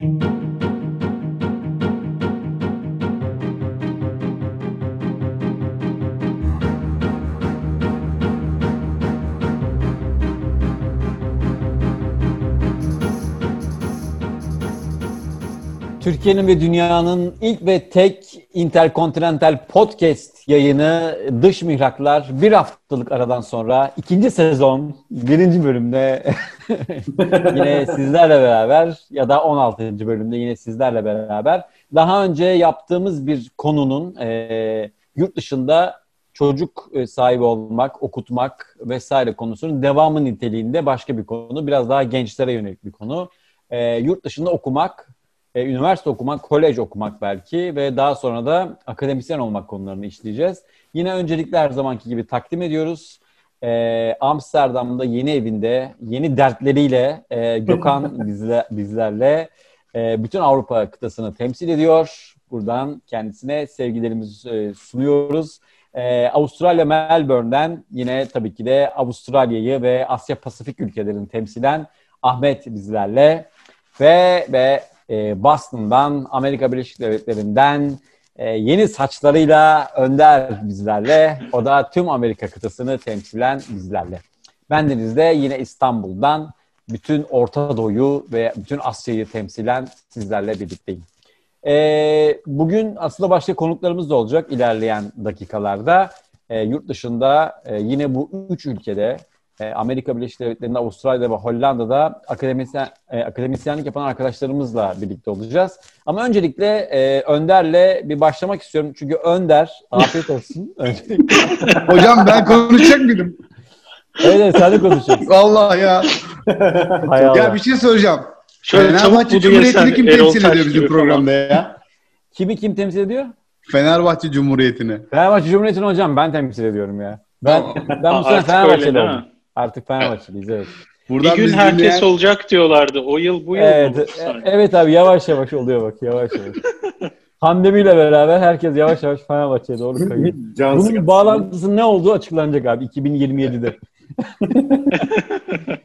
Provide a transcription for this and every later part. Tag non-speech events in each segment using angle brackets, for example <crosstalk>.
thank you Türkiye'nin ve dünyanın ilk ve tek interkontinental podcast yayını Dış Mihraklar bir haftalık aradan sonra ikinci sezon birinci bölümde <laughs> yine sizlerle beraber ya da 16. bölümde yine sizlerle beraber daha önce yaptığımız bir konunun e, yurt dışında çocuk e, sahibi olmak, okutmak vesaire konusunun devamı niteliğinde başka bir konu. Biraz daha gençlere yönelik bir konu. E, yurt dışında okumak e, üniversite okumak, kolej okumak belki ve daha sonra da akademisyen olmak konularını işleyeceğiz. Yine öncelikle her zamanki gibi takdim ediyoruz. E, Amsterdam'da yeni evinde, yeni dertleriyle e, Gökhan <laughs> bizle, bizlerle e, bütün Avrupa kıtasını temsil ediyor. Buradan kendisine sevgilerimizi e, sunuyoruz. Ee, Avustralya Melbourne'den yine tabii ki de Avustralya'yı ve Asya Pasifik ülkelerini temsilen Ahmet bizlerle ve ve e, Boston'dan, Amerika Birleşik Devletleri'nden e, yeni saçlarıyla Önder bizlerle. O da tüm Amerika kıtasını temsilen bizlerle. Bendeniz de yine İstanbul'dan bütün Orta Doğu'yu ve bütün Asya'yı temsilen sizlerle birlikteyim. E, bugün aslında başka konuklarımız da olacak ilerleyen dakikalarda. E, yurt dışında e, yine bu üç ülkede e, Amerika Birleşik Devletleri'nde, Avustralya'da ve Hollanda'da akademisyen, e, akademisyenlik yapan arkadaşlarımızla birlikte olacağız. Ama öncelikle e, Önder'le bir başlamak istiyorum. Çünkü Önder, afiyet olsun. <laughs> Hocam ben konuşacak mıydım? Evet, evet sen de konuşacaksın. Allah ya. Hay Allah. Ya bir şey soracağım. Şöyle Fenerbahçe Cumhuriyeti'ni kim Erol temsil ediyor bizim programda ya? Kimi kim temsil ediyor? Fenerbahçe Cumhuriyeti'ni. Fenerbahçe Cumhuriyeti'ni hocam ben temsil ediyorum ya. Ben, ben bu sene değil oldum. Artık Fenerbahçeliyiz evet. Buradan Bir gün herkes dinleyen- olacak diyorlardı. O yıl bu yıl Evet, mı? e- evet abi yavaş yavaş oluyor bak yavaş yavaş. <laughs> Pandemiyle beraber herkes yavaş yavaş Fenerbahçe'ye doğru kayıyor. Bunun bağlantısının ne olduğu açıklanacak abi 2027'de. <laughs>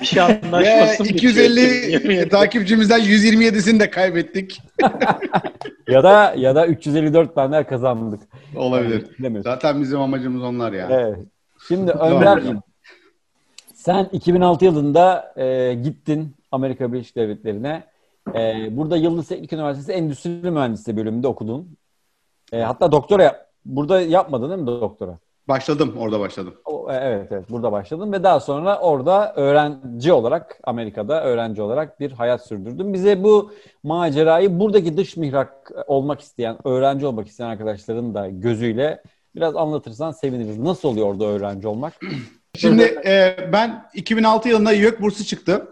Bir şey Ve anlaşmasın. 250 takipçimizden 127'sini de kaybettik. <laughs> ya da ya da 354 tane kazandık. Olabilir. Bilemiyorum. Zaten bizim amacımız onlar ya. Evet. Şimdi. Önder'cim sen 2006 yılında e, gittin Amerika Birleşik Devletleri'ne. E, burada Yıldız Teknik Üniversitesi Endüstri Mühendisliği bölümünde okudun. E, hatta doktora yap- burada yapmadın değil mi doktora? Başladım, orada başladım. O, e, evet evet burada başladın ve daha sonra orada öğrenci olarak Amerika'da öğrenci olarak bir hayat sürdürdün. Bize bu macerayı buradaki dış mihrak olmak isteyen, öğrenci olmak isteyen arkadaşların da gözüyle biraz anlatırsan seviniriz. Nasıl oluyor orada öğrenci olmak? <clears throat> Şimdi e, ben 2006 yılında YÖK bursu çıktı.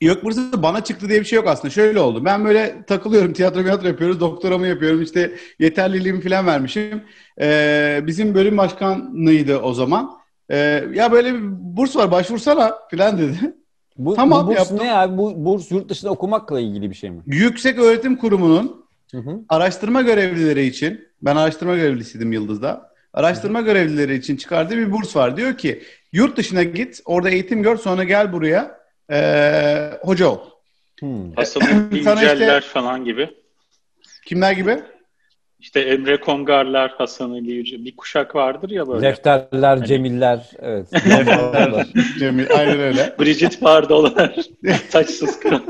YÖK bursu bana çıktı diye bir şey yok aslında. Şöyle oldu. Ben böyle takılıyorum, tiyatro tiyatro yapıyoruz, doktoramı yapıyorum, işte yeterliliğimi falan vermişim. E, bizim bölüm başkanıydı o zaman. E, ya böyle bir burs var, başvursana falan dedi. Bu, Tamam, bu burs yaptım. ne abi? Bu burs yurt dışında okumakla ilgili bir şey mi? Yüksek Öğretim Kurumu'nun Hı hı. araştırma görevlileri için, ben araştırma görevlisiydim Yıldız'da. Araştırma görevlileri için çıkardığı bir burs var. Diyor ki yurt dışına git, orada eğitim gör, sonra gel buraya eee, hoca ol. Hmm. <clears throat> Sana Yüceller işte- falan gibi. Kimler gibi? İşte Emre Kongarlar, Hasan Ali Yüce. Bir kuşak vardır ya böyle. Defterler, Cemiller, evet. <laughs> Cemil, aynen öyle. Bridget Bardol'lar. <laughs> Saçsız kral.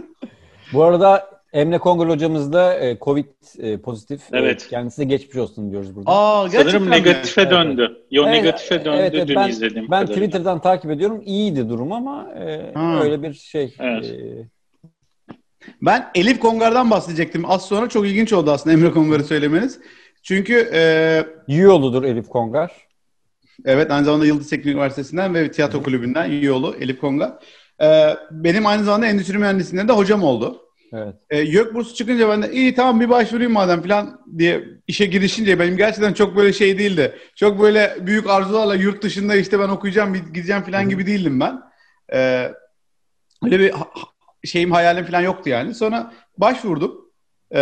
Bu arada Emre Kongol hocamız da e, Covid e, pozitif. E, Evet. kendisine geçmiş olsun diyoruz burada. Aa, Sanırım mi? negatife döndü. Yo Evet, negatife döndü evet, evet, dün ben, izlediğim Ben kadarıyla. Twitter'dan takip ediyorum. İyiydi durum ama e, Ha. öyle bir şey. Evet. e, Ben Elif Kongar'dan bahsedecektim. Az sonra çok ilginç oldu aslında Emre Kongar'ı söylemeniz. Çünkü eee, Yiyoludur Elif Kongar. evet aynı zamanda Yıldız Teknik Üniversitesi'nden ve tiyatro kulübünden yolu Elif Kongar. Eee, benim aynı zamanda endüstri mühendisliğinde de hocam oldu. Evet. E, YÖK bursu çıkınca ben de iyi tamam bir başvurayım madem falan diye işe girişince benim gerçekten çok böyle şey değildi. Çok böyle büyük arzularla yurt dışında işte ben okuyacağım gideceğim falan gibi değildim ben. E, öyle bir şeyim hayalim falan yoktu yani. Sonra başvurdum. E,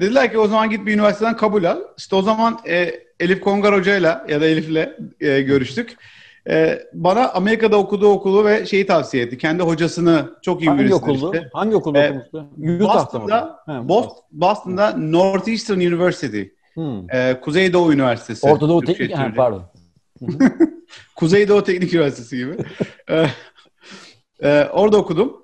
dediler ki o zaman git bir üniversiteden kabul al. İşte o zaman e, Elif Kongar hocayla ya da Elif'le e, görüştük. E, bana Amerika'da okuduğu okulu ve şeyi tavsiye etti. Kendi hocasını çok iyi Hangi okuldu? işte. Hangi okulda Ee, okumuştu? Boston'da, He, Boston, Boston'da Northeastern University. Hmm. E, Kuzeydoğu Üniversitesi. Orta Doğu Türkçe Teknik, ha, pardon. <laughs> Kuzeydoğu Teknik Üniversitesi gibi. <laughs> E, orada okudum.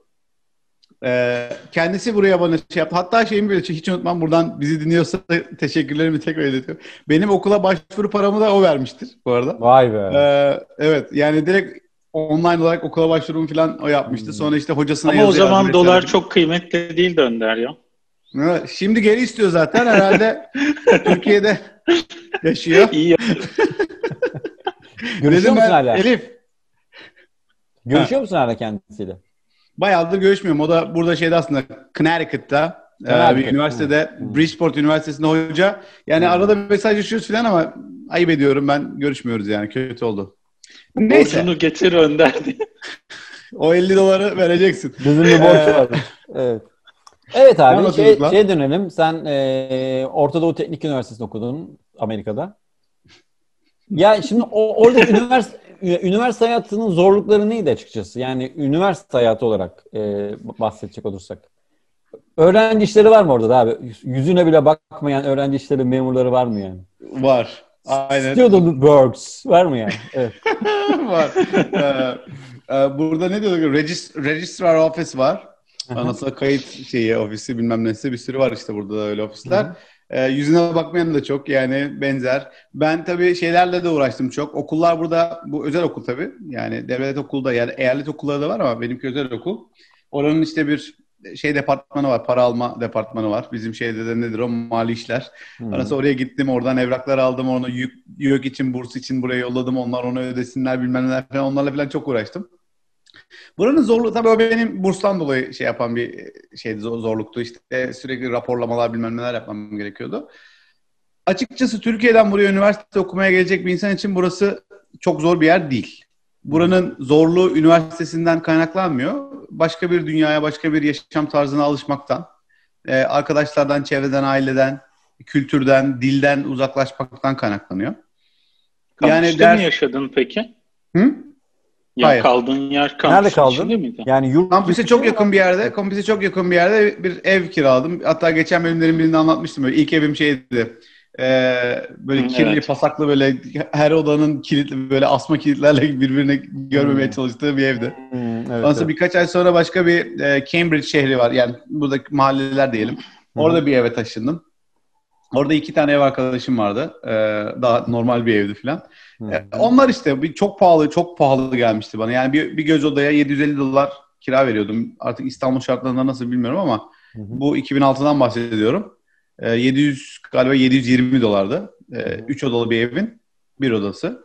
Ee, kendisi buraya bana şey yaptı. Hatta şeyimi bile hiç unutmam. Buradan bizi dinliyorsa <laughs> teşekkürlerimi tekrar iletiyorum. Benim okula başvuru paramı da o vermiştir bu arada. Vay be. Ee, evet yani direkt online olarak okula başvurumu falan o yapmıştı. Sonra işte hocasına Ama o zaman dolar vesaire. çok kıymetli değildi Önder ya. Evet, Şimdi geri istiyor zaten herhalde <laughs> Türkiye'de yaşıyor. İyi Görüşüyor Dedim musun ben, hala? Elif Görüşüyor musun hala kendisiyle? Bayağıdır görüşmüyorum. O da burada şeyde aslında Connecticut'ta e, bir üniversitede hı. Bridgeport Üniversitesi'nde hoca. Yani Hı. arada mesajlaşıyoruz falan ama ayıp ediyorum ben görüşmüyoruz yani kötü oldu. Neyse borcunu getir Önder diye. o 50 doları vereceksin. Bizim bir borç Ee, var. Evet. Evet abi şey, şeye dönelim. Sen e, Orta Doğu Teknik Üniversitesi'nde okudun Amerika'da. Ya şimdi o, orada üniversite, üniversite hayatının zorlukları neydi açıkçası? Yani üniversite hayatı olarak e, bahsedecek olursak. Öğrenci işleri var mı orada da abi? Yüzüne bile bakmayan öğrenci işleri memurları var mı yani? Var. Aynen. Student works var mı yani? Evet. <laughs> var. Ee, e, burada ne diyorduk? Regis- Registrar Office var. Sonra kayıt şeyi ofisi bilmem nesi bir sürü var işte burada da öyle ofisler. Ee, yüzüne bakmayan da çok yani benzer. Ben tabii şeylerle de uğraştım çok. Okullar burada bu özel okul tabii. Yani devlet okulda yani eyalet okulları da var ama benimki özel okul. Oranın işte bir şey departmanı var. Para alma departmanı var. Bizim şeyde de nedir o? Mali işler. Hmm. Arası oraya gittim. Oradan evraklar aldım. Onu yük, yük için, burs için buraya yolladım. Onlar onu ödesinler bilmem neler falan. Onlarla falan çok uğraştım. Buranın zorluğu tabii o benim burstan dolayı şey yapan bir zor- zorluktu. İşte sürekli raporlamalar bilmem neler yapmam gerekiyordu. Açıkçası Türkiye'den buraya üniversite okumaya gelecek bir insan için burası çok zor bir yer değil. Buranın zorluğu üniversitesinden kaynaklanmıyor. Başka bir dünyaya, başka bir yaşam tarzına alışmaktan, e, arkadaşlardan, çevreden, aileden, kültürden, dilden uzaklaşmaktan kaynaklanıyor. Kampüste Yani ders- mi yaşadın peki? Hı? Ya Hayır. kaldığın yer kampüsün Nerede kaldın? içinde miydi? Yani yurt Kampüse çok yakın bir yerde, kampüse çok yakın bir yerde bir ev kiraladım. Hatta geçen bölümlerin birinde anlatmıştım böyle. İlk evim şeydi. Ee, böyle Hı, kirli, evet. pasaklı böyle her odanın kilitli böyle asma kilitlerle birbirini görmemeye Hmm. çalıştığı bir evdi. Hmm, evet, Ondan sonra evet. birkaç ay sonra başka bir e, Cambridge şehri var. Yani buradaki mahalleler diyelim. Orada bir eve taşındım. Orada iki tane ev arkadaşım vardı. Ee, daha normal bir evdi falan. Hı. E, Onlar işte bir çok pahalı, çok pahalı gelmişti bana. Yani bir, bir göz odaya 750 dolar kira veriyordum. Artık İstanbul şartlarında nasıl bilmiyorum ama Hı hı. bu 2006'dan bahsediyorum. E, 700 galiba 720 dolardı. E, üç odalı bir evin bir odası.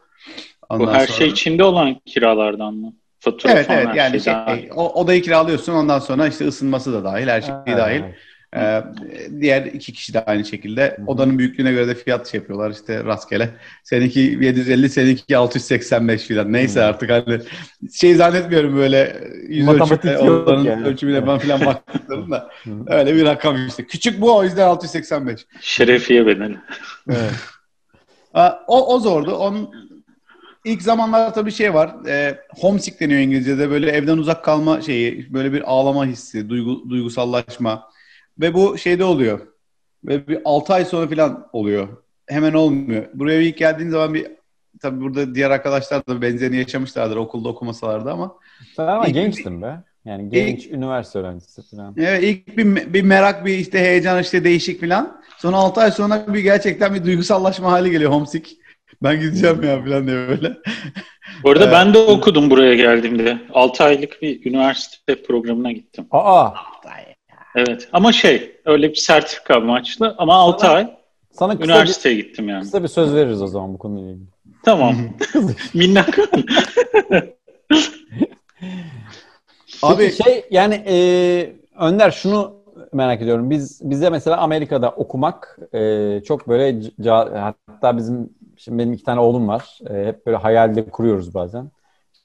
Bu Ondan her sonra- şey içinde olan kiralardan mı? Fatura Evet falan evet yani şey şey, dahil. o, odayı kiralıyorsun ondan sonra işte ısınması da dahil her şey Evet. dahil. Ee, diğer iki kişi de aynı şekilde. Odanın büyüklüğüne göre de fiyat şey yapıyorlar işte rastgele. Seninki 750, seninki 685 filan. Neyse artık hani şey zannetmiyorum böyle yüz Matematik ölçümle, odanın yani. ölçümüne ben filan baktıklarım da öyle bir rakam işte. Küçük bu o yüzden 685. Şerefiye bedeli. Evet. Aa, O, o zordu. Onun ilk zamanlar tabii şey var. E, homesick deniyor İngilizce'de. Böyle evden uzak kalma şeyi, böyle bir ağlama hissi, duygu, duygusallaşma. Ve bu şeyde oluyor. Ve bir 6 ay sonra falan oluyor. Hemen olmuyor. Buraya ilk geldiğin zaman bir tabii burada diğer arkadaşlar da benzerini yaşamışlardır okulda okumasalardı ama Sen ama İlk- gençtin be. Yani genç üniversite öğrencisi falan. Evet, ilk bir, bir merak, bir işte heyecan, işte değişik falan. Sonra 6 ay sonra bir gerçekten bir duygusallaşma hali geliyor homesick. Ben gideceğim ya falan diye böyle. Bu arada Evet. ben de okudum buraya geldiğimde. 6 aylık bir üniversite programına gittim. Aa, Evet ama şey öyle bir sertifika amaçlı ama 6 Sana- ay sana kısa bir, üniversiteye gittim yani. kısa bir söz veririz o zaman bu konuyla ilgili. Tamam. <laughs> Minnak. <laughs> Abi şey yani e, Önder şunu merak ediyorum. Biz bize mesela Amerika'da okumak e, çok böyle ca- hatta bizim şimdi benim iki tane oğlum var. E, hep böyle hayalde kuruyoruz bazen.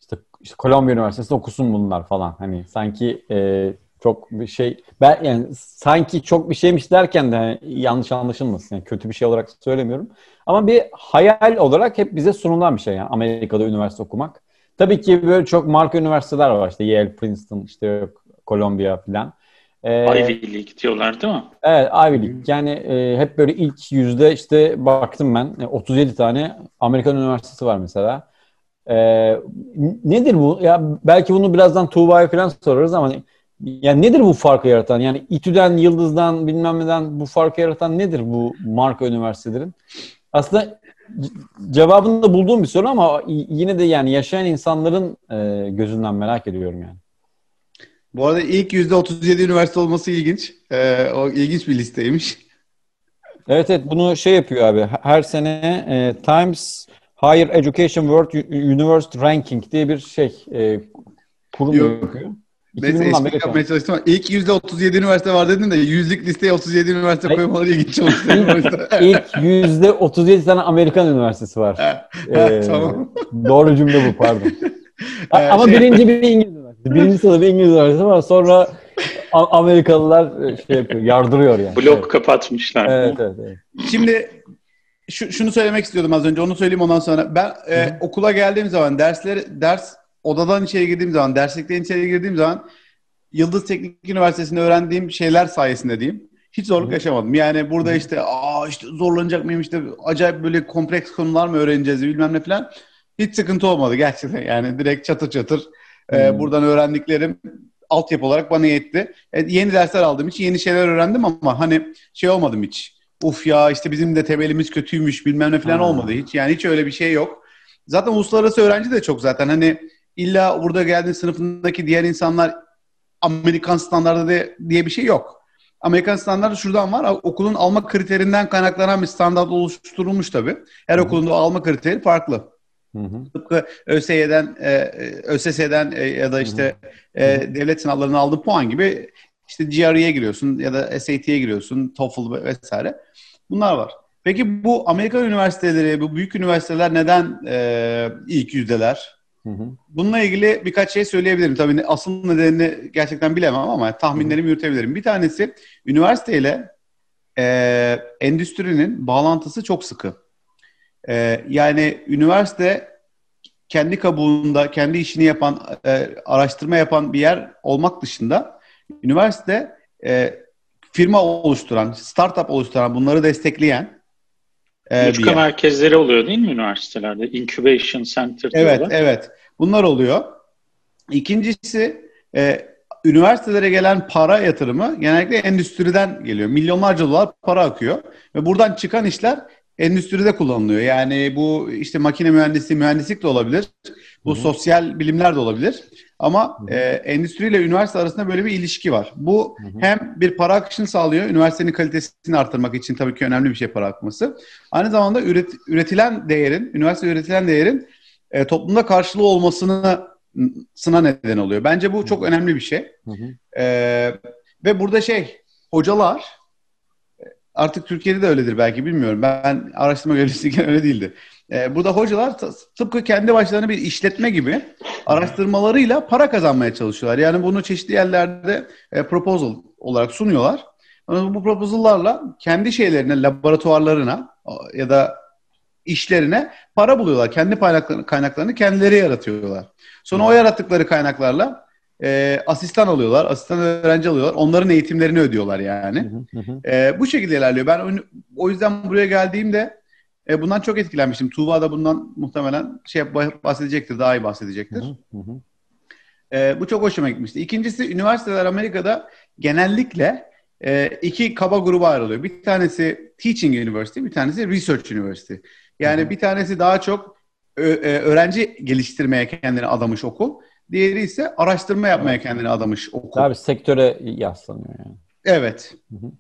İşte, işte Kolombiya Üniversitesi'nde okusun bunlar falan. Hani sanki e, Çok bir şey ben yani sanki çok bir şeymiş derken de yanlış anlaşılmasın. Yani kötü bir şey olarak söylemiyorum. Ama bir hayal olarak hep bize sunulan bir şey yani Amerika'da üniversite okumak. Tabii ki böyle çok marka üniversiteler var işte Yale, Princeton, işte Columbia falan. Ee, Ivy League diyorlar değil mi? Evet Ivy League. Yani e, hep böyle ilk yüzde işte baktım ben 37 e, tane Amerikan üniversitesi var mesela. E, nedir bu? Ya belki bunu birazdan Tuğba'ya falan sorarız ama yani nedir bu farkı yaratan? Yani İTÜ'den, Yıldız'dan, bilmem neden bu farkı yaratan nedir bu marka üniversitelerin? Aslında cevabını da bulduğum bir soru ama yine de yani yaşayan insanların e, gözünden merak ediyorum yani. Bu arada ilk %37 üniversite olması ilginç. Ee, o ilginç bir listeymiş. Evet evet bunu şey yapıyor abi. Her sene e, Times Higher Education World University Ranking diye bir şey e, kurum yapıyor. Neyse espri yapmaya çalıştım ama ilk %37 üniversite var dedin de yüzlük listeye 37 üniversite Hayır. koymaları ilginç olmuş. ilk <laughs> %37 tane Amerikan üniversitesi var. ee, tamam. Doğru cümle bu pardon. <laughs> ama şey... birinci bir İngiliz üniversitesi. Birinci sırada bir İngiliz üniversitesi var. Sonra Amerikalılar e, şey yapıyor, yardırıyor yani. Blok evet. kapatmışlar. Evet, evet, evet. Şimdi şu, şunu söylemek istiyordum az önce. Onu söyleyeyim ondan sonra. Ben e, okula geldiğim zaman dersleri ders odadan içeri girdiğim zaman, derslikten içeri girdiğim zaman Yıldız Teknik Üniversitesi'nde öğrendiğim şeyler sayesinde diyeyim. Hiç zorluk Hı. yaşamadım. Yani burada işte aa işte zorlanacak mıyım işte acayip böyle kompleks konular mı öğreneceğiz bilmem ne falan. Hiç sıkıntı olmadı gerçekten. Yani direkt çatır çatır e, buradan öğrendiklerim altyapı olarak bana yetti. E, yeni dersler aldım hiç yeni şeyler öğrendim ama hani şey olmadım hiç. Uf ya işte bizim de temelimiz kötüymüş bilmem ne falan ha. olmadı hiç. Yani hiç öyle bir şey yok. Zaten uluslararası öğrenci de çok zaten hani illa burada geldiğin sınıfındaki diğer insanlar Amerikan standardı diye bir şey yok. Amerikan standartı şuradan var. Okulun alma kriterinden kaynaklanan bir standart oluşturulmuş tabii. Her Hı-hı. okulun alma kriteri farklı. Hı hı. Tıpkı ÖSY'den, e, ÖSS'den e, ya da işte e, devlet sınavlarına aldığı puan gibi işte GRE'ye giriyorsun ya da SAT'ye giriyorsun, TOEFL vesaire. Bunlar var. Peki bu Amerikan üniversiteleri, bu büyük üniversiteler neden e, ilk yüzdeler? Hı hı. Bununla ilgili birkaç şey söyleyebilirim. Tabii asıl nedenini gerçekten bilemem ama tahminlerimi yürütebilirim. Bir tanesi üniversiteyle e, endüstrinin bağlantısı çok sıkı. E, yani üniversite kendi kabuğunda, kendi işini yapan, e, araştırma yapan bir yer olmak dışında üniversite e, firma oluşturan, startup oluşturan, bunları destekleyen Mülka merkezleri oluyor değil mi üniversitelerde? Incubation Center diyorlar. Evet, evet. Bunlar oluyor. İkincisi e, üniversitelere gelen para yatırımı genellikle endüstriden geliyor. Milyonlarca dolar para akıyor. Ve buradan çıkan işler endüstride kullanılıyor. Yani bu işte makine mühendisi, mühendislik de olabilir. Bu Hı-hı. sosyal bilimler de olabilir. Ama e, endüstriyle üniversite arasında böyle bir ilişki var. Bu Hı-hı. hem bir para akışını sağlıyor, üniversitenin kalitesini arttırmak için tabii ki önemli bir şey para akması. Aynı zamanda üret, üretilen değerin, üniversite üretilen değerin e, toplumda karşılığı olmasını sına neden oluyor. Bence bu çok önemli bir şey. E, ve burada şey, hocalar artık Türkiye'de de öyledir belki bilmiyorum. Ben araştırma görevlisiyken <laughs> öyle değildi. Ee, burada hocalar tıpkı kendi başlarına bir işletme gibi araştırmalarıyla para kazanmaya çalışıyorlar. Yani bunu çeşitli yerlerde e, proposal olarak sunuyorlar. Bu proposallarla kendi şeylerine, laboratuvarlarına ya da işlerine para buluyorlar. Kendi kaynaklarını kendileri yaratıyorlar. Sonra o yarattıkları kaynaklarla e, asistan alıyorlar, asistan öğrenci alıyorlar. Onların eğitimlerini ödüyorlar yani. E, bu şekilde ilerliyor. Ben o yüzden buraya geldiğimde e, bundan çok etkilenmiştim. Tuğba da bundan muhtemelen şey bahsedecektir, daha iyi bahsedecektir. E, bu çok hoşuma gitmişti. İkincisi üniversiteler Amerika'da genellikle e, iki kaba gruba ayrılıyor. Bir tanesi Teaching University, bir tanesi Research University. Yani Hı-hı. bir tanesi daha çok e, öğrenci geliştirmeye kendini adamış okul. Diğeri ise araştırma yapmaya kendini adamış okul. Tabii sektöre yaslanıyor yani. Evet. Hı hı.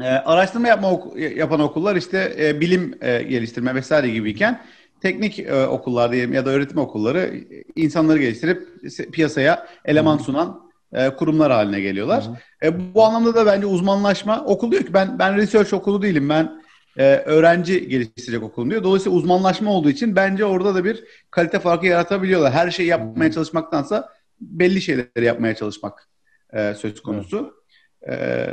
Ee, araştırma yapma ok- yapan okullar işte e, bilim e, geliştirme vesaire gibiyken teknik e, okullar diyelim ya da öğretim okulları insanları geliştirip piyasaya eleman sunan e, kurumlar haline geliyorlar. E, bu anlamda da bence uzmanlaşma okul diyor ki ben ben research okulu değilim ben e, öğrenci geliştirecek okulum diyor. Dolayısıyla uzmanlaşma olduğu için bence orada da bir kalite farkı yaratabiliyorlar. Her şeyi yapmaya çalışmaktansa belli şeyleri yapmaya çalışmak e, söz konusu. E,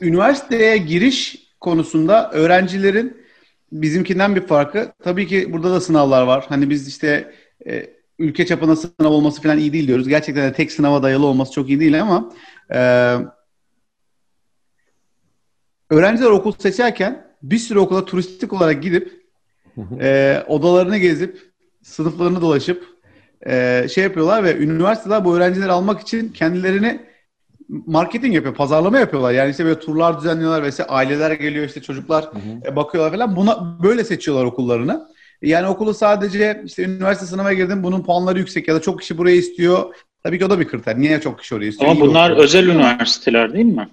üniversiteye giriş konusunda öğrencilerin bizimkinden bir farkı. Tabii ki burada da sınavlar var. Hani biz işte e, ülke çapında sınav olması falan iyi değil diyoruz. Gerçekten de tek sınava dayalı olması çok iyi değil ama e, öğrenciler okul seçerken bir sürü okula turistik olarak gidip e, odalarını gezip sınıflarını dolaşıp e, şey yapıyorlar ve üniversiteler bu öğrencileri almak için kendilerini marketing yapıyor, pazarlama yapıyorlar. Yani işte böyle turlar düzenliyorlar ve işte aileler geliyor işte çocuklar Hı hı. e, bakıyorlar falan. Buna böyle seçiyorlar okullarını. Yani okulu sadece işte üniversite sınavına girdim bunun puanları yüksek ya da çok kişi burayı istiyor. Tabii ki o da bir kriter. Niye çok kişi orayı istiyor? Ama İyi bunlar okul. özel üniversiteler değil mi?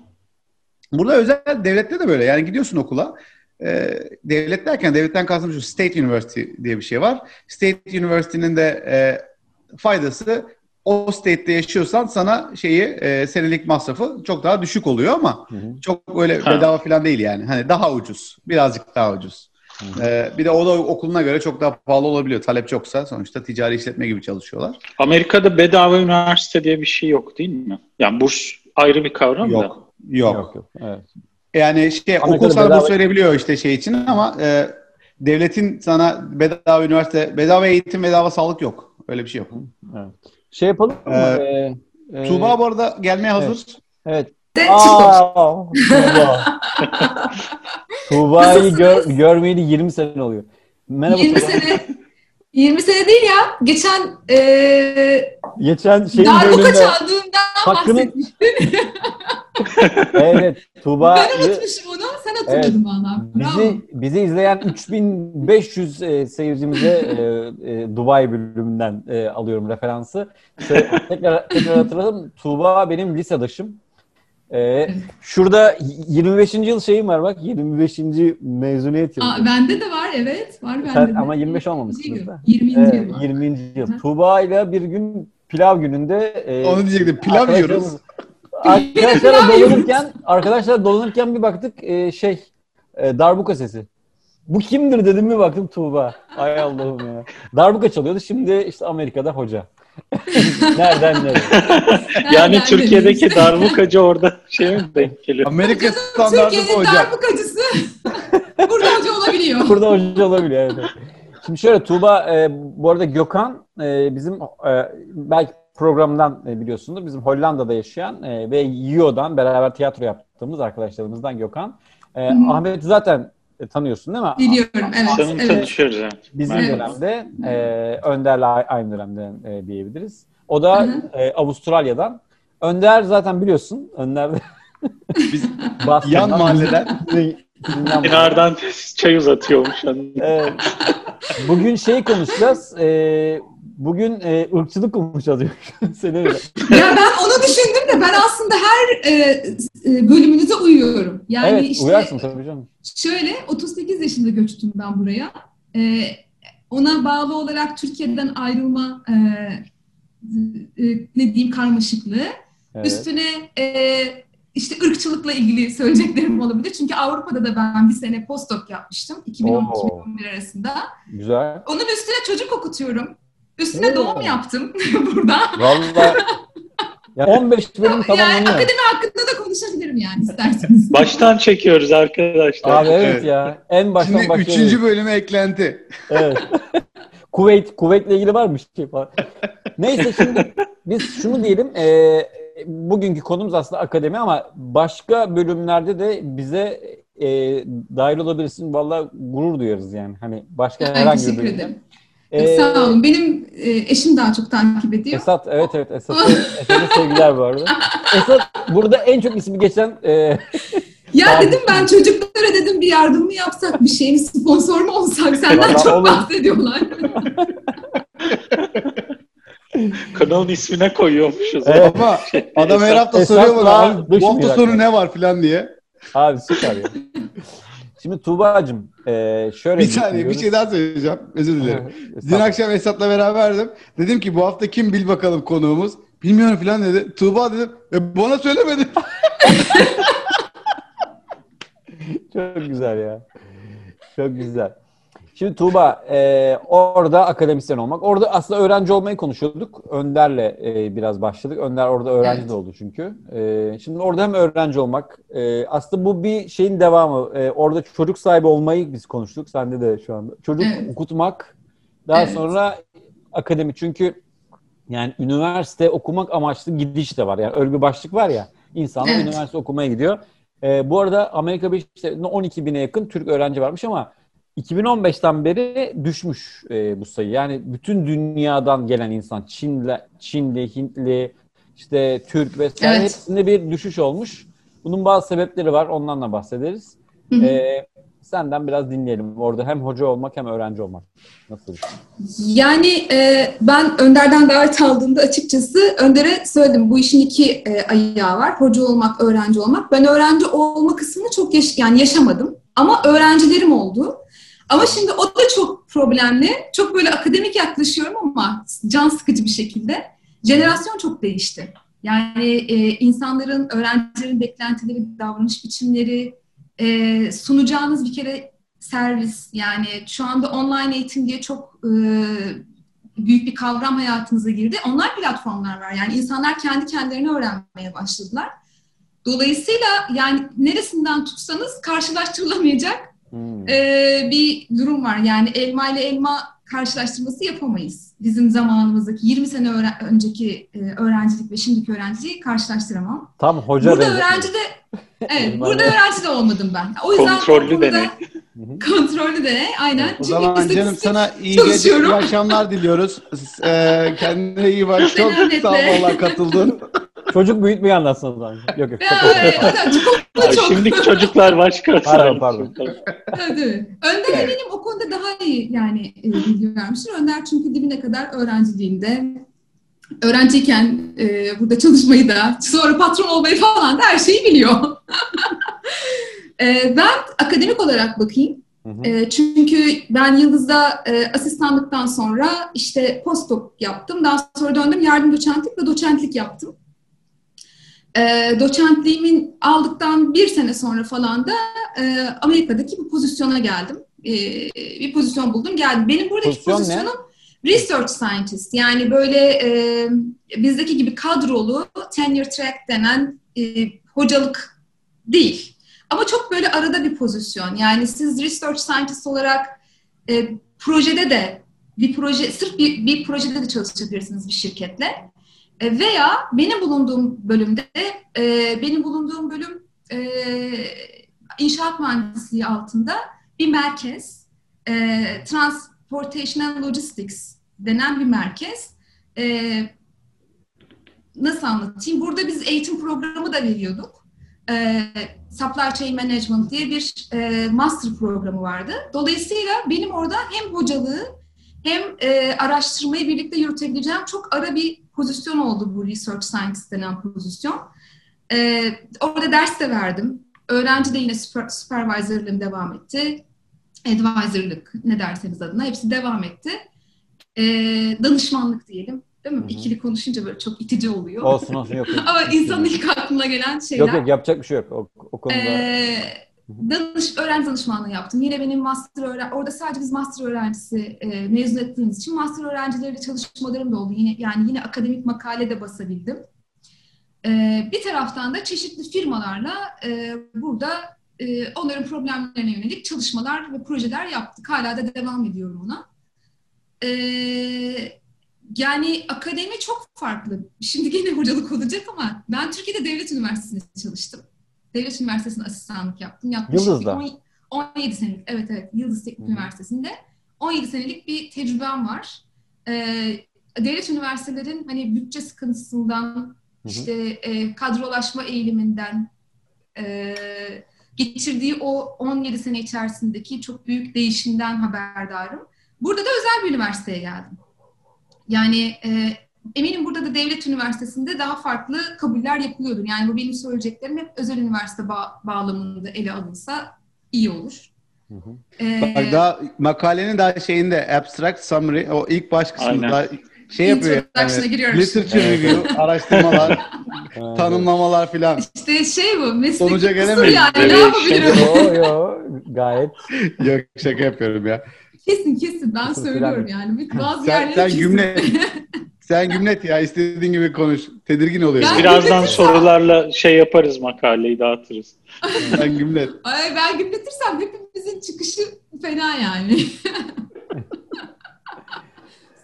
Burada özel devlette de böyle. Yani gidiyorsun okula. E, devlet derken devletten kastım şu State University diye bir şey var. State University'nin de e, faydası o state'de yaşıyorsan sana şeyi e, senelik masrafı çok daha düşük oluyor ama Hı hı. çok öyle Ha. bedava falan değil yani. Hani daha ucuz. Birazcık daha ucuz. Hı. E, bir de o da okuluna göre çok daha pahalı olabiliyor. Talep çoksa sonuçta ticari işletme gibi çalışıyorlar. Amerika'da bedava üniversite diye bir şey yok değil mi? Yani burs ayrı bir kavram da. Yok. Yok. Yok yok. Evet. Yani şey Amerika'da okul sana bedava- burs verebiliyor işte şey için ama e, devletin sana bedava üniversite, bedava eğitim, bedava sağlık yok. Öyle bir şey yok. evet. Şey yapalım mı? Ee, Ee, e, Tuğba bu arada gelmeye hazır. Evet. Aa, Tuğba. <laughs> Tuğba'yı gör, görmeyeli 20 sene oluyor. Merhaba 20 Tuğba. sene 20 sene değil ya. Geçen eee Geçen şeyin darbuka çaldığımdan hakkını- evet Ben Tuğba'yı unutmuşum onu. Sen hatırladın bana. Bravo. bizi bizi izleyen 3500 e, seyircimize e, e, Dubai bölümünden e, alıyorum referansı. Şöyle, tekrar tekrar hatırladım. Tuğba benim lisedaşım. E, şurada 25. yıl şeyim var bak 25. mezuniyet yılı. Aa, bende de var evet. Var bende Sen de. ama 25 olmamışsınız 20. da. 20. Evet, yıl var. 20. yıl. Tuğba ile bir gün pilav gününde e, Onu diyecektim. Pilav yiyoruz. <laughs> Yiyoruz. dolanırken, arkadaşlar dolanırken bir baktık e, şey e, darbuka sesi. Bu kimdir dedim mi baktım Tuğba. Ay Allah'ım ya. Darbuka çalıyordu. Şimdi işte Amerika'da hoca. <laughs> Nereden nereye? Yani Nereden Türkiye'deki darbukacı orada şey mi denk geliyor? Amerika standartı bu Türkiye'nin hocam. darbukacısı <laughs> burada hoca olabiliyor. Burada hoca olabiliyor. Evet. Şimdi şöyle Tuğba e, bu arada Gökhan e, bizim e, belki programdan e, biliyorsundur. Bizim Hollanda'da yaşayan e, ve YIO'dan beraber tiyatro yaptığımız arkadaşlarımızdan Gökhan. E, Hı. Ahmet'i zaten e, tanıyorsun değil mi? Biliyorum evet. Sanırım evet. tanışıyoruz evet. Bizim Evet. dönemde e, Önder'le aynı dönemde e, diyebiliriz. O da e, Avustralya'dan. Önder zaten biliyorsun. Önder de Biz <laughs> yan mahalleden. <laughs> Kenardan çay uzatıyormuş. Evet. <laughs> Bugün şey konuşacağız. E, bugün e, ırkçılık konuşacağız. <laughs> Seni öyle. Ya ben onu düşündüm de ben aslında her e, e, bölümünüze uyuyorum. Yani evet işte uyarsın tabii canım. şöyle 38 yaşında göçtüm ben buraya. E, ona bağlı olarak Türkiye'den ayrılma e, e, ne diyeyim karmaşıklığı. Evet. Üstüne e, işte ırkçılıkla ilgili söyleyeceklerim olabilir. Çünkü Avrupa'da da ben bir sene postdoc yapmıştım. 2010-2011 arasında. Güzel. Onun üstüne çocuk okutuyorum. Üstüne Oo. doğum yaptım <laughs> burada. Vallahi <laughs> ya 15 bölüm Yani tamamlanıyor. akademi hakkında da konuşabilirim yani isterseniz. <laughs> Baştan çekiyoruz arkadaşlar. Abi evet, Evet. ya. En baştan Şimdi başlıyoruz. üçüncü bölüme eklenti. Evet. Kuveyt, Kuveyt'le ilgili var mı şey falan? Neyse şimdi biz şunu diyelim. E, bugünkü konumuz aslında akademi ama başka bölümlerde de bize e, dahil olabilirsin. Vallahi gurur duyarız yani. Hani başka Ay, herhangi bir teşekkür bölümde. ederim. E, Sağ olun. Benim e, eşim daha çok takip ediyor. Esat, evet evet Esat'a Esat'a sevgiler bu arada. <laughs> Esat burada en çok ismi geçen e, Ya dedim ben çocuklara dedim bir yardım mı yapsak, bir şeyin sponsor mu olsak? Senden Vallahi çok olur. bahsediyorlar. <laughs> <laughs> Kanalın ismine koyuyormuşuz. Evet. Ama adam her hafta soruyor bana abi, bu hafta sonu ne var falan diye. Abi süper ya. Şimdi Tuğba'cığım e, şöyle Bir saniye bir şey daha söyleyeceğim. Özür dilerim. <laughs> Dün akşam Esat'la beraberdim. Dedim ki bu hafta kim bil bakalım konuğumuz. Bilmiyorum falan dedi. Tuğba dedim. E, bana söylemedi. <laughs> Çok güzel ya. Çok güzel. Şimdi Tuğba e, orada akademisyen olmak. Orada aslında öğrenci olmayı konuşuyorduk. Önder'le e, biraz başladık. Önder orada öğrenci Evet. de oldu çünkü. E, şimdi orada hem öğrenci olmak. e, aslında bu bir şeyin devamı. E, orada çocuk sahibi olmayı biz konuştuk. Sende de şu anda. Çocuk Evet. okutmak. Daha Evet. sonra akademi. Çünkü yani üniversite okumak amaçlı gidiş de var. Yani öyle bir başlık var ya. İnsanlar Evet. üniversite okumaya gidiyor. Ee, bu arada Amerika Birleşik Devletleri'nde 12 bine yakın Türk öğrenci varmış ama 2015'ten beri düşmüş e, bu sayı. Yani bütün dünyadan gelen insan, Çinli, Çinli, Hintli, işte Türk vesaire Evet. hepsinde bir düşüş olmuş. Bunun bazı sebepleri var. Ondan da bahsederiz. Hı hı. Ee, senden biraz dinleyelim. Orada hem hoca olmak hem öğrenci olmak. Nasıl? Yani e, ben Önder'den davet aldığımda açıkçası Önder'e söyledim. Bu işin iki e, ayağı var. Hoca olmak, öğrenci olmak. Ben öğrenci olma kısmını çok yaş yani yaşamadım. Ama öğrencilerim oldu. Ama şimdi o da çok problemli. Çok böyle akademik yaklaşıyorum ama can sıkıcı bir şekilde. Jenerasyon çok değişti. Yani e, insanların, öğrencilerin beklentileri, davranış biçimleri, e, sunacağınız bir kere servis yani şu anda online eğitim diye çok e, büyük bir kavram hayatınıza girdi. Online platformlar var. Yani insanlar kendi kendilerini öğrenmeye başladılar. Dolayısıyla yani neresinden tutsanız karşılaştırılamayacak Hmm. e, bir durum var. Yani elma ile elma karşılaştırması yapamayız. Bizim zamanımızdaki 20 sene öğren- önceki e, öğrencilik ve şimdiki öğrenciliği karşılaştıramam. Tam hoca Burada benzetmedi. öğrenci de evet, burada öğrenci de olmadım ben. O yüzden Kontrollü deney. Kontrollü deney, aynen. O Çünkü zaman canım sana iyi gece, çalışıyorum. iyi akşamlar diliyoruz. <laughs> Ee, kendine iyi bak. Çok sağ ol valla katıldın. <laughs> Çocuk büyütmeyi anlatsın o zaman. Yok yok. Ya, çok- çok. Şimdiki çocuklar başka. Pardon, pardon. Evet, evet. Önder eminim o konuda daha iyi yani e, bilgi vermiştir. Önder çünkü dibine kadar öğrenciliğinde öğrenciyken e, burada çalışmayı da sonra patron olmayı falan da her şeyi biliyor. <laughs> E, ben akademik olarak bakayım. Hı hı. E, çünkü ben Yıldız'da e, asistanlıktan sonra işte postdoc yaptım. Daha sonra döndüm yardım doçentlik ve doçentlik yaptım. E, doçentliğimin aldıktan bir sene sonra falan da e, Amerika'daki bir pozisyona geldim. E, bir pozisyon buldum geldim. Benim buradaki Pozisyon ne? pozisyonum research scientist. Yani böyle e, bizdeki gibi kadrolu tenure track denen e, hocalık değil. Ama çok böyle arada bir pozisyon. Yani siz research scientist olarak e, projede de bir proje, sırf bir, bir projede de çalışabilirsiniz bir şirketle. E, veya benim bulunduğum bölümde, e, benim bulunduğum bölüm e, inşaat mühendisliği altında bir merkez, e, Transportation Logistics denen bir merkez. E, nasıl anlatayım? Burada biz eğitim programı da veriyorduk. E, Supply Chain Management diye bir e, master programı vardı. Dolayısıyla benim orada hem hocalığı hem e, araştırmayı birlikte yürütebileceğim çok ara bir pozisyon oldu bu Research Scientist denen pozisyon. E, orada ders de verdim. Öğrenci de yine super, supervisorlığım devam etti. Advisorlık ne derseniz adına hepsi devam etti. E, danışmanlık diyelim. Değil mi? Hı hı. İkili konuşunca böyle çok itici oluyor. Olsun olsun yok. yok. <laughs> Ama insanın ilk aklına gelen şeyler. Yok yok yapacak bir şey yok. O, o konuda. Ee, danış, öğrenci danışmanlığı yaptım. Yine benim master öğren orada sadece biz master öğrencisi e, mezun ettiğimiz için master öğrencileriyle çalışmalarım da oldu. Yine yani yine akademik makale de basabildim. Ee, bir taraftan da çeşitli firmalarla e, burada e, onların problemlerine yönelik çalışmalar ve projeler yaptık. Hala da devam ediyorum ona. Ee, yani akademi çok farklı. Şimdi gene hocalık olacak ama ben Türkiye'de devlet üniversitesinde çalıştım. Devlet Üniversitesi'nde asistanlık yaptım. Yaklaşık Yıldız'da. bir on- 17 senelik, evet evet Yıldız Teknik Hı. Üniversitesi'nde 17 senelik bir tecrübem var. Ee, devlet üniversitelerin hani bütçe sıkıntısından, hı. işte e, kadrolaşma eğiliminden, e, geçirdiği o 17 sene içerisindeki çok büyük değişimden haberdarım. Burada da özel bir üniversiteye geldim. Yani e, eminim burada da devlet üniversitesinde daha farklı kabuller yapılıyordur. Yani bu benim söyleyeceklerim hep özel üniversite ba- bağlamında ele alınsa iyi olur. Hı hı. Ee, Bak daha makalenin daha şeyinde abstract summary o ilk baş kısmında şey yapıyor yani. Literature review, <laughs> araştırmalar, tanımlamalar filan. işte şey bu, meslek Sonuca gelemeyiz. yani Evet, ne yapabilirim? Yo yo gayet. <laughs> Yok şaka yapıyorum ya. Kesin kesin ben Kesin söylüyorum yani. Bazı Sen, yerlere sen kesin. gümlet. <laughs> sen gümlet ya istediğin gibi konuş. Tedirgin oluyor. Ben- Birazdan sorularla şey yaparız makaleyi dağıtırız. <laughs> sen gümlet. Ay ben gümletirsem hepimizin çıkışı fena yani. <laughs>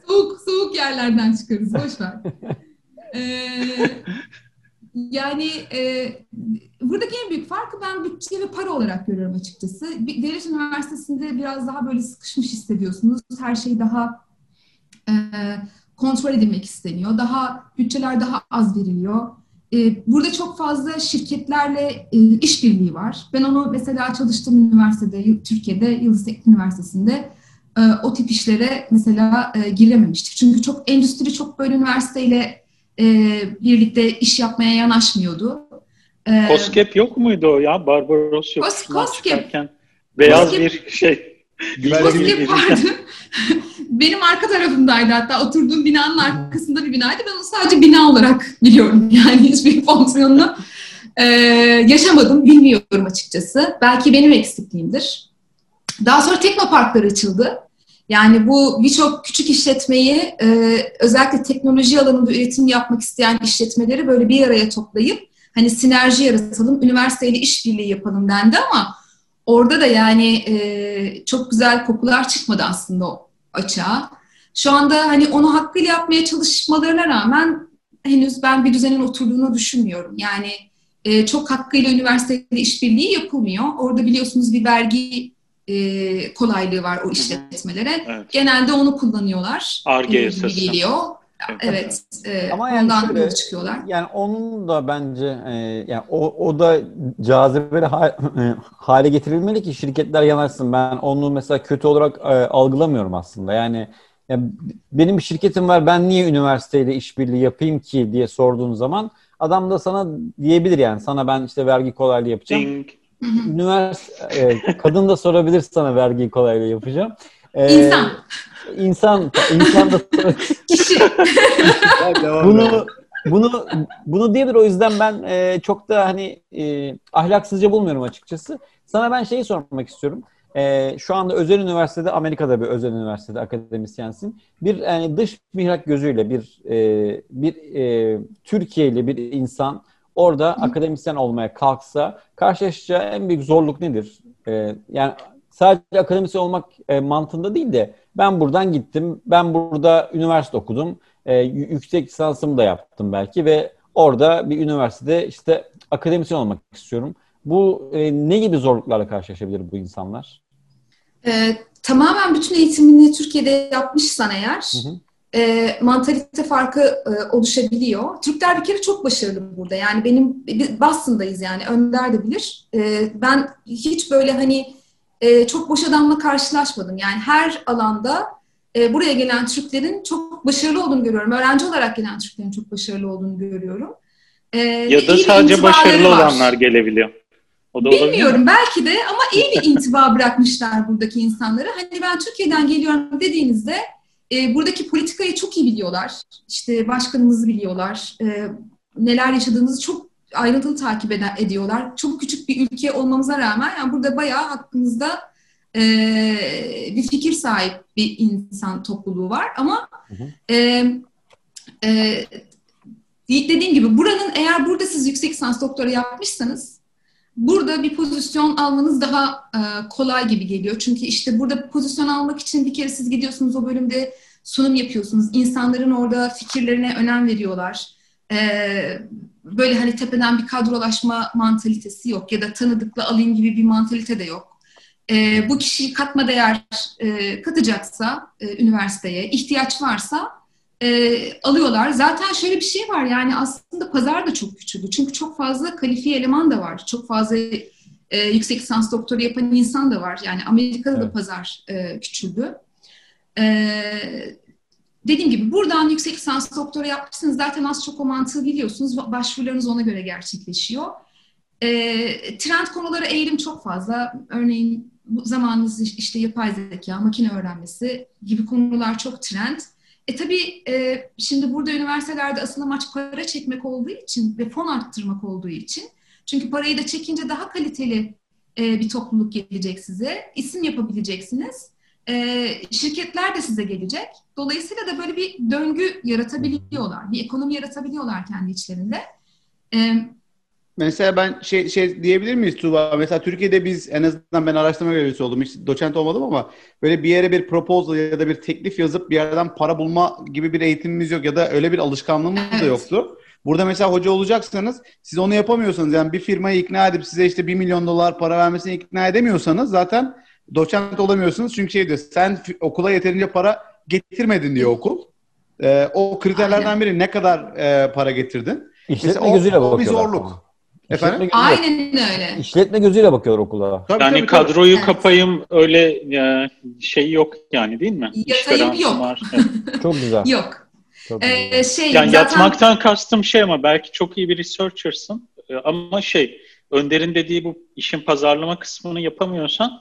soğuk soğuk yerlerden çıkarız boş ver. Ee, yani e, buradaki en büyük farkı ben bütçe ve para olarak görüyorum açıkçası. Devlet üniversitesinde biraz daha böyle sıkışmış hissediyorsunuz. Her şey daha e, kontrol edilmek isteniyor. Daha bütçeler daha az veriliyor. E, burada çok fazla şirketlerle e, işbirliği var. Ben onu mesela çalıştığım üniversitede, Türkiye'de Yıldız Teknik Üniversitesi'nde e, o tip işlere mesela e, girememiştik. Çünkü çok endüstri çok böyle üniversiteyle e, birlikte iş yapmaya yanaşmıyordu. E, Koskep yok muydu o ya? Barbaros yok. Kos- Koskep. Beyaz Koskep- bir şey. Güvenli Koskep- bir- Koskep vardı. <laughs> Benim arka tarafımdaydı hatta oturduğum binanın arkasında bir binaydı. Ben onu sadece bina olarak biliyorum. <laughs> Yani hiçbir fonksiyonunu e, yaşamadım, bilmiyorum açıkçası. Belki benim eksikliğimdir. Daha sonra teknoparklar açıldı. Yani bu birçok küçük işletmeyi e, özellikle teknoloji alanında üretim yapmak isteyen işletmeleri böyle bir araya toplayıp hani sinerji yaratalım, üniversiteyle işbirliği yapalım dendi ama orada da yani e, çok güzel kokular çıkmadı aslında o açığa. Şu anda hani onu hakkıyla yapmaya çalışmalarına rağmen henüz ben bir düzenin oturduğunu düşünmüyorum. Yani e, çok hakkıyla üniversiteyle işbirliği yapılmıyor. Orada biliyorsunuz bir vergi e, kolaylığı var o işletmelere. Evet. Genelde onu kullanıyorlar. Ar-Ge geliyor. Evet. E, Ama yani ondan şöyle- çıkıyorlar. Yani onun da bence e, yani o, o da cazibeli ha- e, hale getirilmeli ki şirketler yanaşsın. Ben onu mesela kötü olarak e, algılamıyorum aslında. Yani, ya benim bir şirketim var ben niye üniversiteyle işbirliği yapayım ki diye sorduğun zaman adam da sana diyebilir yani sana ben işte vergi kolaylığı yapacağım. Ding. Üniversite e, kadın da sorabilir sana vergi kolaylığı yapacağım. E, İnsan, insan insan da <laughs> kişi. Bunu bunu bunu diyebilir o yüzden ben e, çok da hani e, ahlaksızca bulmuyorum açıkçası. Sana ben şeyi sormak istiyorum. E, şu anda özel üniversitede Amerika'da bir özel üniversitede akademisyensin. Bir yani dış mihrak gözüyle bir e, bir e, Türkiye'li bir insan orada akademisyen olmaya kalksa karşılaşacağı en büyük zorluk nedir? E, yani sadece akademisyen olmak e, mantığında değil de ben buradan gittim, ben burada üniversite okudum, e, yüksek lisansımı da yaptım belki ve orada bir üniversitede işte akademisyen olmak istiyorum. Bu e, ne gibi zorluklarla karşılaşabilir bu insanlar? E, tamamen bütün eğitimini Türkiye'de yapmışsan eğer Hı hı. e, mantalite farkı e, oluşabiliyor. Türkler bir kere çok başarılı burada. Yani benim Boston'dayız yani Önder de bilir. E, ben hiç böyle hani e, çok boş adamla karşılaşmadım. Yani her alanda e, buraya gelen Türklerin çok başarılı olduğunu görüyorum. Öğrenci olarak gelen Türklerin çok başarılı olduğunu görüyorum. E, Ya da sadece başarılı var. olanlar gelebiliyor. O da? Bilmiyorum belki de ama iyi bir <laughs> intiba bırakmışlar buradaki insanlara. Hani ben Türkiye'den geliyorum dediğinizde e, buradaki politikayı çok iyi biliyorlar. İşte başkanımızı biliyorlar. E, neler yaşadığımızı çok ayrıntılı takip eden, ediyorlar. Çok küçük bir ülke olmamıza rağmen yani burada bayağı hakkımızda e, bir fikir sahip bir insan topluluğu var. Ama Hı hı. e, e, dediğim gibi buranın eğer burada siz yüksek lisans doktora yapmışsanız burada bir pozisyon almanız daha e, kolay gibi geliyor. Çünkü işte burada pozisyon almak için bir kere siz gidiyorsunuz o bölümde sunum yapıyorsunuz. İnsanların orada fikirlerine önem veriyorlar. E, böyle hani tepeden bir kadrolaşma mantalitesi yok ya da tanıdıkla alayım gibi bir mantalite de yok. E, bu kişi katma değer e, katacaksa e, üniversiteye, ihtiyaç varsa e, alıyorlar. Zaten şöyle bir şey var yani aslında pazar da çok küçüldü. Çünkü çok fazla kalifiye eleman da var. Çok fazla e, yüksek lisans doktoru yapan insan da var. Yani Amerika'da da Evet. pazar e, küçüldü. E, dediğim gibi buradan yüksek lisans doktora yapmışsınız. Zaten az çok o mantığı biliyorsunuz. Başvurularınız ona göre gerçekleşiyor. E, trend konuları eğilim çok fazla. Örneğin bu zamanınız işte yapay zeka, makine öğrenmesi gibi konular çok trend. E tabii e, şimdi burada üniversitelerde asıl amaç para çekmek olduğu için ve fon arttırmak olduğu için. Çünkü parayı da çekince daha kaliteli e, bir topluluk gelecek size. İsim yapabileceksiniz. E, şirketler de size gelecek. Dolayısıyla da böyle bir döngü yaratabiliyorlar. Bir ekonomi yaratabiliyorlar kendi içlerinde. E, Mesela ben şey şey diyebilir miyiz Tuğba? Mesela Türkiye'de biz en azından ben araştırma görevlisi oldum. Hiç doçent olmadım ama böyle bir yere bir proposal ya da bir teklif yazıp bir yerden para bulma gibi bir eğitimimiz yok ya da öyle bir alışkanlığımız Evet. da yoktu. Burada mesela hoca olacaksanız siz onu yapamıyorsanız yani bir firmayı ikna edip size işte 1 milyon dolar para vermesini ikna edemiyorsanız zaten doçent olamıyorsunuz. Çünkü şey diyor sen okula yeterince para getirmedin diyor okul. Ee, o kriterlerden biri ne kadar e, para getirdin? İşletme Mesela o- gözüyle o bir bakıyorlar. zorluk. Efendim? Gözüyle, aynen öyle. işletme gözüyle bakıyorlar okula. Tabii, Yani tabii, tabii. kadroyu Evet. kapayım öyle e, şey yok yani değil mi? Yatayım yok. var. <laughs> Evet. Çok güzel. Yok. Çok güzel. E, şey Yani zaten yatmaktan kastım şey ama belki çok iyi bir researcher'sın E, ama şey Önder'in dediği bu işin pazarlama kısmını yapamıyorsan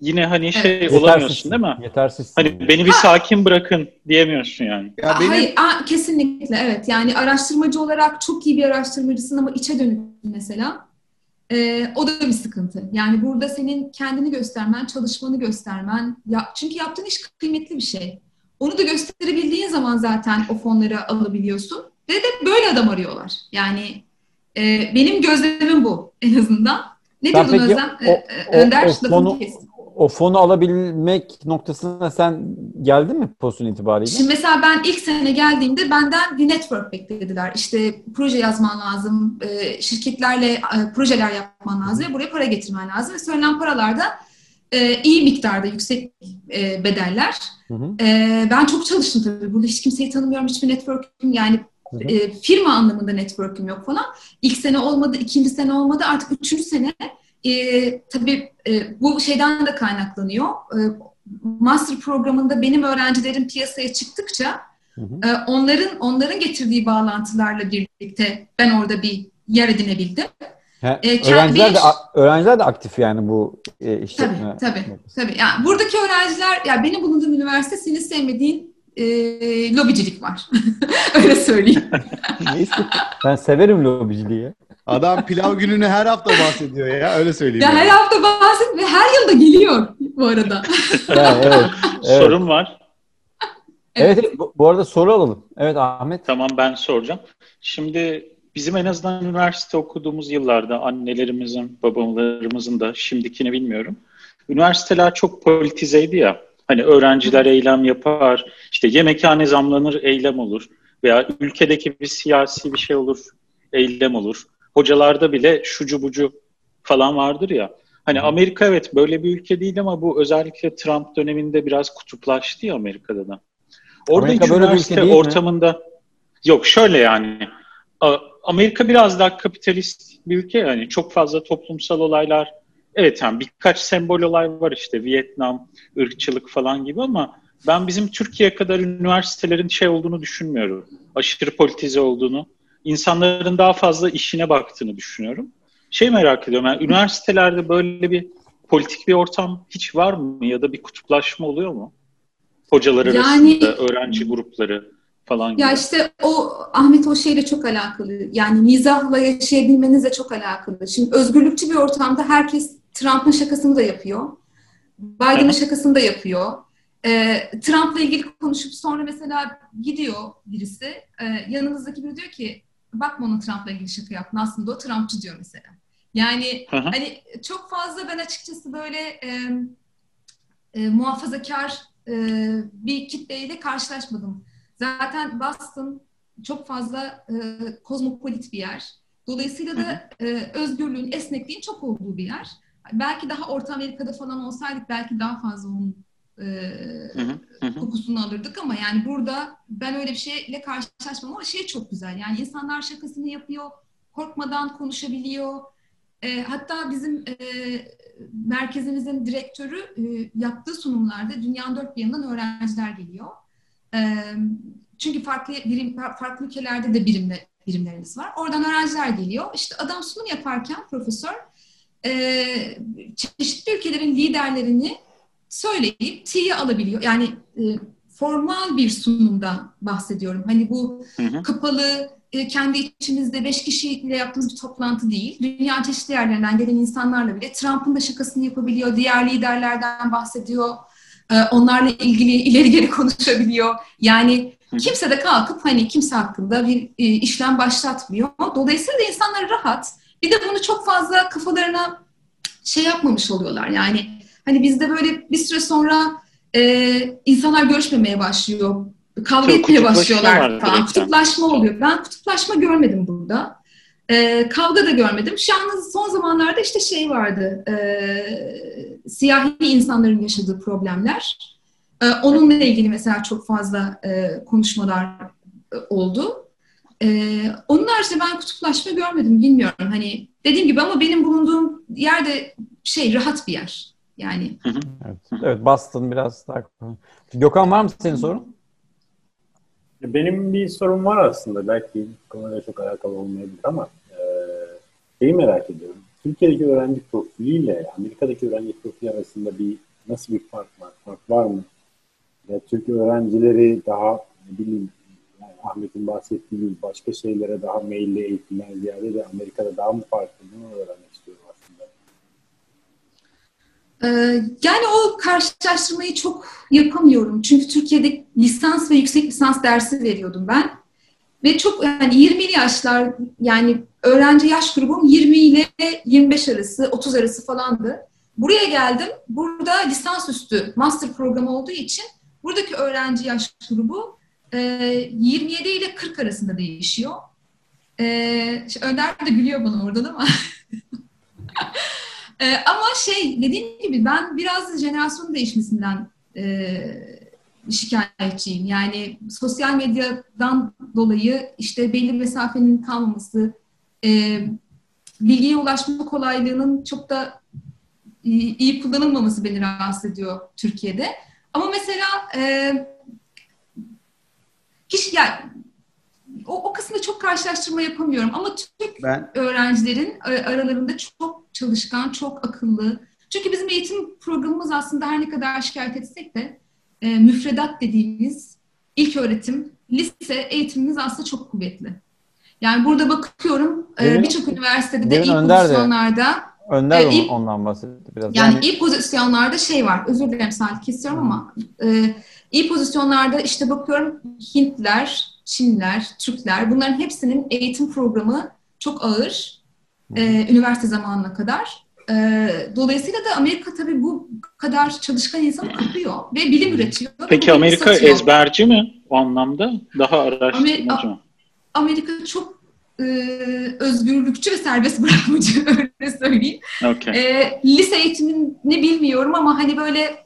yine hani şey Yetersizsin. olamıyorsun değil mi? Yetersizsin. Hani beni bir sakin bırakın diyemiyorsun yani. Ya benim Hayır, aa, kesinlikle evet. Yani araştırmacı olarak çok iyi bir araştırmacısın ama içe dönük mesela. Ee, o da bir sıkıntı. Yani burada senin kendini göstermen, çalışmanı göstermen. Ya, çünkü yaptığın iş kıymetli bir şey. Onu da gösterebildiğin zaman zaten o fonları alabiliyorsun. Ve de böyle adam arıyorlar. Yani e, benim gözlemim bu en azından. Ne Sen diyordun peki Özlem? o- Ee, o- Önder o fonu- kes. O fonu alabilmek noktasına sen geldin mi pozisyon itibariyle? Şimdi mesela ben ilk sene geldiğimde benden bir network beklediler. İşte proje yazman lazım, e, şirketlerle e, projeler yapman lazım ve buraya para getirmen lazım. Ve söylenen paralar da e, iyi miktarda, yüksek bedeller. Hı hı. Ben çok çalıştım tabii. Burada hiç kimseyi tanımıyorum, hiçbir network'üm yani Hı hı. firma anlamında network'üm yok falan. İlk sene olmadı, ikinci sene olmadı. Artık üçüncü sene e, tabii e, bu şeyden de kaynaklanıyor. E, master programında benim öğrencilerim piyasaya çıktıkça Hı hı. e, onların onların getirdiği bağlantılarla birlikte ben orada bir yer edinebildim. He, E, öğrenciler de öğrenciler de aktif yani bu e, Tabii, işletme. tabii, tabii. Yani buradaki öğrenciler, ya benim bulunduğum üniversite senin sevmediğin e, lobicilik var. <laughs> Öyle söyleyeyim. <laughs> Neyse. Ben severim lobiciliği. Adam pilav gününü her hafta bahsediyor ya öyle söyleyeyim. Ya yani. her hafta bahset ve her yılda geliyor bu arada. <laughs> Yani, evet. evet. Sorun var. Evet, evet. Bu, bu arada soru alalım. Evet Ahmet. Tamam ben soracağım. Şimdi bizim en azından üniversite okuduğumuz yıllarda annelerimizin, babalarımızın da şimdikini bilmiyorum. Üniversiteler çok politizeydi ya. Hani öğrenciler eylem yapar, işte yemekhane zamlanır, eylem olur. Veya ülkedeki bir siyasi bir şey olur, eylem olur. Hocalarda bile şucu bucu falan vardır ya. Hani Amerika evet böyle bir ülke değil ama bu özellikle Trump döneminde biraz kutuplaştı ya Amerika'da da. Orada Amerika hiç böyle bir ülke değil mi? ortamında yok şöyle yani Amerika biraz daha kapitalist bir ülke yani çok fazla toplumsal olaylar evet yani birkaç sembol olay var işte Vietnam, ırkçılık falan gibi ama ben bizim Türkiye kadar üniversitelerin şey olduğunu düşünmüyorum. Aşırı politize olduğunu. İnsanların daha fazla işine baktığını düşünüyorum. Şey merak ediyorum yani üniversitelerde böyle bir politik bir ortam hiç var mı ya da bir kutuplaşma oluyor mu? Hocalar Yani- arasında, öğrenci grupları falan gibi. Ya işte o Ahmet o şeyle çok alakalı. Yani mizahla yaşayabilmenizle çok alakalı. Şimdi özgürlükçü bir ortamda herkes Trump'ın şakasını da yapıyor. Biden'ın şakasını da yapıyor. Ee, Trump'la ilgili konuşup sonra mesela gidiyor birisi. E, yanınızdaki biri diyor ki bakma onun Trump'la ilgili şaka yaptın. Aslında o Trumpçı diyor mesela. Yani hı. hani çok fazla ben açıkçası böyle e, e, muhafazakar e, bir kitleyle karşılaşmadım. Zaten Boston çok fazla e, kozmopolit bir yer. Dolayısıyla da e, özgürlüğün, esnekliğin çok olduğu bir yer. Belki daha Orta Amerika'da falan olsaydık belki daha fazla onun e, Hı hı, kokusunu alırdık ama yani burada ben öyle bir şeyle karşılaşmam ama şey çok güzel. Yani insanlar şakasını yapıyor, korkmadan konuşabiliyor. E, hatta bizim e, merkezimizin direktörü e, yaptığı sunumlarda dünyanın dört bir yanından öğrenciler geliyor. E, çünkü farklı birim, farklı ülkelerde de birimle, birimlerimiz var. Oradan öğrenciler geliyor. İşte adam sunum yaparken profesör e, çeşitli ülkelerin liderlerini söyleyip T'ye alabiliyor. Yani e, formal bir sunumda bahsediyorum. Hani bu Hı hı. kapalı, e, kendi içimizde beş kişiyle yaptığımız bir toplantı değil. Dünya çeşitli yerlerinden gelen insanlarla bile Trump'ın da şakasını yapabiliyor. Diğer liderlerden bahsediyor. E, onlarla ilgili ileri geri konuşabiliyor. Yani kimse de kalkıp hani kimse hakkında bir e, işlem başlatmıyor. Dolayısıyla da insanlar rahat. Bir de bunu çok fazla kafalarına şey yapmamış oluyorlar. Yani hani bizde böyle bir süre sonra e, insanlar görüşmemeye başlıyor. Kavga Çok etmeye başlıyorlar falan. Kutuplaşma oluyor. Ben kutuplaşma görmedim burada. E, kavga da görmedim. Yalnız son zamanlarda işte şey vardı. E, siyahi insanların yaşadığı problemler. E, onunla ilgili mesela çok fazla e, konuşmalar e, oldu. E, onun haricinde ben kutuplaşma görmedim. Bilmiyorum. Hani dediğim gibi ama benim bulunduğum yerde şey rahat bir yer. Yani Evet, evet Boston biraz daha... Gökhan var mı senin sorun? Benim bir sorum var aslında. Belki konuyla çok alakalı olmayabilir ama e, şeyi merak ediyorum. Türkiye'deki öğrenci profiliyle Amerika'daki öğrenci profili arasında bir nasıl bir fark var? Fark var mı? Ya Türk öğrencileri daha ne bileyim yani Ahmet'in bahsettiği gibi başka şeylere daha meyilli eğitimden ziyade de Amerika'da daha mı farklı? Bunu öğrenmek istiyorum Yani o karşılaştırmayı çok yapamıyorum. Çünkü Türkiye'de lisans ve yüksek lisans dersi veriyordum ben. Ve çok yani 20'li yaşlar yani öğrenci yaş grubum 20 ile 25 arası, 30 arası falandı. Buraya geldim. Burada lisansüstü master programı olduğu için buradaki öğrenci yaş grubu e, 27 ile 40 arasında değişiyor. E, Önder de gülüyor bana oradan ama <laughs> Ee, ama şey dediğim gibi ben biraz jenerasyon değişmesinden e, şikayetçiyim. Yani sosyal medyadan dolayı işte belli mesafenin kalmaması, e, bilgiye ulaşma kolaylığının çok da iyi, iyi kullanılmaması beni rahatsız ediyor Türkiye'de. Ama mesela e, kişi yani o, o kısımda çok karşılaştırma yapamıyorum ama Türk Ben öğrencilerin a- aralarında çok çalışkan, çok akıllı. Çünkü bizim eğitim programımız aslında her ne kadar şikayet etsek de e, müfredat dediğimiz ilk öğretim, lise eğitimimiz aslında çok kuvvetli. Yani burada bakıyorum e, birçok üniversitede de iyi Önder de- pozisyonlarda Önder Evet, iyi- ondan bahsetti biraz. yani, iyi pozisyonlarda şey var. Özür dilerim Salih kesiyorum ama e, iyi pozisyonlarda işte bakıyorum Hintler, Çinliler, Türkler bunların hepsinin eğitim programı çok ağır. e, üniversite zamanına kadar. E, dolayısıyla da Amerika tabii bu kadar çalışkan insanı kapıyor ve bilim üretiyor. Peki Amerika satıyor. ezberci mi o anlamda? Daha araştırmacı mı? Amerika çok e, özgürlükçü ve serbest <laughs> bırakmacı öyle söyleyeyim. Okey. E, lise eğitimini bilmiyorum ama hani böyle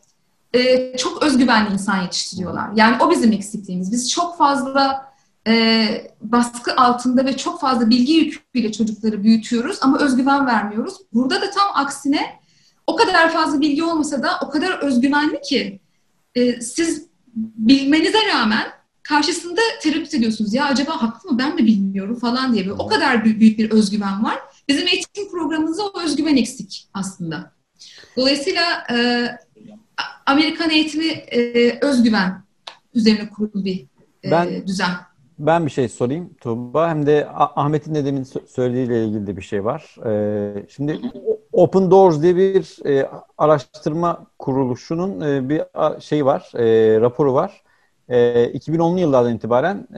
e, çok özgüvenli insan yetiştiriyorlar. Yani o bizim eksikliğimiz. Biz çok fazla e, baskı altında ve çok fazla bilgi yüküyle çocukları büyütüyoruz ama özgüven vermiyoruz. Burada da tam aksine o kadar fazla bilgi olmasa da o kadar özgüvenli ki e, siz bilmenize rağmen karşısında tereddüt ediyorsunuz. Ya acaba haklı mı ben mi bilmiyorum falan diye. Böyle o kadar büyük, bir özgüven var. Bizim eğitim programımızda o özgüven eksik aslında. Dolayısıyla e, Amerikan eğitimi e, özgüven üzerine kurulu bir e, Ben- düzen. Ben bir şey sorayım Tuğba. Hem de Ah- Ahmet'in de demin sö- söylediğiyle ilgili de bir şey var. Ee, şimdi Open Doors diye bir e, araştırma kuruluşunun e, bir şey var, e, raporu var. E, 2010'lu yıllardan itibaren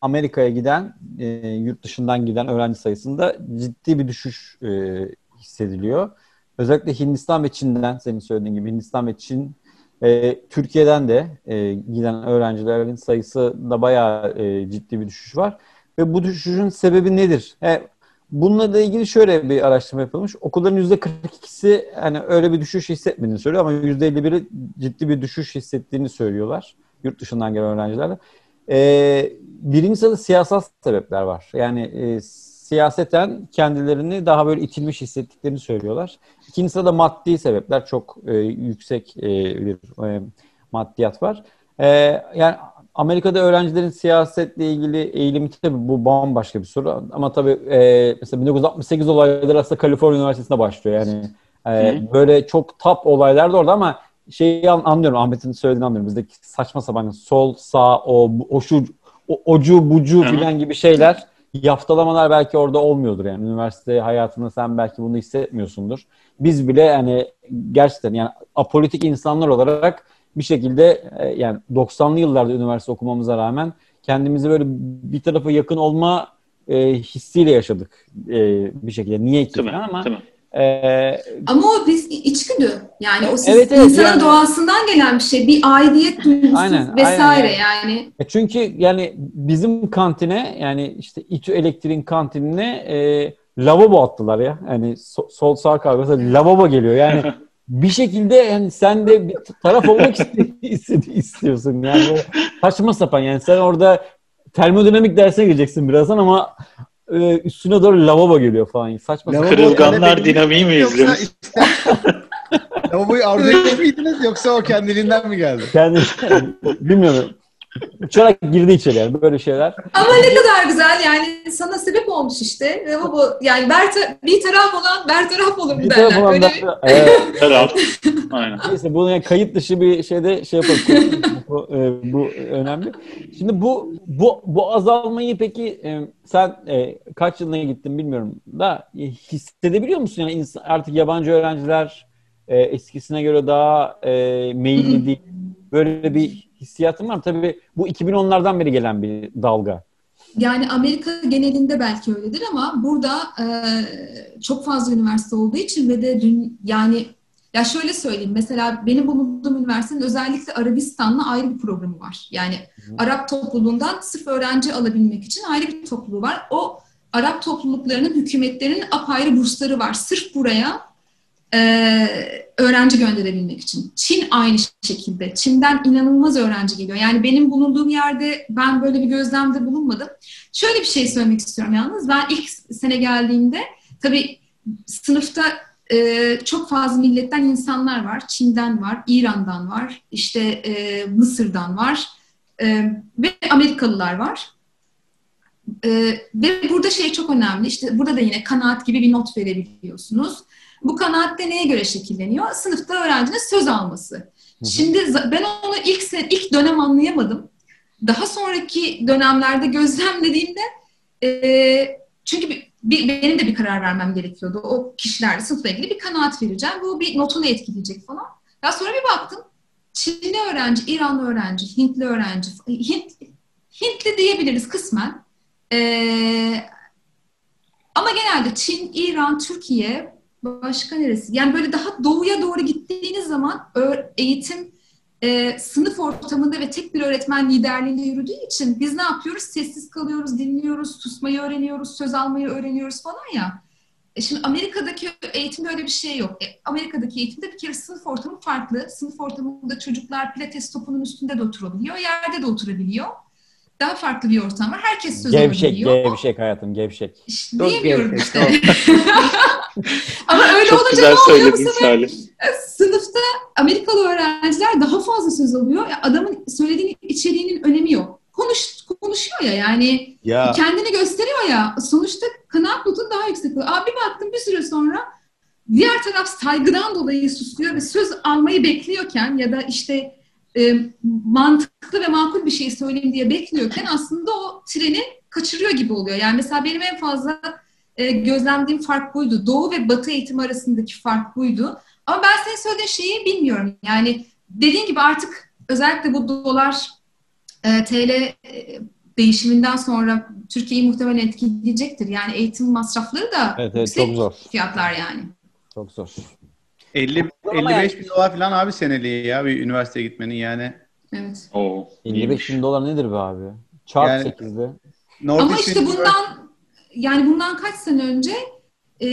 Amerika'ya giden, yurt dışından giden öğrenci sayısında ciddi bir düşüş hissediliyor. Özellikle Hindistan ve Çin'den, senin söylediğin gibi Hindistan ve Çin e, Türkiye'den de e, giden öğrencilerin sayısı da bayağı e, ciddi bir düşüş var. Ve bu düşüşün sebebi nedir? E, bununla da ilgili şöyle bir araştırma yapılmış. Okulların %42'si hani öyle bir düşüş hissetmediğini söylüyor ama %51'i ciddi bir düşüş hissettiğini söylüyorlar. Yurt dışından gelen öğrencilerle. E, birinci sırada siyasal sebepler var. Yani e, siyaseten kendilerini daha böyle itilmiş hissettiklerini söylüyorlar. İkinci sırada maddi sebepler çok e, yüksek e, bir e, maddiyat var. E, yani Amerika'da öğrencilerin siyasetle ilgili eğilimi tabii bu bambaşka bir soru. Ama tabii e, mesela 1968 olayları aslında Kaliforniya Üniversitesi'nde başlıyor. Yani e, böyle çok top olaylar da orada ama şeyi an- anlıyorum Ahmet'in söylediğini anlıyorum. Bizdeki saçma sapan sol, sağ, o, o şu, o, ocu, bucu filan gibi şeyler yaftalamalar belki orada olmuyordur yani. Üniversite hayatında sen belki bunu hissetmiyorsundur. Biz bile yani gerçekten yani apolitik insanlar olarak bir şekilde e, yani 90'lı yıllarda üniversite okumamıza rağmen kendimizi böyle bir tarafa yakın olma e, hissiyle yaşadık e, bir şekilde. Niye ki? Tabii, ama tabii. E, Ama o biz içgüdü. Yani o siz, Evet, evet, insanın yani- doğasından gelen bir şey. Bir aidiyet duygusu Aynen, vesaire aynen. yani. E Çünkü yani bizim kantine yani işte İTÜ Elektrik'in kantinine e, lavabo attılar ya. Yani so- sol sağ kavgası lavabo geliyor. Yani <laughs> bir şekilde yani sen de bir taraf olmak istiyorsun. Yani saçma sapan yani sen orada termodinamik dersine gireceksin birazdan ama e, üstüne doğru lavabo geliyor falan. Saçma. Lavabo- Kırılganlar dinamiği mi izliyoruz? <laughs> lavaboyu arzu etmiş miydiniz yoksa o kendiliğinden mi geldi? Kendi <laughs> bilmiyorum. Uçarak girdi içeri yani böyle şeyler. Ama ne kadar güzel yani sana sebep olmuş işte. Ve bu yani berta, bir taraf olan bertaraf olur mu Bir derler. taraf olan Öyle da- bir- Evet. Aynen. Neyse bunu yani kayıt dışı bir şeyde şey yapalım. bu, e, bu önemli. Şimdi bu bu bu azalmayı peki e, sen e, kaç yılına gittin bilmiyorum da e, hissedebiliyor musun yani insan, artık yabancı öğrenciler e, eskisine göre daha e, meyilli değil. Böyle bir hissiyatın var? Tabii bu 2010'lardan beri gelen bir dalga. Yani Amerika genelinde belki öyledir ama burada e, çok fazla üniversite olduğu için ve de dün, yani ya şöyle söyleyeyim mesela benim bulunduğum üniversitenin özellikle Arabistan'la ayrı bir programı var. Yani Arap topluluğundan sırf öğrenci alabilmek için ayrı bir topluluğu var. O Arap topluluklarının hükümetlerinin apayrı bursları var. Sırf buraya e, öğrenci gönderebilmek için. Çin aynı şekilde. Çin'den inanılmaz öğrenci geliyor. Yani benim bulunduğum yerde ben böyle bir gözlemde bulunmadım. Şöyle bir şey söylemek istiyorum yalnız. Ben ilk sene geldiğimde tabii sınıfta e, çok fazla milletten insanlar var. Çin'den var, İran'dan var, işte e, Mısır'dan var e, ve Amerikalılar var. E, ve burada şey çok önemli. İşte burada da yine kanaat gibi bir not verebiliyorsunuz. Bu kanaat de neye göre şekilleniyor? Sınıfta öğrencinin söz alması. Şimdi ben onu ilk sen, ilk dönem anlayamadım. Daha sonraki dönemlerde gözlemlediğimde e, çünkü bir, bir- benim de bir karar vermem gerekiyordu. O kişilerle sınıfla ilgili bir kanaat vereceğim. Bu bir notunu etkileyecek falan. Ya sonra bir baktım. Çinli öğrenci, İranlı öğrenci, Hintli öğrenci, Hint, Hintli diyebiliriz kısmen. Ee, ama genelde Çin, İran, Türkiye, başka neresi? Yani böyle daha doğuya doğru gittiğiniz zaman eğitim e, sınıf ortamında ve tek bir öğretmen liderliğinde yürüdüğü için biz ne yapıyoruz? Sessiz kalıyoruz, dinliyoruz, susmayı öğreniyoruz, söz almayı öğreniyoruz falan ya. E şimdi Amerika'daki eğitimde öyle bir şey yok. E, Amerika'daki eğitimde bir kere sınıf ortamı farklı. Sınıf ortamında çocuklar pilates topunun üstünde de oturabiliyor, yerde de oturabiliyor. Daha farklı bir ortam var. Herkes söz Gevşek, alabiliyor. gevşek hayatım, gevşek. İşte Çok diyemiyorum gevşek, işte. <laughs> Ama öyle Çok olunca ne oluyor bu sefer? Salih. Sınıfta Amerikalı öğrenciler daha fazla söz alıyor. Ya adamın söylediğinin içeriğinin önemi yok. Konuş, konuşuyor ya yani Ya kendini gösteriyor ya. Sonuçta kanaat notu daha yüksek oluyor. Abi baktım bir süre sonra diğer taraf saygıdan dolayı susuyor ve söz almayı bekliyorken ya da işte e, mantıklı ve makul bir şey söyleyeyim diye bekliyorken aslında o treni kaçırıyor gibi oluyor. Yani mesela benim en fazla e, gözlemlediğim fark buydu. Doğu ve Batı eğitimi arasındaki fark buydu. Ama ben senin söylediğin şeyi bilmiyorum. Yani dediğin gibi artık özellikle bu dolar e, TL e, değişiminden sonra Türkiye'yi muhtemelen etkileyecektir. Yani eğitim masrafları da Evet, evet çok zor. fiyatlar yani. Çok zor. 50 Ama 55 bin dolar falan abi seneliği ya bir üniversiteye gitmenin yani. Evet. Oo, 55 bin dolar nedir be abi? Çarp Yani- 8'de. North Ama işte University- bundan yani bundan kaç sene önce e,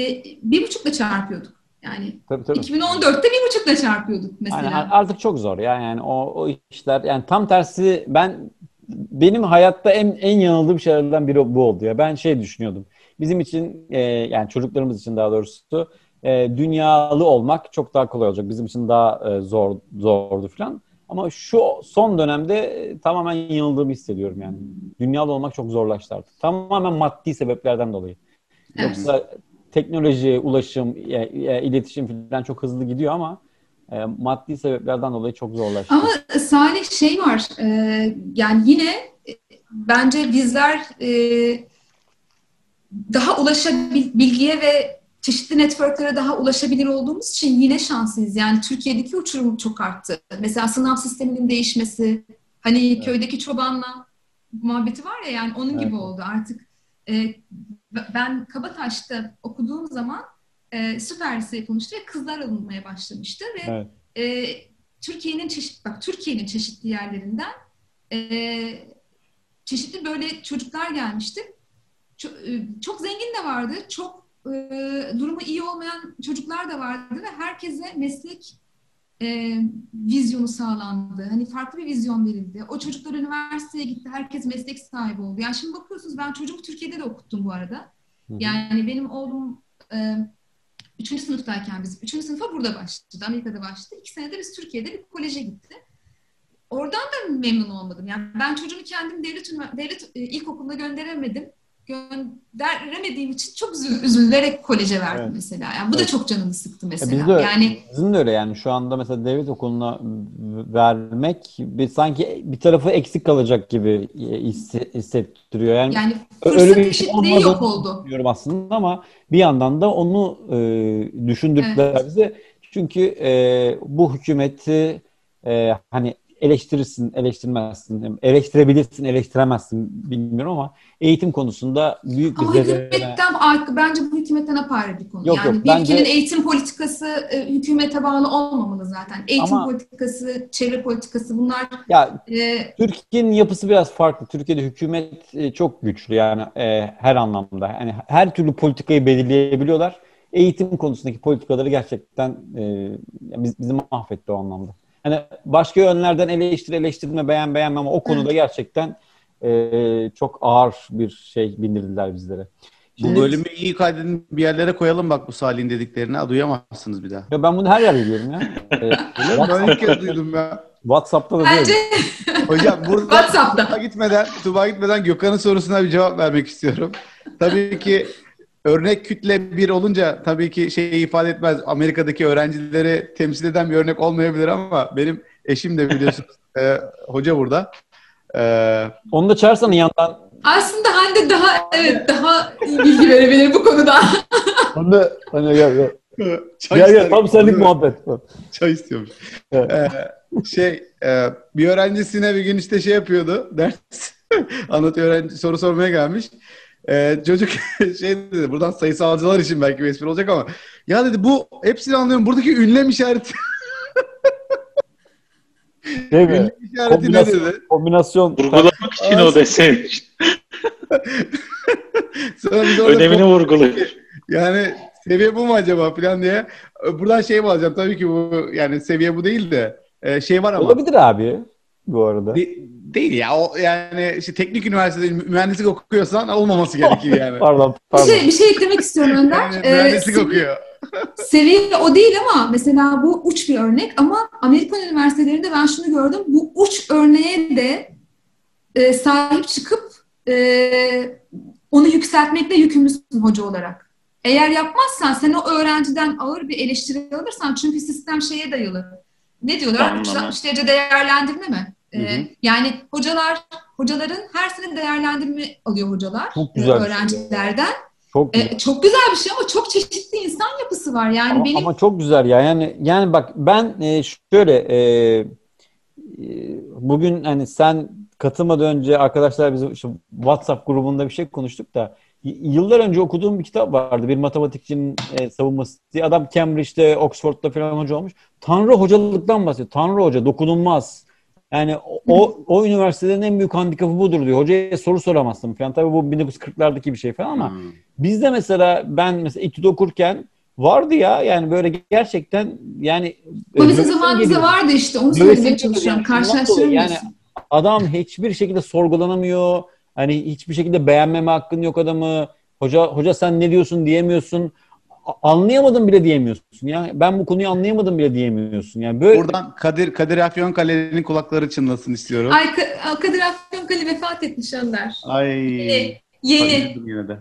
bir buçukla çarpıyorduk. Yani Tabii tabii. 2014'te bir buçukla çarpıyorduk mesela. Aynen, artık çok zor ya yani o, o işler yani tam tersi ben benim hayatta en en yanıldığım şeylerden biri bu oldu ya ben şey düşünüyordum bizim için e, yani çocuklarımız için daha doğrusu e, dünyalı olmak çok daha kolay olacak. Bizim için daha e, zor zordu falan ama şu son dönemde e, tamamen yanıldığımı hissediyorum yani. Dünyalı olmak çok zorlaştı artık. Tamamen maddi sebeplerden dolayı. Yoksa <laughs> teknoloji ulaşım e, e, iletişim falan çok hızlı gidiyor ama e, maddi sebeplerden dolayı çok zorlaştı. Ama Salih şey var e, yani yine e, bence bizler e, daha ulaşabil bilgiye ve çeşitli networklere daha ulaşabilir olduğumuz için yine şanslıyız. Yani Türkiye'deki uçurum çok arttı. Mesela sınav sisteminin değişmesi, hani evet. köydeki çobanla muhabbeti var ya yani onun evet. gibi oldu artık. E, ben Kabataş'ta okuduğum zaman e, süper lise yapılmıştı ve kızlar alınmaya başlamıştı ve evet. e, Türkiye'nin çeşit bak Türkiye'nin çeşitli yerlerinden e, çeşitli böyle çocuklar gelmişti. Çok, e, çok zengin de vardı, çok durumu iyi olmayan çocuklar da vardı ve herkese meslek e, vizyonu sağlandı. Hani farklı bir vizyon verildi. O çocuklar üniversiteye gitti, herkes meslek sahibi oldu. Yani şimdi bakıyorsunuz ben çocuğumu Türkiye'de de okuttum bu arada. Yani benim oğlum e, üçüncü sınıftayken biz, üçüncü sınıfa burada başladı, Amerika'da başladı. İki senede biz Türkiye'de bir koleje gitti. Oradan da memnun olmadım. Yani ben çocuğumu kendim devlet, devlet e, ilkokuluna gönderemedim gönderemediğim için çok üzülerek koleje verdim evet. mesela. Yani bu evet. da çok canımı sıktı mesela. Ya biz de, yani bizim de öyle yani şu anda mesela devlet okuluna vermek bir sanki bir tarafı eksik kalacak gibi hissettiriyor. Yani, yani öyle bir şey yok oldu. Diyorum aslında ama bir yandan da onu e, düşündürdüler evet. bize. Çünkü e, bu hükümeti e, hani eleştirirsin, eleştirmezsin. Eleştirebilirsin, eleştiremezsin bilmiyorum ama eğitim konusunda büyük bir Ama hükümetten, bence bu hükümetten apayrı bir konu. Yok, yani yok, bir bence... ülkenin eğitim politikası e, hükümete bağlı olmamalı zaten. Eğitim ama... politikası, çevre politikası bunlar... Ya, e... Türkiye'nin yapısı biraz farklı. Türkiye'de hükümet e, çok güçlü yani e, her anlamda. Yani her türlü politikayı belirleyebiliyorlar. Eğitim konusundaki politikaları gerçekten e, bizi mahvetti o anlamda hani başka yönlerden eleştir eleştirme beğen beğenme ama o konuda gerçekten e, çok ağır bir şey bindirdiler bizlere. Şimdi, bu bölümü iyi kaydedin bir yerlere koyalım bak bu Salih'in dediklerini. Duyamazsınız bir daha. Ya ben bunu her yerde biliyorum ya. <laughs> Ee, ben ilk kez duydum ya. WhatsApp'ta da Bence... <laughs> Hocam burada WhatsApp'ta. Tuba gitmeden, Tuba gitmeden Gökhan'ın sorusuna bir cevap vermek istiyorum. Tabii ki örnek kütle bir olunca tabii ki şey ifade etmez. Amerika'daki öğrencileri temsil eden bir örnek olmayabilir ama benim eşim de biliyorsunuz <laughs> e, hoca burada. E, Onu da çağırsan yandan. Aslında Hande daha evet daha iyi bilgi verebilir bu konuda. <laughs> Hande hani gel <laughs> gel. Çay gel gel tam senlik muhabbet. Çay istiyormuş. Evet. Ee, şey e, bir öğrencisine bir gün işte şey yapıyordu ders anlatıyor öğrenci soru sormaya gelmiş. Ee, çocuk <laughs> şey dedi buradan sayısalcılar için belki bir espri olacak ama ya dedi bu hepsini anlıyorum buradaki ünlem işareti <laughs> Değil mi? Ünlem işareti kombinasyon, ne dedi? Kombinasyon. Vurgulamak için o deseymiş. <laughs> Önemini vurguluyor. Yani seviye bu mu acaba falan diye. Buradan şey mi alacağım tabii ki bu yani seviye bu değil de e, şey var ama. Olabilir abi bu arada. De, değil ya. O yani işte teknik üniversitede mühendislik okuyorsan olmaması gerekir <laughs> yani. pardon, pardon. Bir şey, bir şey eklemek istiyorum <laughs> Önder. Yani mühendislik ee, okuyor. seviye o değil ama mesela bu uç bir örnek ama Amerikan üniversitelerinde ben şunu gördüm. Bu uç örneğe de e, sahip çıkıp e, onu yükseltmekle yükümlüsün hoca olarak. Eğer yapmazsan sen o öğrenciden ağır bir eleştiri alırsan çünkü sistem şeye dayalı. Ne diyorlar? 360 derece değerlendirme mi? Hı hı. Yani hocalar, hocaların her sene değerlendirme alıyor hocalar çok güzel öğrencilerden. Çok güzel. Ee, çok güzel bir şey ama çok çeşitli insan yapısı var. Yani ama, benim ama çok güzel ya. Yani yani bak ben e, şöyle e, e, bugün hani sen katılmadan önce arkadaşlar bizim işte WhatsApp grubunda bir şey konuştuk da yıllar önce okuduğum bir kitap vardı. Bir matematikçinin e, savunması diye. Adam Cambridge'de, Oxford'da falan hoca olmuş. Tanrı hocalıktan bahsediyor. Tanrı hoca, dokunulmaz. Yani o, o üniversitenin en büyük handikapı budur diyor. Hocaya soru soramazsın falan. Tabii bu 1940'lardaki bir şey falan ama hmm. bizde mesela ben mesela İTÜ'de okurken vardı ya yani böyle gerçekten yani bu bizim zamanımızda vardı işte onu söylemeye çalışıyorum. Karşılaştırmıyorsun. Yani adam hiçbir şekilde sorgulanamıyor. Hani hiçbir şekilde beğenmeme hakkın yok adamı. Hoca hoca sen ne diyorsun diyemiyorsun anlayamadım bile diyemiyorsun. Yani ben bu konuyu anlayamadım bile diyemiyorsun. Yani böyle Buradan Kadir Kadir Afyonkale'nin kulakları çınlasın istiyorum. Ay Kadir Afyonkale vefat etmiş Önder. Ay. Yeni. Yeni. Yine de.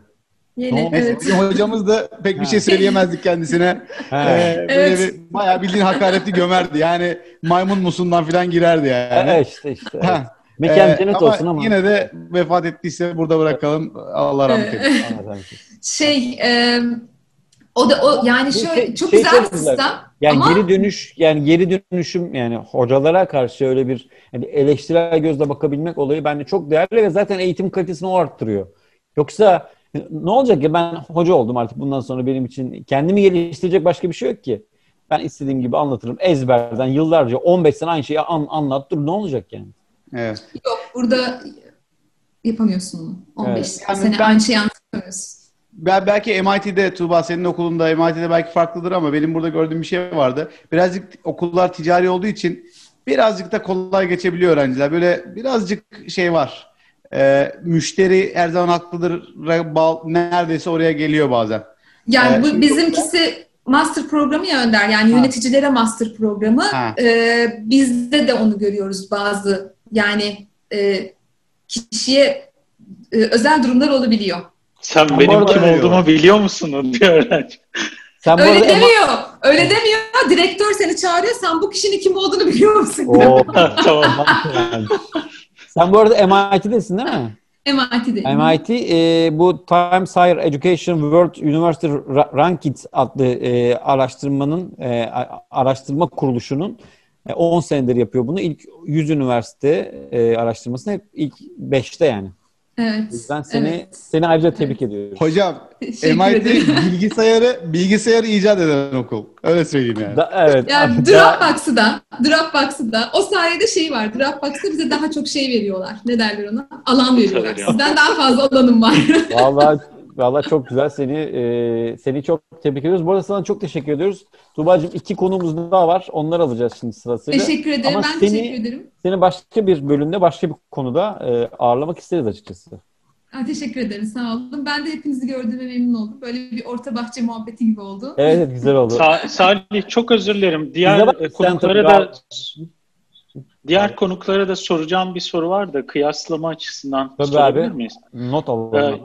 Yeni, evet. hocamız da pek bir şey söyleyemezdik kendisine. <laughs> ee, böyle evet. bir, bayağı bildiğin hakaretli gömerdi. Yani maymun musundan falan girerdi yani. Evet işte işte. Evet. Mekan ee, cennet olsun ama. Yine de vefat ettiyse burada bırakalım. Allah rahmet <laughs> eylesin. şey, e, O da o yani şöyle şey- çok şey güzel bir sistem. Yani Ama- geri dönüş yani geri dönüşüm yani hocalara karşı öyle bir yani eleştirel gözle bakabilmek olayı bence çok değerli ve zaten eğitim kalitesini o arttırıyor. Yoksa ne olacak ya ben hoca oldum artık bundan sonra benim için kendimi geliştirecek başka bir şey yok ki. Ben istediğim gibi anlatırım ezberden yıllarca 15 sene aynı şeyi an, anlat dur ne olacak yani. Evet. Yok burada yapamıyorsun onu. 15 Evet. Yani sene ben- aynı şeyi anlatamıyorsun. Ben belki MIT'de Tuğba senin okulunda MIT'de belki farklıdır ama benim burada gördüğüm bir şey vardı. Birazcık okullar ticari olduğu için birazcık da kolay geçebiliyor öğrenciler. Böyle birazcık şey var. Ee, müşteri her zaman haklıdır. Neredeyse oraya geliyor bazen. Yani Ee, bu bizimkisi master programı ya Önder. Yani Ha. yöneticilere master programı. Ha. Ee, bizde de onu görüyoruz bazı yani e, kişiye e, özel durumlar olabiliyor. Sen Ama benim kim olduğumu biliyor musun diyor öğrenci. Sen Öyle arada demiyor. Öyle demiyor. Direktör seni çağırıyor. Sen bu kişinin kim olduğunu biliyor musun? Oo, <laughs> tamam. Sen bu arada MIT'desin değil mi? MIT'de. MIT e, bu Times Higher Education World University Ra- Rankings adlı e, araştırmanın e, araştırma kuruluşunun e, 10 senedir yapıyor bunu. İlk 100 üniversite e, araştırmasında hep ilk 5'te yani. Evet. Yüzden seni evet. seni ayrıca tebrik ediyorum. Hocam <laughs> MIT bilgisayarı bilgisayarı icat eden okul. Öyle söyleyeyim yani. Da, evet. Yani <laughs> Dropbox'ı da, Dropbox'ı da, o sayede şey var. Dropbox'ta bize daha çok şey veriyorlar. Ne derler ona? Alan veriyorlar. Sizden daha fazla alanım var. Vallahi <laughs> vallahi çok güzel seni e, seni çok tebrik ediyoruz. Bu arada sana çok teşekkür ediyoruz. Tuğba'cığım iki konumuz daha var. Onları alacağız şimdi sırasıyla. teşekkür ederim. Ama ben seni- teşekkür ederim. Seni başka bir bölümde başka bir konuda e, ağırlamak isteriz açıkçası. Ha, teşekkür ederim. Sağ olun. Ben de hepinizi gördüğüme memnun oldum. Böyle bir orta bahçe muhabbeti gibi oldu. Evet, güzel oldu. Sa- Salih çok özür dilerim. Diğer bak, konuklara da diğer konuklara da soracağım bir soru var da kıyaslama açısından Tabii sorabilir abi. miyiz? Not alalım. Evet.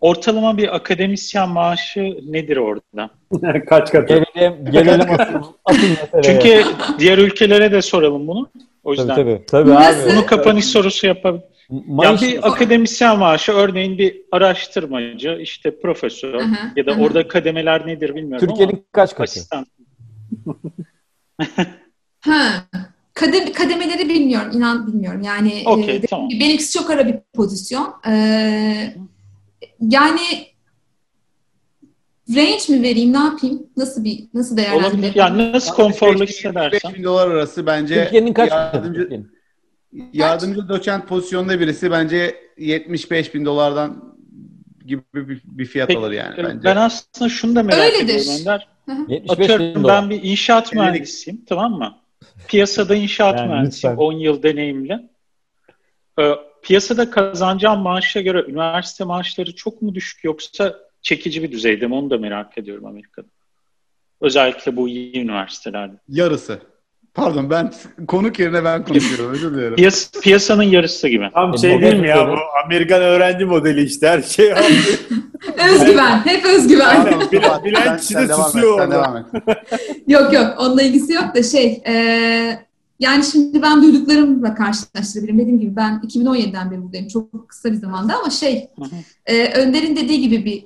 Ortalama bir akademisyen maaşı nedir orada? <laughs> Kaç katı? Gelelim, gelelim asıl, asıl meseleye. Çünkü diğer ülkelere de soralım bunu. O tabii yüzden tabii. Tabii Nasıl? abi. bunu kapanış sorusu yapalım. Ya bir akademisyen maaşı örneğin bir araştırmacı, işte profesör Hı hı, ya da hı hı. orada kademeler nedir bilmiyorum Türkiye'nin kaç ama katı? asistan. <laughs> Ha. Kadem, kademeleri bilmiyorum. inan bilmiyorum. Yani Okey, e, tamam. benimkisi çok ara bir pozisyon. Ee, yani range mi vereyim? Ne yapayım? Nasıl bir nasıl Olabilir. değerlendireyim? Yani nasıl konforlu 5 hissedersen. bin dolar arası bence Türkiye'nin kaç yardımcı, Türkiye'nin? yardımcı doçent pozisyonda birisi bence 75 bin dolardan gibi bir, bir fiyat Peki, alır yani bence. Ben aslında şunu da merak Öyledir. ediyorum Önder. 75 bin Atıyorum dolar. ben bir inşaat mühendisiyim tamam mı? Piyasada inşaat Yani mühendisiyim. lütfen. 10 yıl deneyimli. Ee, piyasada kazanacağım maaşa göre üniversite maaşları çok mu düşük yoksa çekici bir düzeyde mi? Onu da merak ediyorum Amerika'da. Özellikle bu iyi üniversitelerde. Yarısı. Pardon ben konuk yerine ben konuşuyorum özür dilerim. <laughs> Piyas- piyasanın yarısı gibi. Tam şey değil mi ya bu Amerikan öğrenci modeli işte her şey. <laughs> Özgüven. Hep özgüven. Aynen, bilen, bilen kişi de et, susuyor devam et. Yok yok onunla ilgisi yok da şey e, yani şimdi ben duyduklarımla karşılaştırabilirim. Dediğim gibi ben 2017'den beri buradayım. Çok kısa bir zamanda ama şey Hı hı. e, Önder'in dediği gibi bir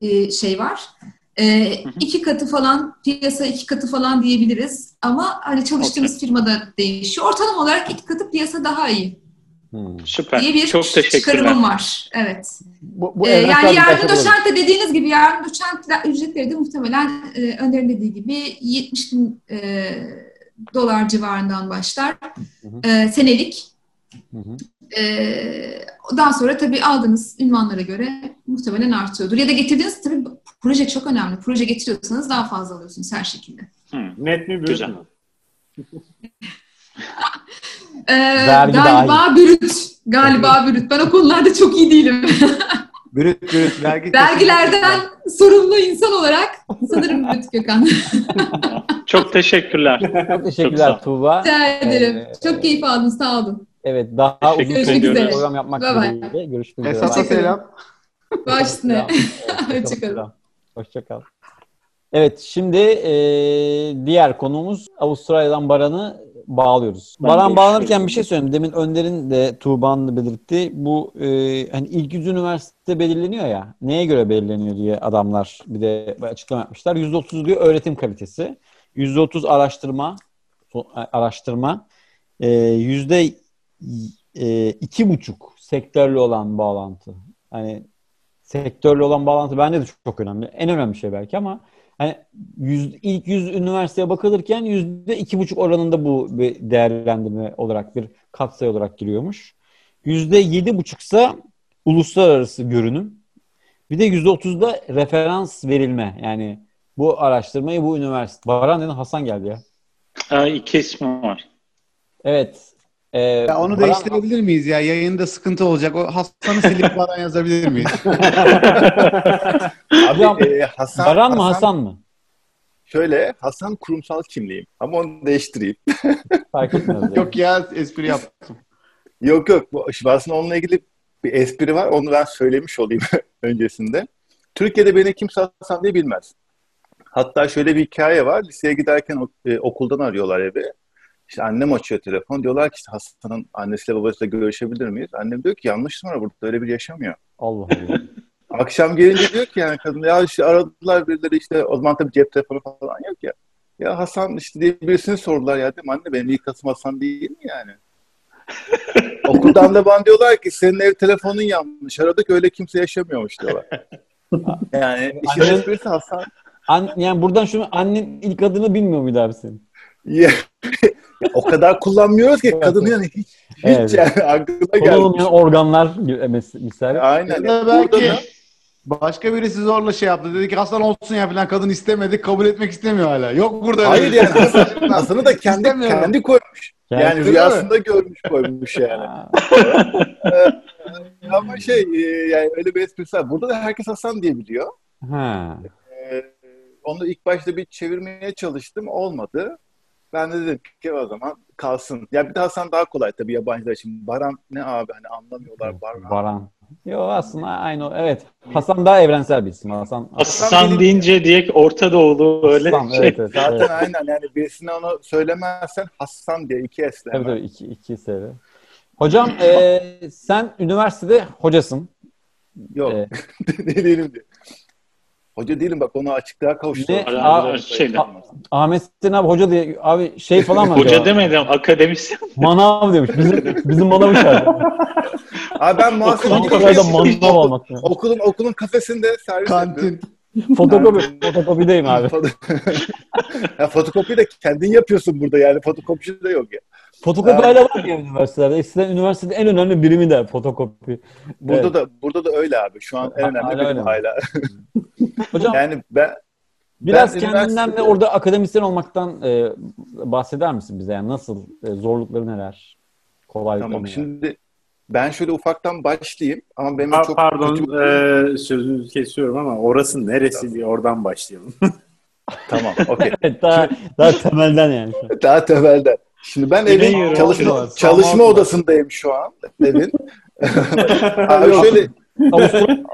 e, şey var. E, iki katı falan piyasa iki katı falan diyebiliriz ama hani çalıştığımız firmada değişiyor. Ortalama olarak iki katı piyasa daha iyi Hmm. Süper. diye bir Çok teşekkürler. çıkarımım var. Evet. Bu, bu Ee, yani yardım doçent de dediğiniz gibi yardım doçent ücretleri de muhtemelen e, Önder'in dediği gibi 70 bin e, dolar civarından başlar hı. e, senelik. Hı hı. E, ondan sonra tabii aldığınız ünvanlara göre muhtemelen artıyordur. Ya da getirdiğiniz tabii proje çok önemli. Proje getiriyorsanız daha fazla alıyorsunuz her şekilde. Hı. Net mi büyük Güzel. mü? <laughs> E, Vergi galiba bürüt. Galiba bürüt. Ben o konularda çok iyi değilim. <laughs> Bürüt bürüt vergi Vergilerden sorumlu insan olarak sanırım bürüt Gökhan. <laughs> Çok teşekkürler. Çok Çok teşekkürler sağ ol. Tuğba. Rica ederim. Ee, Çok keyif aldım. Sağ olun. Evet daha Teşekkür uzun ediyoruz. süreli Görüşmek program yapmak Bye bye. dileğiyle. Görüşmek üzere. Esas'a selam. Baş üstüne. Hoşçakal. Hoşçakalın. <laughs> Hoşçakal. Evet şimdi e, diğer konumuz Avustralya'dan Baran'ı bağlıyoruz. Ben Baran bağlanırken bir şey söyleyeyim. Demin Önder'in de Tuğba'nın belirtti. Bu e, hani ilk yüz üniversite belirleniyor ya. Neye göre belirleniyor diye adamlar bir de açıklama yapmışlar. %30 diyor öğretim kalitesi. %30 araştırma araştırma. E, yüzde e, iki buçuk sektörlü olan bağlantı. Hani sektörlü olan bağlantı bence de çok, çok önemli. En önemli şey belki ama hani yüz, ilk yüz üniversiteye bakılırken yüzde iki buçuk oranında bu bir değerlendirme olarak bir katsayı olarak giriyormuş. Yüzde yedi buçuksa uluslararası görünüm. Bir de yüzde otuzda referans verilme. Yani bu araştırmayı bu üniversite. Baran dedi Hasan geldi ya. Ha, iki ismi var. Evet. Ee, Ya onu Baran- değiştirebilir miyiz ya? Yayında sıkıntı olacak. O Hasan'ı silip Baran yazabilir miyiz? <laughs> Abi, e, Hasan, Baran mı Hasan mı? Şöyle Hasan kurumsal kimliğim ama onu değiştireyim. Fark etmez. yok ya espri yaptım. yok yok bu aslında onunla ilgili bir espri var onu ben söylemiş olayım <laughs> öncesinde. Türkiye'de beni kimse Hasan diye bilmez. Hatta şöyle bir hikaye var. Liseye giderken e, okuldan arıyorlar evi. İşte annem açıyor telefon. Diyorlar ki işte Hasan'ın annesiyle babasıyla görüşebilir miyiz? Annem diyor ki yanlış numara burada öyle bir yaşamıyor. Allah Allah. <laughs> Akşam gelince diyor ki yani kadın ya işte aradılar birileri işte o zaman tabii cep telefonu falan yok ya. Ya Hasan işte diye birisini sordular ya dedim anne benim ilk asım Hasan değil mi yani? <laughs> Okuldan da bana diyorlar ki senin ev telefonun yanlış. Aradık öyle kimse yaşamıyormuş diyorlar. <laughs> Yani işin esprisi Hasan. An, yani buradan şunu annen ilk adını bilmiyor muydu abi senin? Ya, o kadar kullanmıyoruz ki kadın yani hiç, hiç Evet. yani aklına gelmiş. Kullanılmayan organlar mis- misal. Aynen. Ya belki başka birisi zorla şey yaptı. Dedi ki Hasan olsun ya falan kadın istemedi. Kabul etmek istemiyor hala. Yok burada öyle Hayır yani şey. Hasan, Hasan'ı da kendi, kendi koymuş. Kendi- yani Öyle rüyasında görmüş koymuş yani. Ha, Ama şey e, yani öyle bir esprisi var. Burada da herkes Hasan diye biliyor. ha. E, onu ilk başta bir çevirmeye çalıştım. Olmadı. Ben de dedim ki o zaman kalsın. Ya bir de Hasan daha kolay tabii yabancılar için. Baran ne abi hani anlamıyorlar Baran. Baran. Yo aslında aynı o. Evet. Hasan daha evrensel bir isim. Hasan. Hasan benim- deyince diye Orta Doğulu öyle Hasan, şey. evet, evet, Zaten evet. aynen yani birisine onu söylemezsen Hasan diye iki esle. Tabii hemen. tabii iki, iki seri. Hocam e, sen üniversitede hocasın. Yok E, değilim diye. Hoca değilim bak onu açıklığa kavuştu. Ne? Aa, şeyden. Ahmet Sin abi hoca diye abi şey falan mı? Hoca demedim, akademisyen. Manav demiş. Bizim, bizim manav çağırdı. Abi ben muhasebeci Ankara'da manav olmak. Okulun okulun kafesinde servis. Kantin. Fotokopi. Fotokopideyim abi. <laughs> ya fotokopi de kendin yapıyorsun burada yani fotokopici de yok ya. Fotokopi hala var ya üniversitelerde. Eskiden üniversitede en önemli birimi de fotokopi. Burada Evet. da burada da öyle abi. Şu an en önemli hala öyle mi? hala. <laughs> Hocam Yani ben biraz ben kendinden ve üniversitede- orada akademisyen olmaktan e, bahseder misin bize? Yani nasıl? e, zorlukları neler? Kolaylıkları tamam neler? şimdi ben şöyle ufaktan başlayayım ama benim Ha, çok pardon kötü e, sözünüzü kesiyorum ama orası neresi diye oradan başlayalım. tamam okey. <laughs> Daha, daha temelden yani. Daha temelden. Şimdi ben evin çalışma, çalışma odasındayım şu an evin. <laughs> Abi şöyle o,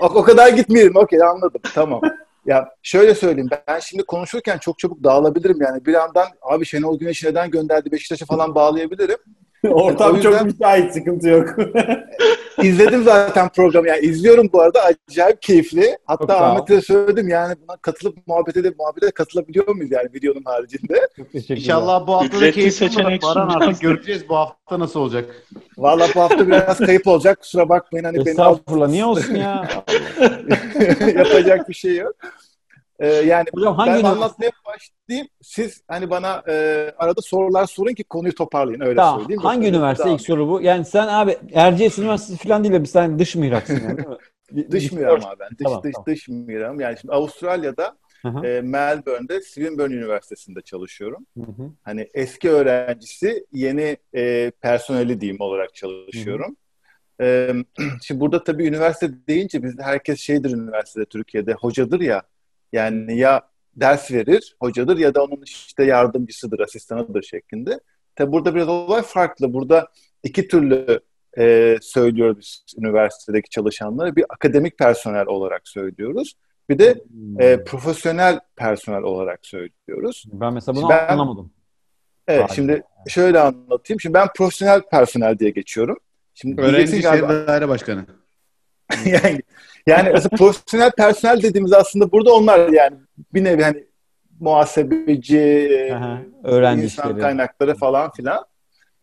<laughs> o kadar gitmeyelim. Okey anladım. Tamam. Ya şöyle söyleyeyim. Ben şimdi konuşurken çok çabuk dağılabilirim yani. Bir yandan abi Şenol Güneş'i neden gönderdi Beşiktaş'a falan bağlayabilirim. <laughs> Ortam yüzden- çok müsait, sıkıntı yok. <laughs> İzledim zaten programı. Yani izliyorum bu arada. Acayip keyifli. Hatta. Ahmet'e söyledim yani buna katılıp muhabbete de muhabbete katılabiliyor muyuz yani videonun haricinde? İnşallah bu hafta da keyifli. Baran artık göreceğiz bu hafta nasıl olacak. Valla bu hafta biraz kayıp olacak. Kusura bakmayın hani beni Estağfurullah. Niye olsun ya? <laughs> yapacak bir şey yok. Ee, yani Hocam hangi ben üniversite? anlatmaya başlayayım. Siz hani bana e, arada sorular sorun ki konuyu toparlayın öyle Tamam. söyleyeyim. Hangi Yoksa üniversite ilk soru bu? Yani sen abi Erciyes Üniversitesi falan değil de sen dış mihraksın yani değil mi? <laughs> Dış miram abi ben. Dış, Tamam, dış, tamam. dış miram. Yani şimdi Avustralya'da e, Melbourne'de Swinburne Üniversitesi'nde çalışıyorum. Hı hı. Hani eski öğrencisi, yeni e, personeli diyeyim olarak çalışıyorum. E, <clears throat> şimdi burada tabii üniversite deyince bizde herkes şeydir üniversitede Türkiye'de hocadır ya. Yani ya ders verir, hocadır ya da onun işte yardımcısıdır, asistanıdır şeklinde. Tabii burada biraz olay farklı. Burada iki türlü e, söylüyoruz biz üniversitedeki çalışanları. Bir akademik personel olarak söylüyoruz. Bir de Hmm. e, profesyonel personel olarak söylüyoruz. ben mesela bunu Ben- anlamadım. Evet Harika. şimdi şöyle anlatayım. Şimdi ben profesyonel personel diye geçiyorum. Şimdi Öğrenci abi- Daire Başkanı. <laughs> yani yani aslında <laughs> profesyonel personel dediğimiz aslında burada onlar yani bir nevi hani muhasebeci, e, Aha, öğrenci insan işleri. kaynakları falan filan.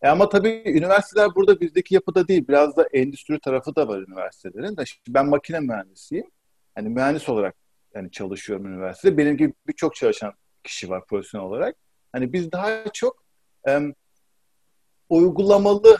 E ama tabii üniversiteler burada bizdeki yapıda değil. Biraz da endüstri tarafı da var üniversitelerin. De şimdi ben makine mühendisiyim. Hani mühendis olarak yani çalışıyorum üniversitede. Benim gibi birçok çalışan kişi var profesyonel olarak. Hani biz daha çok em, uygulamalı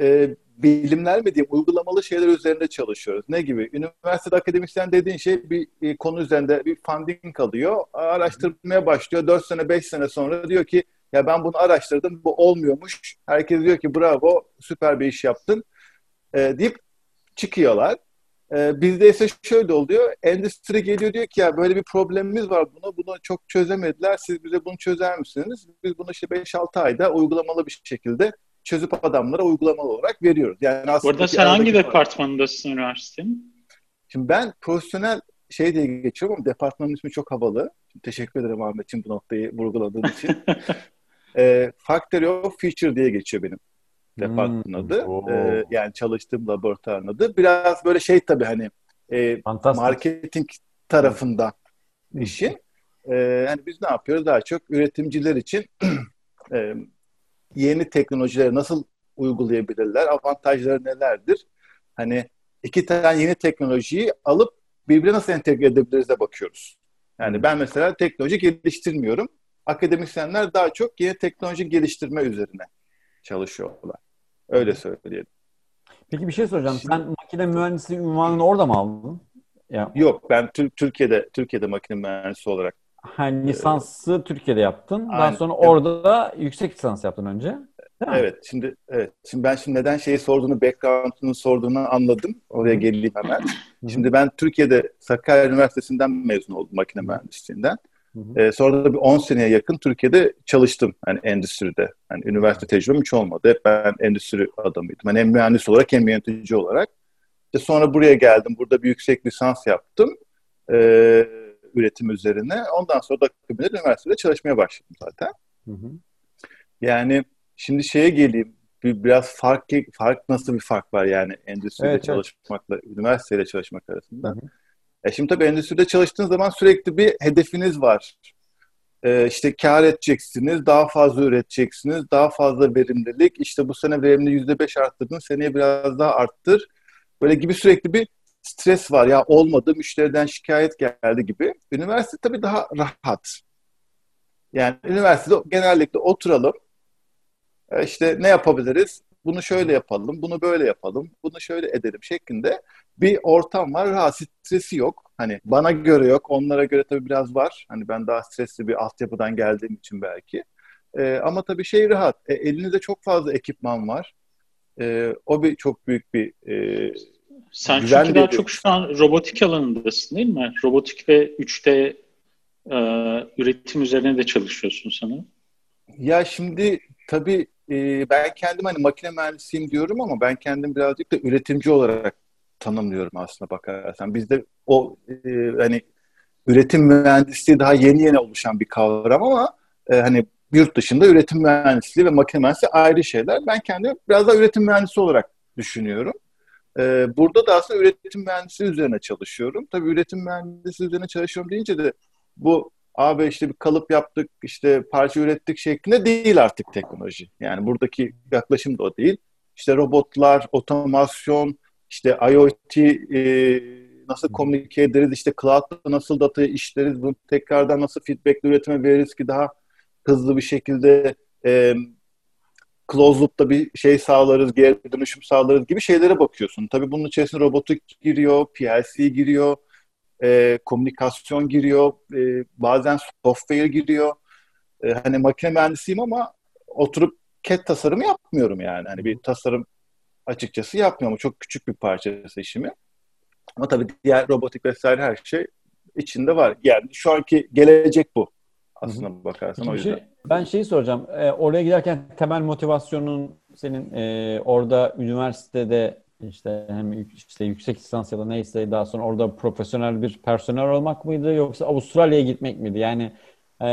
e, bilimler mi diyeyim, uygulamalı şeyler üzerinde çalışıyoruz. Ne gibi? Üniversitede akademisyen dediğin şey bir, bir konu üzerinde bir funding alıyor, araştırmaya başlıyor. 4 sene, 5 sene sonra diyor ki ya ben bunu araştırdım, bu olmuyormuş. Herkes diyor ki bravo, süper bir iş yaptın e, deyip çıkıyorlar. E, bizde ise şöyle oluyor, endüstri geliyor diyor ki ya böyle bir problemimiz var bunu, bunu çok çözemediler, siz bize bunu çözer misiniz? Biz bunu işte 5-6 ayda uygulamalı bir şekilde çözüp adamlara uygulamalı olarak veriyoruz. Yani aslında Burada sen hangi departmanındasın üniversitenin? Şimdi ben profesyonel şey diye geçiyorum ama departmanın ismi çok havalı. Şimdi teşekkür ederim Ahmetciğim bu noktayı vurguladığın <laughs> için. e, Factory of Future diye geçiyor benim departmanın Hmm, adı. oo. E, yani çalıştığım laboratuvarın adı. Biraz böyle şey tabii hani e, marketing tarafında işin. E, yani biz ne yapıyoruz? Daha çok üretimciler için <clears throat> e, yeni teknolojileri nasıl uygulayabilirler? Avantajları nelerdir? Hani iki tane yeni teknolojiyi alıp birbirine nasıl entegre edebiliriz de bakıyoruz. Yani ben mesela teknoloji geliştirmiyorum. Akademisyenler daha çok yeni teknoloji geliştirme üzerine çalışıyorlar. Öyle söyleyelim. Peki bir şey soracağım. Şimdi- Sen makine mühendisliği unvanını orada mı aldın? Ya, Yok ben Tür- Türkiye'de Türkiye'de makine mühendisi olarak ha, lisansı Türkiye'de yaptın. Daha Aynen. sonra Evet. orada da yüksek lisans yaptın önce. Evet, şimdi evet. Şimdi ben şimdi neden şeyi sorduğunu, background'unu sorduğunu anladım. Oraya geleyim hemen. Şimdi ben Türkiye'de Sakarya Üniversitesi'nden mezun oldum makine mühendisliğinden. Ee, sonra da bir 10 seneye yakın Türkiye'de çalıştım. Hani endüstride. Hani üniversite tecrübem hiç olmadı. Hep ben endüstri adamıydım. Hani hem mühendis olarak hem yönetici olarak. İşte sonra buraya geldim. Burada bir yüksek lisans yaptım. Ee, üretim üzerine. Ondan sonra da üniversitede çalışmaya başladım zaten. Hı hı. Yani şimdi şeye geleyim. Bir, biraz fark fark nasıl bir fark var yani endüstride Evet, evet. çalışmakla üniversiteyle çalışmak arasında. Hı hı. E şimdi tabii endüstride çalıştığınız zaman sürekli bir hedefiniz var. E, işte kar edeceksiniz, daha fazla üreteceksiniz, daha fazla verimlilik. İşte bu sene verimli yüzde beş arttırdın, seneye biraz daha arttır. Böyle gibi sürekli bir stres var. Ya olmadı, müşteriden şikayet geldi gibi. Üniversite tabii daha rahat. Yani üniversitede genellikle oturalım. E, işte ne yapabiliriz? Bunu şöyle yapalım, bunu böyle yapalım, bunu şöyle edelim şeklinde bir ortam var. Rahat, stresi yok. Hani bana göre yok, onlara göre tabii biraz var. Hani ben daha stresli bir altyapıdan geldiğim için belki. E, ama tabii şey rahat. E, elinizde çok fazla ekipman var. E, o bir çok büyük bir e, Sen Güven çünkü daha çok şu an robotik alanındasın değil mi? Robotik ve 3D e, üretim üzerine de çalışıyorsun sanırım. Ya şimdi tabii e, ben kendim hani makine mühendisiyim diyorum ama ben kendim birazcık da üretimci olarak tanımlıyorum aslında bakarsan. Bizde o e, hani üretim mühendisliği daha yeni yeni oluşan bir kavram ama e, hani yurt dışında üretim mühendisliği ve makine mühendisliği ayrı şeyler. Ben kendimi biraz daha üretim mühendisi olarak düşünüyorum. E, burada da aslında üretim mühendisliği üzerine çalışıyorum. Tabii üretim mühendisliği üzerine çalışıyorum deyince de bu abi işte bir kalıp yaptık, işte parça ürettik şeklinde değil artık teknoloji. Yani buradaki yaklaşım da o değil. İşte robotlar, otomasyon, işte IoT e, nasıl komünike ederiz, işte cloud'da nasıl datayı işleriz, bunu tekrardan nasıl feedback üretime veririz ki daha hızlı bir şekilde e, closed loop'ta bir şey sağlarız, geri dönüşüm sağlarız gibi şeylere bakıyorsun. Tabii bunun içerisine robotik giriyor, PLC giriyor, e, komünikasyon giriyor, e, bazen software giriyor. E, hani makine mühendisiyim ama oturup CAD tasarımı yapmıyorum yani. Hani bir tasarım açıkçası yapmıyorum. Çok küçük bir parçası işimi. Ama tabii diğer robotik vesaire her şey içinde var. Yani şu anki gelecek bu. Aslında bakarsan Peki o bir şey- yüzden. ben şeyi soracağım. Ee, oraya giderken temel motivasyonun senin e, orada üniversitede işte hem yük- işte yüksek lisans ya da neyse daha sonra orada profesyonel bir personel olmak mıydı yoksa Avustralya'ya gitmek miydi? Yani e,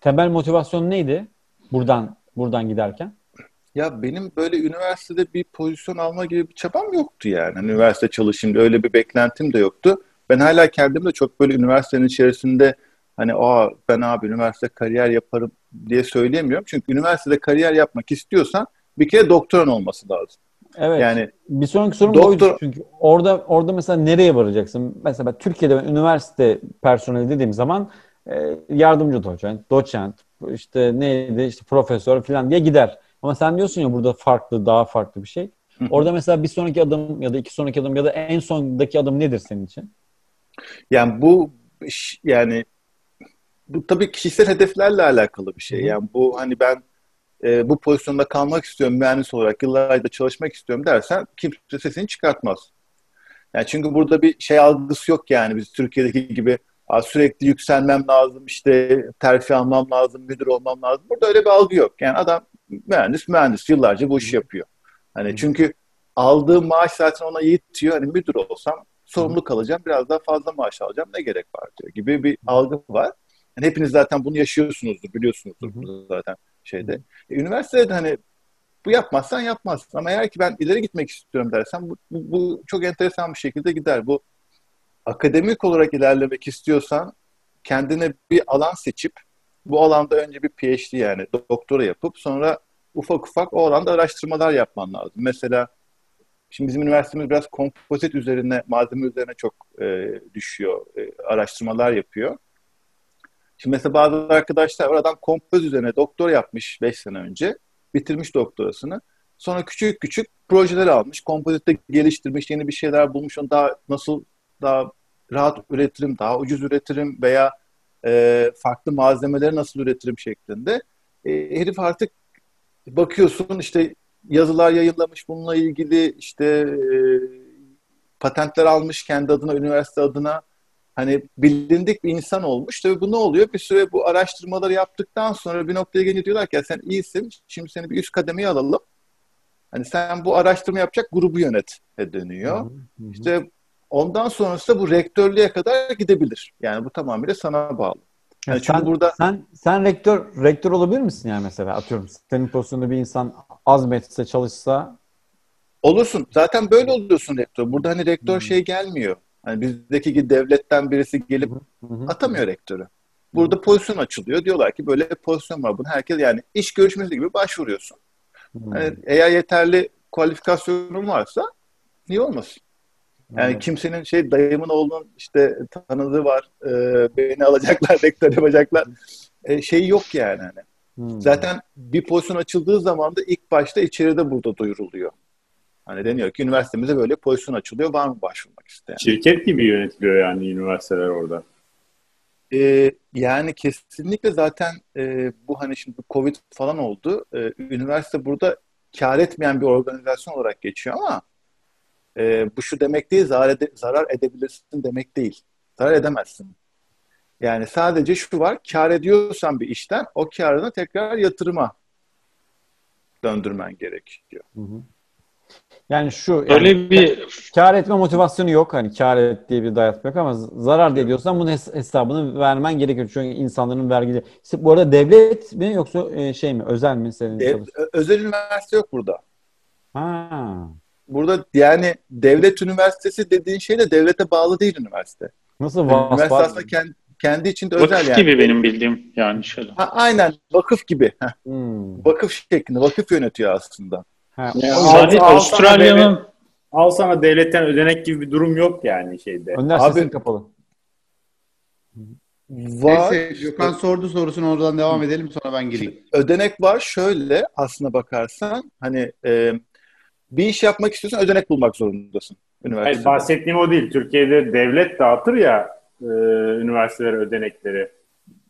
temel motivasyon neydi buradan buradan giderken? Ya benim böyle üniversitede bir pozisyon alma gibi bir çabam yoktu yani. Hani üniversite çalışayım öyle bir beklentim de yoktu. Ben hala kendimde çok böyle üniversitenin içerisinde hani aa ben abi üniversite kariyer yaparım diye söyleyemiyorum. Çünkü üniversitede kariyer yapmak istiyorsan bir kere doktoran olması lazım. Evet. Yani bir sonraki sorum doktor- oydu çünkü orada orada mesela nereye varacaksın? Mesela ben Türkiye'de ben üniversite personeli dediğim zaman e, yardımcı doçent, doçent, işte neydi işte profesör falan diye gider. Ama sen diyorsun ya burada farklı, daha farklı bir şey. Orada mesela bir sonraki adım ya da iki sonraki adım ya da en sondaki adım nedir senin için? Yani bu yani bu tabii kişisel hedeflerle alakalı bir şey. Yani bu hani ben e, bu pozisyonda kalmak istiyorum mühendis olarak yıllarca çalışmak istiyorum dersen kimse sesini çıkartmaz. Yani çünkü burada bir şey algısı yok yani biz Türkiye'deki gibi "Aa, sürekli yükselmem lazım işte terfi almam lazım müdür olmam lazım. Burada öyle bir algı yok. Yani adam mühendis mühendis yıllarca bu işi yapıyor. Hani çünkü aldığı maaş zaten ona yetiyor. Hani müdür olsam sorumluluk alacağım biraz daha fazla maaş alacağım ne gerek var diyor gibi bir algı var. Yani hepiniz zaten bunu yaşıyorsunuzdur biliyorsunuzdur burada zaten şeyde. E, üniversitede de hani bu yapmazsan yapmazsın ama eğer ki ben ileri gitmek istiyorum dersen bu, bu, bu çok enteresan bir şekilde gider. Bu akademik olarak ilerlemek istiyorsan kendine bir alan seçip bu alanda önce bir PhD yani doktora yapıp sonra ufak ufak o alanda araştırmalar yapman lazım. Mesela şimdi bizim üniversitemiz biraz kompozit üzerine, malzeme üzerine çok e, düşüyor, e, araştırmalar yapıyor. Şimdi mesela bazı arkadaşlar var, adam kompozit üzerine doktor yapmış 5 sene önce, bitirmiş doktorasını. Sonra küçük küçük projeler almış, kompozitte geliştirmiş, yeni bir şeyler bulmuş, onu daha nasıl daha rahat üretirim, daha ucuz üretirim veya e, farklı malzemeleri nasıl üretirim şeklinde. E, herif artık bakıyorsun işte yazılar yayınlamış bununla ilgili işte e, patentler almış kendi adına, üniversite adına. Hani bilindik bir insan olmuş. Tabii bu ne oluyor? Bir süre bu araştırmaları yaptıktan sonra bir noktaya gelince diyorlar ki "Ya sen iyisin, şimdi seni bir üst kademeye alalım. Hani sen bu araştırma yapacak grubu yönet dönüyor. İşte ondan sonrası da bu rektörlüğe kadar gidebilir. Yani bu tamamıyla sana bağlı. Ya Yani çünkü sen, burada sen sen rektör rektör olabilir misin yani mesela atıyorum senin pozisyonunda bir insan azmetse çalışsa olursun. Zaten böyle oluyorsun rektör. Burada hani rektör Hmm. şey gelmiyor. Hani bizdeki gibi devletten birisi gelip atamıyor rektörü. Burada pozisyon açılıyor. Diyorlar ki böyle pozisyon var. Bunu herkes yani iş görüşmesi gibi başvuruyorsun. Hani eğer yeterli kualifikasyonun varsa niye olmasın? Yani Evet. kimsenin şey dayımın oğlunun işte tanıdığı var. e, beni alacaklar, <laughs> rektör yapacaklar. E, şey yok yani. Hani. Hmm. Zaten bir pozisyon açıldığı zaman da ilk başta içeride burada duyuruluyor. Hani deniyor ki üniversitemize böyle pozisyon açılıyor. Var mı başvurmak isteyen? Şirket gibi yönetiliyor yani üniversiteler orada. Ee, yani kesinlikle zaten e, bu hani şimdi Covid falan oldu. Ee, üniversite burada kar etmeyen bir organizasyon olarak geçiyor ama e, bu şu demek değil zarar, ede- zarar edebilirsin demek değil. Zarar edemezsin. Yani sadece şu var kar ediyorsan bir işten o karını tekrar yatırıma döndürmen gerekiyor. Hı hı. Yani şu yani Öyle bir kar etme motivasyonu yok hani kar et diye bir dayatma yok ama zarar da ediyorsan bunun hes- hesabını vermen gerekiyor. Çünkü insanların vergileri. İşte bu arada devlet mi yoksa e, şey mi özel mi senin ö- özel üniversite yok burada. Ha. Burada yani devlet üniversitesi dediğin şey de devlete bağlı değil üniversite. Nasıl Yani vasf üniversite aslında kendi, kendi içinde özel vakıf yani. gibi benim bildiğim yani şöyle. Ha, aynen vakıf gibi. Hmm. vakıf şeklinde. Vakıf yönetiyor aslında. Ha, Yani al- al Avustralya'nın Al sana devletten ödenek gibi bir durum yok yani şeyde. Önder Abi- sesin kapalı. Var. Neyse Gökhan sordu sorusunu oradan devam edelim sonra ben gireyim. Ödenek var şöyle aslına bakarsan hani e, bir iş yapmak istiyorsan ödenek bulmak zorundasın. Hayır, bahsettiğim o değil. Türkiye'de devlet dağıtır ya e, üniversitelere ödenekleri.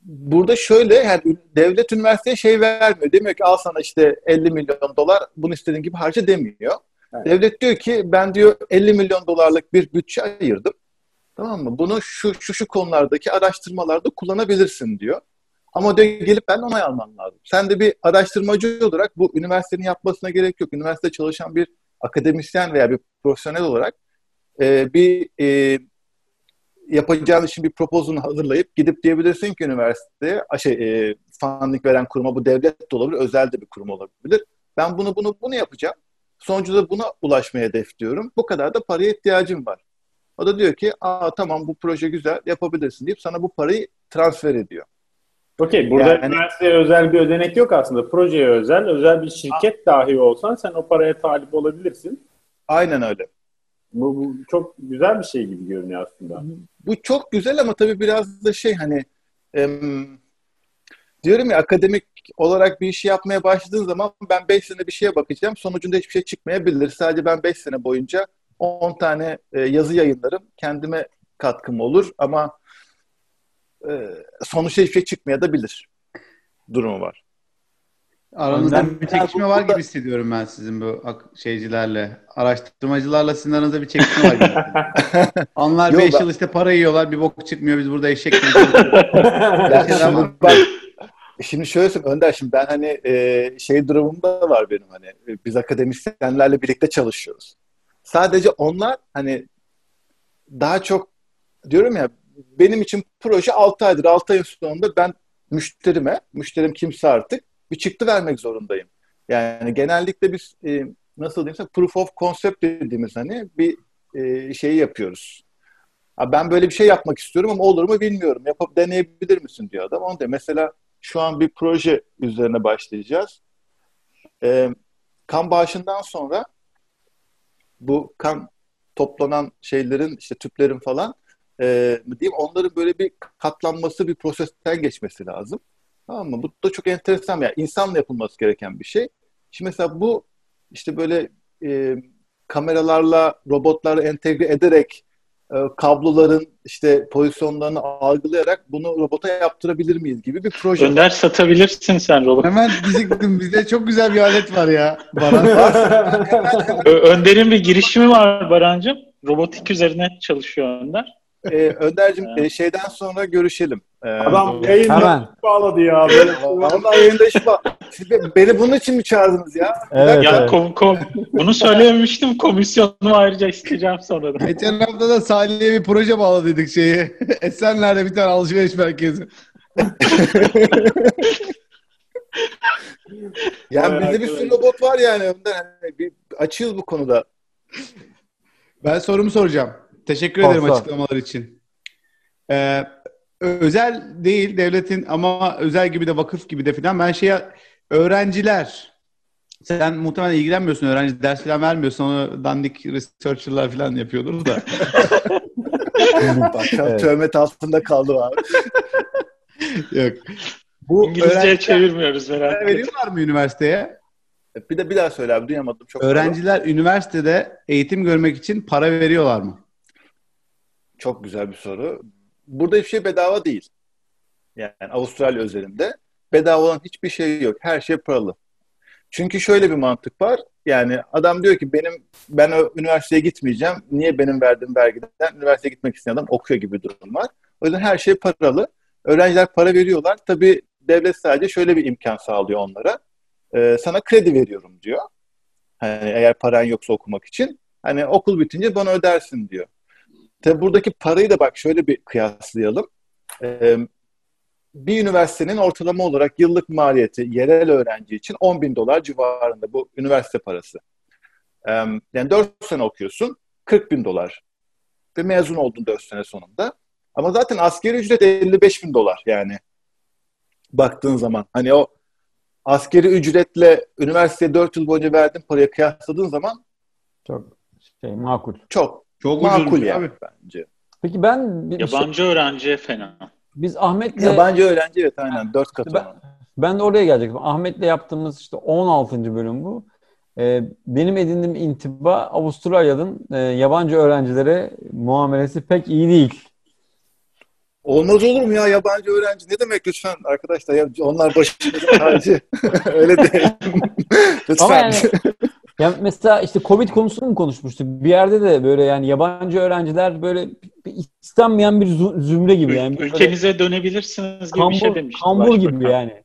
Burada şöyle yani devlet üniversiteye şey vermiyor. Demiyor ki al sana işte 50 milyon dolar bunu istediğin gibi harca demiyor. Evet. Devlet diyor ki ben diyor 50 milyon dolarlık bir bütçe ayırdım. Tamam mı? Bunu şu şu şu konulardaki araştırmalarda kullanabilirsin diyor. Ama diyor gelip ben onay alman lazım. Sen de bir araştırmacı olarak bu üniversitenin yapmasına gerek yok. Üniversite çalışan bir akademisyen veya bir profesyonel olarak e, bir e, yapacağın işin bir proposalını hazırlayıp gidip diyebilirsin ki üniversiteye, a, şey, e, funding veren kuruma bu devlet de olabilir, özel de bir kurum olabilir. Ben bunu bunu bunu yapacağım. Sonucunda buna ulaşmaya hedefliyorum. Bu kadar da paraya ihtiyacım var. O da diyor ki, aa tamam bu proje güzel yapabilirsin deyip sana bu parayı transfer ediyor. Okey burada Yani- üniversiteye özel bir ödenek yok aslında. Projeye özel, özel bir şirket dahi olsan sen o paraya talip olabilirsin. Aynen öyle. Bu, bu çok güzel bir şey gibi görünüyor aslında. Bu çok güzel ama tabii biraz da şey hani em, diyorum ya akademik olarak bir işi yapmaya başladığın zaman ben 5 sene bir şeye bakacağım. Sonucunda hiçbir şey çıkmayabilir. Sadece ben 5 sene boyunca 10 tane e, yazı yayınlarım. Kendime katkım olur ama e, sonuçta hiçbir şey çıkmayabilir durumu var. Aranızda Önden- bir çekişme var gibi hissediyorum ben sizin bu şeycilerle. Araştırmacılarla sizin aranızda bir çekişme var gibi. <laughs> Onlar Yok, 5 ben- yıl işte para yiyorlar bir bok çıkmıyor biz burada eşek gibi. <laughs> Ya şeyler şimdi var. bak, şimdi şöyle söyleyeyim Önder şimdi ben hani e, şey durumum da var benim hani e, biz akademisyenlerle birlikte çalışıyoruz. Sadece onlar hani daha çok diyorum ya benim için proje 6 aydır 6 ayın sonunda ben müşterime, müşterim kimse artık bir çıktı vermek zorundayım. Yani genellikle biz e, nasıl diyeyim proof of concept dediğimiz hani bir e, şeyi yapıyoruz. Ha, ben böyle bir şey yapmak istiyorum ama olur mu bilmiyorum. Yapıp deneyebilir misin diyor adam. Onu da mesela şu an bir proje üzerine başlayacağız. Ee, kan bağışından sonra bu kan toplanan şeylerin işte tüplerin falan e, diyeyim onların böyle bir katlanması bir prosesten geçmesi lazım. Tamam mı? Bu da çok enteresan yani insanla yapılması gereken bir şey. Şimdi mesela bu işte böyle e, kameralarla robotlarla entegre ederek e, kabloların işte pozisyonlarını algılayarak bunu robota yaptırabilir miyiz gibi bir proje. Önder satabilirsin sen robot. Hemen diyecektim bizde çok güzel bir alet var ya. Baran. Önder'in bir girişimi var Barancığım. Robotik üzerine çalışıyor Önder. Ee, Önder'cim e, şeyden sonra görüşelim. Ee, Adam yayında Hemen. bağladı ya. Vallahi yayında iş var. Siz be- beni bunun için mi çağırdınız ya? Evet, ya evet. kom, kom, bunu söylememiştim. Komisyonumu ayrıca isteyeceğim sonradan. Geçen hafta da Salih'e bir proje bağladıydık şeyi. <laughs> Esenler'de bir tane alışveriş merkezi. <laughs> Yani bizde bir sürü robot var yani. Hani bir açığız bu konuda. Ben sorumu soracağım. Teşekkür Sor, ederim açıklamalar için. Ee, özel değil devletin ama özel gibi de vakıf gibi de filan. Ben şeye öğrenciler sen muhtemelen ilgilenmiyorsun öğrenci ders falan vermiyorsun onu dandik researcher'lar falan yapıyordur da. <laughs> Bak Evet. töhmet altında kaldı abi. <laughs> Yok. Bu İngilizceye çevirmiyoruz etme. veriyorlar mı üniversiteye? Bir de bir daha söyle abi duyamadım çok. Öğrenciler üniversitede eğitim görmek için para veriyorlar mı? Çok güzel bir soru. Burada hiçbir şey bedava değil. Yani Avustralya özelinde bedava olan hiçbir şey yok. Her şey paralı. Çünkü şöyle bir mantık var. Yani adam diyor ki benim ben üniversiteye gitmeyeceğim. Niye benim verdiğim vergiden üniversiteye gitmek isteyen adam okuyor gibi bir durum var. O yüzden her şey paralı. Öğrenciler para veriyorlar. Tabii devlet sadece şöyle bir imkan sağlıyor onlara. Ee, sana kredi veriyorum diyor. Hani eğer paran yoksa okumak için. Hani okul bitince bana ödersin diyor. Tabii buradaki parayı da bak şöyle bir kıyaslayalım. Ee, bir üniversitenin ortalama olarak yıllık maliyeti yerel öğrenci için 10 bin dolar civarında bu üniversite parası. Ee, yani 4 sene okuyorsun 40 bin dolar ve mezun oldun 4 sene sonunda. Ama zaten askeri ücret 55 bin dolar yani baktığın zaman. Hani o askeri ücretle üniversiteye 4 yıl boyunca verdiğin paraya kıyasladığın zaman Çok şey makul. çok Çok makul ucuzmuş yani abi. bence. Peki ben bir- Yabancı öğrenciye fena. biz Ahmet'le Yabancı öğrenci evet aynen 4 katı. Ben, ben de oraya gelecektim. Ahmet'le yaptığımız işte 16. bölüm bu. Ee, benim edindiğim intiba Avustralya'nın e, yabancı öğrencilere muamelesi pek iyi değil. Olmaz olur mu ya yabancı öğrenci? Ne demek lütfen arkadaşlar? Ya, onlar başımızın tacı. <laughs> Öyle değil. lütfen. Ama yani ya mesela işte Covid konusunu mu konuşmuştuk? Bir yerde de böyle yani yabancı öğrenciler böyle istenmeyen bir zümre gibi yani. Ülkenize dönebilirsiniz gibi bir şey kambur, demişti. kambur gibi yani.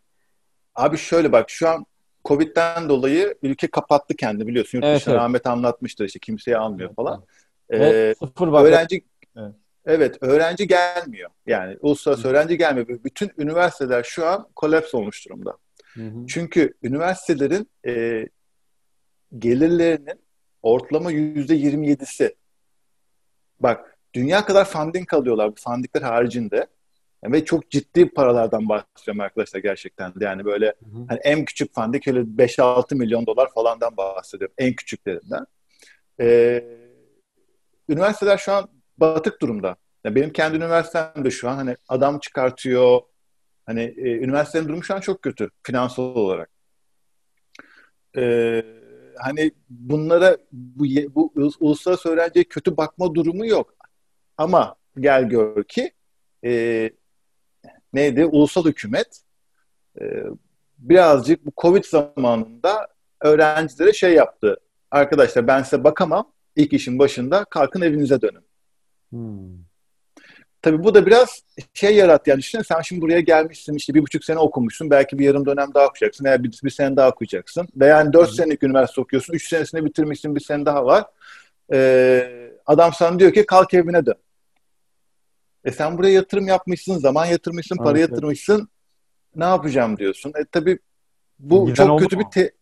Abi şöyle bak şu an Covid'den dolayı ülke kapattı kendini biliyorsun. Yurt Evet, dışına evet. Ahmet anlatmıştır işte kimseye almıyor falan. Ve Ee, sıfır öğrenci Evet. Evet, öğrenci gelmiyor. Yani uluslararası öğrenci gelmiyor. Bütün üniversiteler şu an kolaps olmuş durumda. Hı hı. Çünkü üniversitelerin e, gelirlerinin ortalama yüzde yirmi yedisi. Bak, dünya kadar funding alıyorlar bu fundingler haricinde. ve çok ciddi paralardan bahsediyorum arkadaşlar gerçekten. Yani böyle hı hı. Hani en küçük funding öyle 5-6 milyon dolar falandan bahsediyorum. En küçüklerinden. Ee, üniversiteler şu an batık durumda. Yani benim kendi üniversitem de şu an hani adam çıkartıyor. Hani e, üniversitenin durumu şu an çok kötü finansal olarak. Ee, hani bunlara bu, bu uluslararası öğrenciye kötü bakma durumu yok. Ama gel gör ki e, neydi? Ulusal hükümet e, birazcık bu Covid zamanında öğrencilere şey yaptı. Arkadaşlar ben size bakamam. İlk işin başında kalkın evinize dönün. Hmm. Tabii bu da biraz şey yarattı. Yani düşünsene sen şimdi buraya gelmişsin işte bir buçuk sene okumuşsun. Belki bir yarım dönem daha okuyacaksın. Veya bir, bir sene daha okuyacaksın. Veya yani dört senelik üniversite okuyorsun. Üç senesini bitirmişsin. Bir sene daha var. Ee, adam sana diyor ki kalk evine dön. E sen buraya yatırım yapmışsın. Zaman yatırmışsın. Para evet, yatırmışsın. Ne yapacağım diyorsun. E tabii bu Giden çok kötü mu? bir te-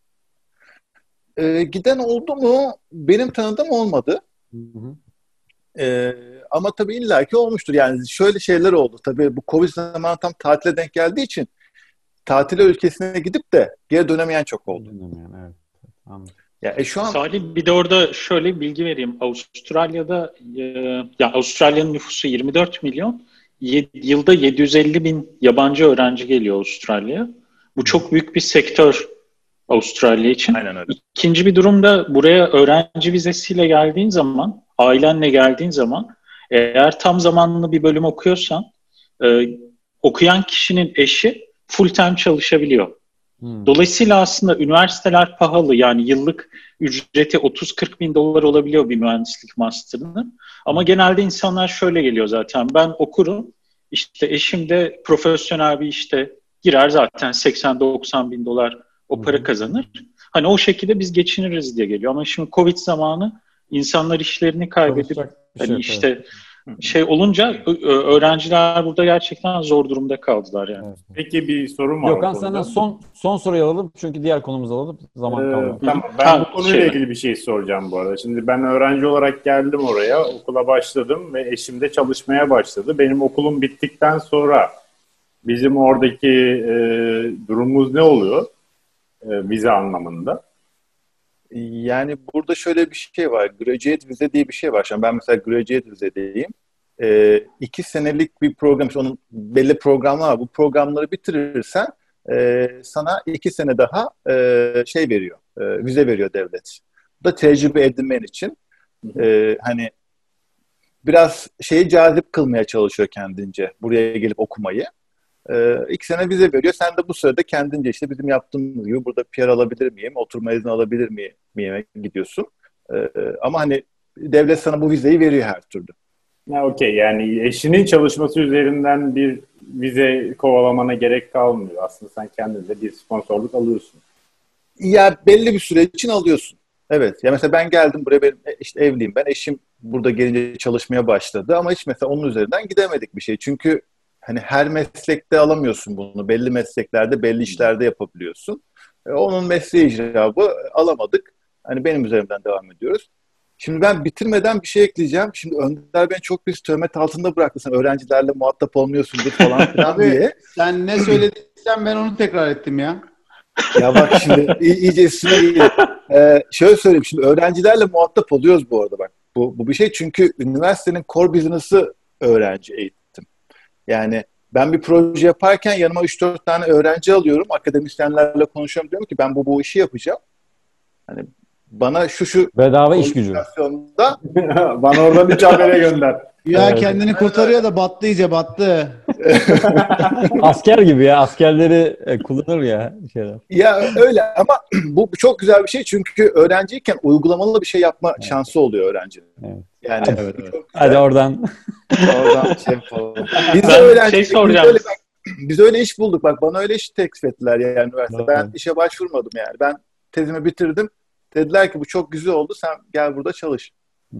e, giden oldu mu? Benim tanıdığım olmadı. Hı hı. E, ama tabii illaki olmuştur. Yani şöyle şeyler oldu. Tabii bu Covid zamanı tam tatile denk geldiği için tatil ülkesine gidip de geri dönemeyen çok oldu. Dönemeyen, evet. Anladım. Ya, e şu an... Salih bir de orada şöyle bilgi vereyim. Avustralya'da e, ya Avustralya'nın nüfusu 24 milyon. Y- yılda 750 bin yabancı öğrenci geliyor Avustralya'ya. Bu çok büyük bir sektör Avustralya için. Aynen öyle. İkinci bir durumda buraya öğrenci vizesiyle geldiğin zaman, ailenle geldiğin zaman eğer tam zamanlı bir bölüm okuyorsan e, okuyan kişinin eşi full time çalışabiliyor. Hmm. Dolayısıyla aslında üniversiteler pahalı yani yıllık ücreti 30-40 bin dolar olabiliyor bir mühendislik master'ının. Ama genelde insanlar şöyle geliyor zaten ben okurum işte eşim de profesyonel bir işte girer zaten 80-90 bin dolar o para kazanır. Hani o şekilde biz geçiniriz diye geliyor. Ama şimdi Covid zamanı insanlar işlerini kaybedip hani şey işte şey olunca öğrenciler burada gerçekten zor durumda kaldılar yani. Evet. Peki bir sorun var. Gökhan sana son son soruyu alalım çünkü diğer konumuzu alalım. Zaman ee, kalmadı. Tamam. Ben ha, bu konuyla şey. ilgili bir şey soracağım bu arada. Şimdi ben öğrenci olarak geldim oraya. Okula başladım ve eşim de çalışmaya başladı. Benim okulum bittikten sonra bizim oradaki e, durumumuz ne oluyor? E, vize anlamında. Yani burada şöyle bir şey var. Graduate vize diye bir şey var. Şimdi ben mesela graduate vizedeyim. E, iki senelik bir program, işte onun belli programlar var. Bu programları bitirirsen e, sana iki sene daha e, şey veriyor, e, vize veriyor devlet. Bu da tecrübe edinmen için. E, hani biraz şeyi cazip kılmaya çalışıyor kendince buraya gelip okumayı. E, iki sene vize veriyor. Sen de bu sırada kendince işte bizim yaptığımız gibi burada PR alabilir miyim, oturma izni alabilir miyim, miyim gidiyorsun. E, ama hani devlet sana bu vizeyi veriyor her türlü. Ha, Okey yani eşinin çalışması üzerinden bir vize kovalamana gerek kalmıyor. Aslında sen kendin de bir sponsorluk alıyorsun. Ya belli bir süre için alıyorsun. Evet. Ya mesela ben geldim buraya benim işte evliyim ben. Eşim burada gelince çalışmaya başladı ama hiç mesela onun üzerinden gidemedik bir şey. Çünkü hani her meslekte alamıyorsun bunu. Belli mesleklerde, belli işlerde yapabiliyorsun. E, onun mesleği icabı alamadık. Hani benim üzerimden devam ediyoruz. Şimdi ben bitirmeden bir şey ekleyeceğim. Şimdi Önder beni çok bir töhmet altında bıraktı. Sen öğrencilerle muhatap olmuyorsundur falan <laughs> filan diye. Sen ne söylediysen ben onu tekrar ettim ya. Ya bak şimdi iyice üstüne geliyor. Ee, şöyle söyleyeyim şimdi öğrencilerle muhatap oluyoruz bu arada bak. Bu, bu bir şey çünkü üniversitenin core business'ı öğrenci eğitim. Yani ben bir proje yaparken yanıma 3-4 tane öğrenci alıyorum. Akademisyenlerle konuşuyorum. Diyorum ki ben bu, bu işi yapacağım. Hani bana şu şu bedava iş gücü. <laughs> bana oradan bir habere gönder. Ya evet. kendini kurtarıyor da battı iyice battı. <laughs> Asker gibi ya. Askerleri e, kullanır ya şeyler. Ya öyle ama <clears throat> bu çok güzel bir şey çünkü öğrenciyken uygulamalı bir şey yapma evet. şansı oluyor öğrencinin. Evet. Yani evet, evet. Hadi oradan. oradan <laughs> şey yapalım. Biz de öğrenci, şey soracağım. Biz öyle, biz öyle iş bulduk. Bak bana öyle iş teklif ettiler yani üniversite. Ben işe başvurmadım yani. Ben tezimi bitirdim. Dediler ki bu çok güzel oldu sen gel burada çalış. Hmm.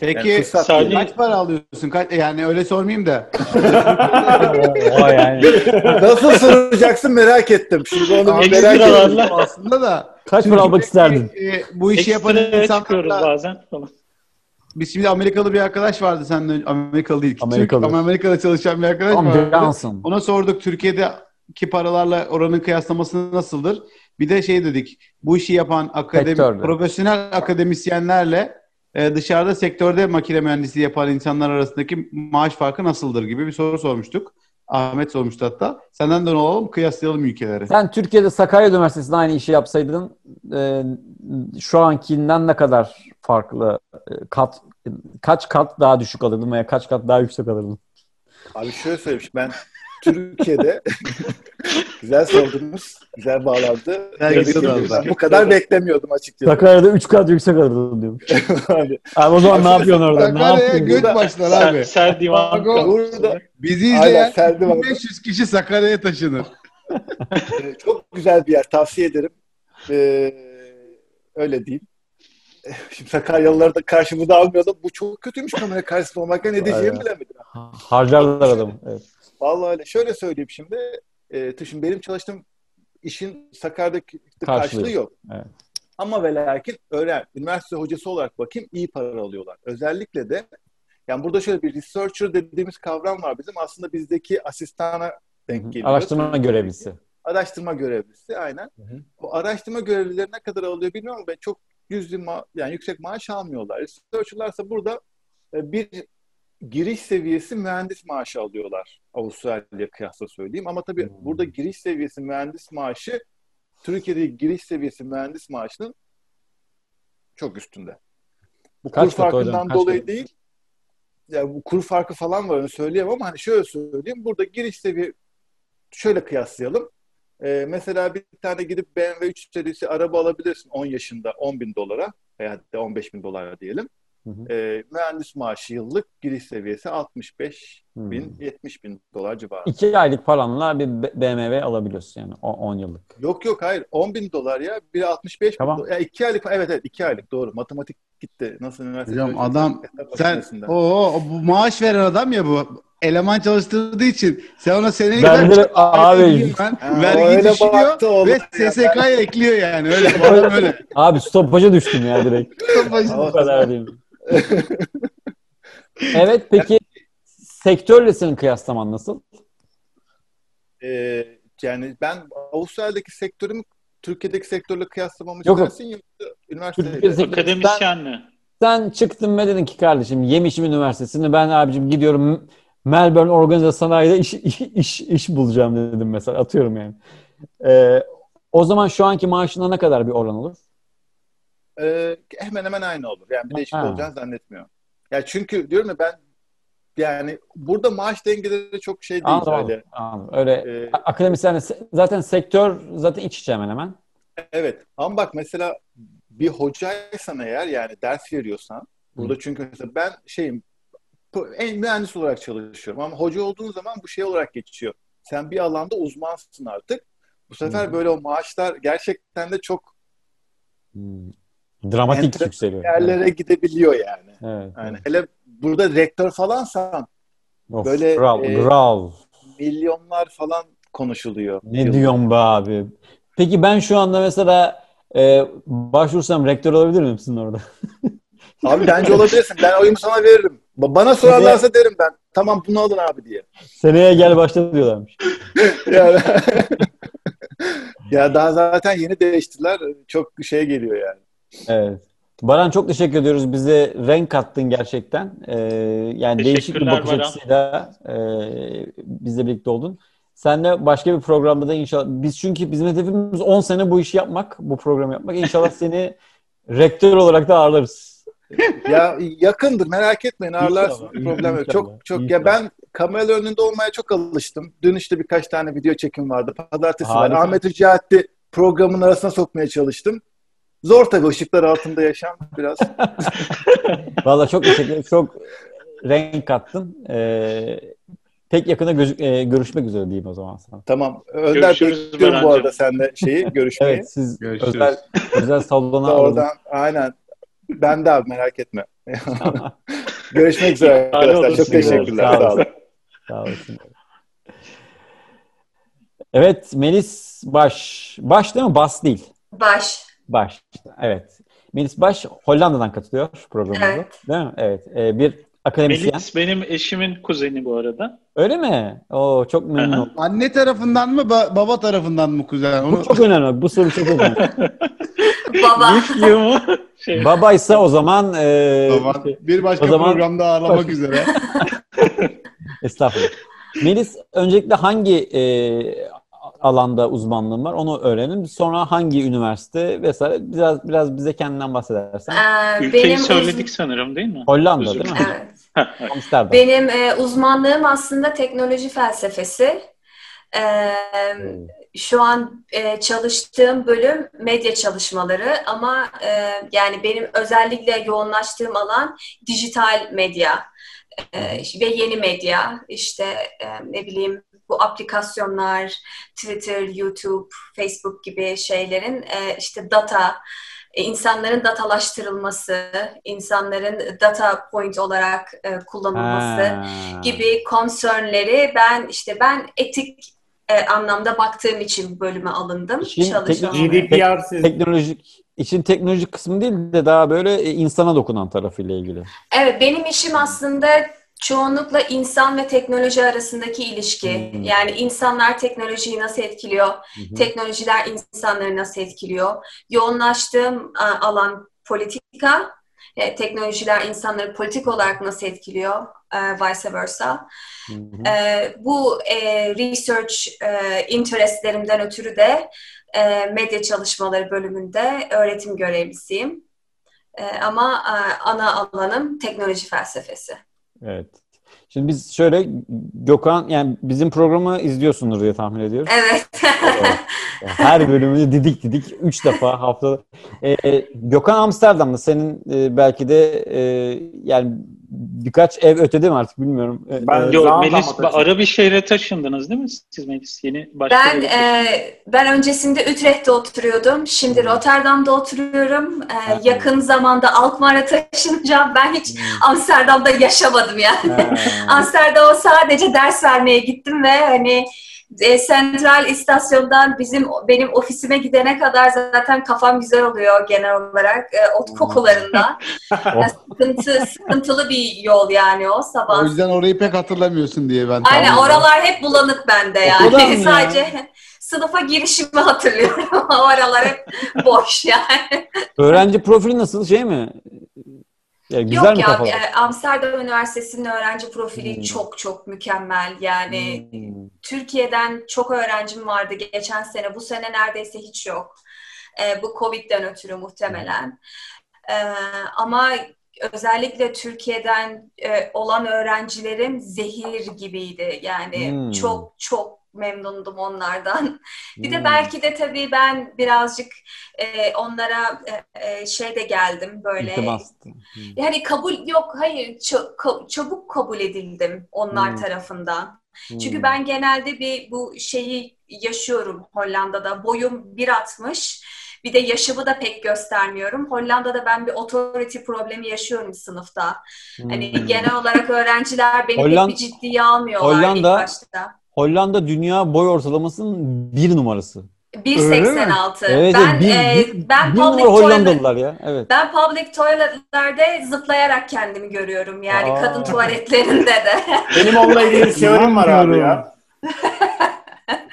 Peki Yani fırsat Salih- kaç para alıyorsun? Kaç, yani öyle sormayayım da. <laughs> Yani. Nasıl soracaksın merak ettim. Şimdi onu merak ettim. aslında da. Kaç para almak isterdin? E, bu işi yapan Ekstraya çıkıyoruz insanlarla bazen falan. Biz şimdi Amerikalı bir arkadaş vardı senden Amerikalı değil. Amerikalı. Türk ama Amerika'da çalışan bir arkadaş Tom vardı. Johnson. Ona sorduk Türkiye'deki paralarla oranın kıyaslaması nasıldır? Bir de şey dedik. Bu işi yapan akademi, Sektörde. profesyonel akademisyenlerle e, dışarıda sektörde makine mühendisliği yapan insanlar arasındaki maaş farkı nasıldır gibi bir soru sormuştuk. Ahmet sormuştu hatta. Senden de olalım kıyaslayalım ülkeleri. Sen Türkiye'de Sakarya Üniversitesi'nde aynı işi yapsaydın e, şu ankinden ne kadar farklı e, kat kaç kat daha düşük alırdın veya kaç kat daha yüksek alırdın? Abi şöyle söylemiş ben Türkiye'de <laughs> güzel sordunuz. Güzel bağlandı. Ben bu kadar beklemiyordum açıkçası. Sakarya'da 3 kat yüksek alırdın diyormuş. <laughs> Abi, Abi o zaman ne yapıyorsun orada? Ne Sakarya'ya yapıyorsun? göç başlar abi. ser divan Burada- Bizi Aynen, izleyen Ferdi var. 500 kişi Sakarya'ya taşınır. <laughs> Ee, çok güzel bir yer tavsiye ederim. Ee, öyle değil. <laughs> Şimdi Sakaryalıları da karşımıza almıyordum. Bu çok kötüymüş kamera karşısında olmakla ne diyeceğimi bilemedim. Harcarlar adamı. Evet. Vallahi öyle. Şöyle söyleyeyim şimdi. E, şimdi benim çalıştığım işin Sakarya'daki Karşılığı. karşılığı yok. Evet. Ama ve lakin öğren, üniversite hocası olarak bakayım iyi para alıyorlar. Özellikle de yani burada şöyle bir researcher dediğimiz kavram var bizim. Aslında bizdeki asistana denk geliyor. Araştırma görevlisi. Araştırma görevlisi aynen. Hı hı. Bu araştırma görevlileri ne kadar alıyor bilmiyorum ama çok yüzlü ma- yani yüksek maaş almıyorlar. Researcher'larsa burada e, bir giriş seviyesi mühendis maaşı alıyorlar. Avustralya kıyasla söyleyeyim. Ama tabii Hmm. burada giriş seviyesi mühendis maaşı Türkiye'deki giriş seviyesi mühendis maaşının çok üstünde. Bu Kaç kur hocam, farkından kaç dolayı kat? değil. Ya bu kur farkı falan var onu söyleyemem ama hani şöyle söyleyeyim. Burada giriş seviye şöyle kıyaslayalım. Ee, mesela bir tane gidip BMW 3 serisi araba alabilirsin 10 yaşında 10 bin dolara veya de 15 bin dolara diyelim. Hı hı. Ee, mühendis maaşı yıllık giriş seviyesi 65 Hmm. bin 70 bin dolar civarı. İki aylık paranla bir BMW alabiliyorsun yani 10 yıllık. Yok yok hayır 10 bin dolar ya biri 65 Tamam. bin dolar. Ya iki aylık evet evet iki aylık doğru matematik gitti. Nasıl üniversite Hocam adam sen makinesinden. o bu maaş veren adam ya bu. Eleman çalıştırdığı için sen ona seneye Ben kadar de- abi- Ha, o vergi düşüyor ve ya. SSK'ya ekliyor yani öyle. <laughs> Adam öyle. Abi stopaja düştüm ya direkt. <laughs> Bu kadar diyeyim. evet peki sektörle senin kıyaslaman nasıl? Ee, yani ben Avustralya'daki sektörümü Türkiye'deki sektörle kıyaslamamı Yok, istersin yoksa üniversitede. Akademisyen mi? Sen çıktın ve dedin ki kardeşim Yemişim Üniversitesi'nde ben abicim gidiyorum Melbourne Organize Sanayi'de iş, iş, iş, iş bulacağım dedim mesela atıyorum yani. Ee, o zaman şu anki maaşına ne kadar bir oran olur? Ee, hemen hemen aynı olur. Yani bir değişik Ha. olacağını zannetmiyorum. Ya çünkü diyorum ya ben yani burada maaş dengeleri çok şey değil Anladım, öyle. anladım. Öyle Ee, akademisyen zaten sektör zaten iç içe hemen hemen. Evet. Ama bak mesela bir hocaysan eğer yani ders veriyorsan burada çünkü mesela ben şeyim en mühendis olarak çalışıyorum ama hoca olduğun zaman bu şey olarak geçiyor. Sen bir alanda uzmansın artık. Bu sefer Hı. böyle o maaşlar gerçekten de çok Hmm. Dramatik yükseliyor. yerlere gidebiliyor yani. Evet. Yani evet. hele burada rektör falansan Of, böyle, kral, e, kral. milyonlar falan konuşuluyor. Ne Yılda. diyorsun be abi? Peki ben şu anda mesela e, başvursam rektör olabilir miyim sizin orada? <laughs> Abi bence olabilirsin. Ben oyumu sana veririm. Ba- Bana sorarlarsa derim ben. Tamam bunu alın abi diye. Seneye gel başla diyorlarmış. <laughs> Yani- ya daha zaten yeni değiştiler. Çok şey geliyor yani. Evet. Baran çok teşekkür ediyoruz. Bize renk kattın gerçekten. Ee, yani değişik bir bakış Baran. açısıyla e, bizle birlikte oldun. Senle başka bir programda da inşallah biz çünkü bizim hedefimiz 10 sene bu işi yapmak, bu programı yapmak. İnşallah seni <laughs> rektör olarak da ağırlarız. Ya yakındır merak etmeyin ağırlarsın. İnşallah, Problem yok. Çok çok inşallah. ya ben kamera önünde olmaya çok alıştım. Dün işte birkaç tane video çekim vardı. Pazartesi var. Harika. Ahmet Hücati programın arasına sokmaya çalıştım. Zor tabii ışıklar altında yaşam biraz. <laughs> Vallahi çok teşekkür ederim. Çok renk kattın. Ee, pek yakında gözük- e, görüşmek üzere diyeyim o zaman sana. tamam. Önder Görüşürüz bekliyorum bu arada seninle şeyi görüşmeyi. Evet siz Görüşürüz. özel özel salona. <laughs> Oradan aynen. Ben de abi merak etme. <laughs> Görüşmek üzere arkadaşlar. Çok teşekkürler. Sağ olun. Sağ olasın. Evet Melis Baş. Baş değil mi? Bas değil. Baş. Baş. Evet. Melis Baş Hollanda'dan katılıyor programımıza. Evet. Değil mi? Evet. Ee, bir akademisyen. Melis benim eşimin kuzeni bu arada. Öyle mi? Oo, çok memnun oldum. Anne tarafından mı ba- baba tarafından mı kuzen? Onu... Bu çok önemli. Bu soru çok önemli. <laughs> <laughs> Baba. Nephew mu? Şey, Babaysa o zaman e, Tamam. Bir başka O zaman- programda ağırlamak üzere. <laughs> estağfurullah. Melis öncelikle hangi e, alanda uzmanlığın var onu öğrenin. Sonra hangi üniversite vesaire biraz biraz bize kendinden bahsedersen. Ee, ülkeyi benim söyledik sanırım değil mi? Hollanda Özür değil mi? uz- Evet. <laughs> Benim e, uzmanlığım aslında teknoloji felsefesi. Ee, şu an e, çalıştığım bölüm medya çalışmaları ama e, yani benim özellikle yoğunlaştığım alan dijital medya e, ve yeni medya. İşte e, ne bileyim bu aplikasyonlar, Twitter, YouTube, Facebook gibi şeylerin e, işte data, e, insanların datalaştırılması, insanların data point olarak e, kullanılması Ha. gibi concernleri ben işte ben etik e, anlamda baktığım için bu bölüme alındım. İşin Çalışan. GDPR siz teknolojik için teknolojik kısmı değil de daha böyle e, insana dokunan tarafıyla ilgili. Evet benim işim aslında çoğunlukla insan ve teknoloji arasındaki ilişki. Hmm. Yani insanlar teknolojiyi nasıl etkiliyor? Hı. Teknolojiler insanları nasıl etkiliyor? Yoğunlaştığım alan politika. E, teknolojiler insanları politik olarak nasıl etkiliyor? E, vice versa. Hı hı. E, bu e, research e, interestlerimden ötürü de e, medya çalışmaları bölümünde öğretim görevlisiyim. E, ama e, ana alanım teknoloji felsefesi. Evet. Şimdi biz şöyle Gökhan yani bizim programı izliyorsundur diye tahmin ediyoruz. Evet. Her bölümünü didik didik 3 defa haftada. Ee, Gökhan Amsterdam'da senin e, belki de e, yani birkaç ev ötede mi artık bilmiyorum. Ee, Ben- e, Yo, Zaman Melis, ara bir şehre taşındınız değil mi siz Melis? Yeni başka Ben e, ben öncesinde Utrecht'te oturuyordum. Şimdi Rotterdam'da oturuyorum. E, Ha. yakın zamanda Alkmaar'a taşınacağım. Ben hiç Hmm. Amsterdam'da yaşamadım yani. <laughs> Amsterdam'a sadece ders vermeye gittim ve hani e, sentral istasyondan bizim benim ofisime gidene kadar zaten kafam güzel oluyor genel olarak e, ot kokularından. <laughs> Yani sıkıntı, sıkıntılı bir yol yani o sabah. O yüzden orayı pek hatırlamıyorsun diye ben Aynen oralar hep bulanık bende yani. <laughs> ya? Sadece sınıfa girişimi hatırlıyorum. <laughs> o aralar hep boş yani. Öğrenci profili nasıl şey mi? Ya, güzel Yok mi ya kafalar? e, Amsterdam Üniversitesi'nin öğrenci profili Hmm. çok çok mükemmel. Yani Hmm. Türkiye'den çok öğrencim vardı geçen sene. Bu sene neredeyse hiç yok. E, bu Covid'den ötürü muhtemelen. E, ama özellikle Türkiye'den e, olan öğrencilerim zehir gibiydi. Yani Hmm. çok çok memnundum onlardan. Bir de Hmm. belki de tabii ben birazcık e, onlara e, e, şey de geldim böyle. İltimastı. Hmm. Yani kabul yok hayır çabuk kabul edildim onlar Hmm. tarafından. Hmm. Çünkü ben genelde bir bu şeyi yaşıyorum Hollanda'da. Boyum 1.60. Bir de yaşımı da pek göstermiyorum. Hollanda'da ben bir authority problemi yaşıyorum sınıfta. Hani Hmm. genel olarak öğrenciler beni Holland- pek bir ciddiye almıyorlar Hollanda- ilk başta. Hollanda dünya boy ortalamasının bir numarası. 1.86. Evet, ben bir, e, ben bir public Hollandalılar ya. Evet. ben public toiletlerde zıplayarak kendimi görüyorum. Yani Aa. kadın tuvaletlerinde de. <laughs> Benim onunla ilgili bir teorim var abi ya.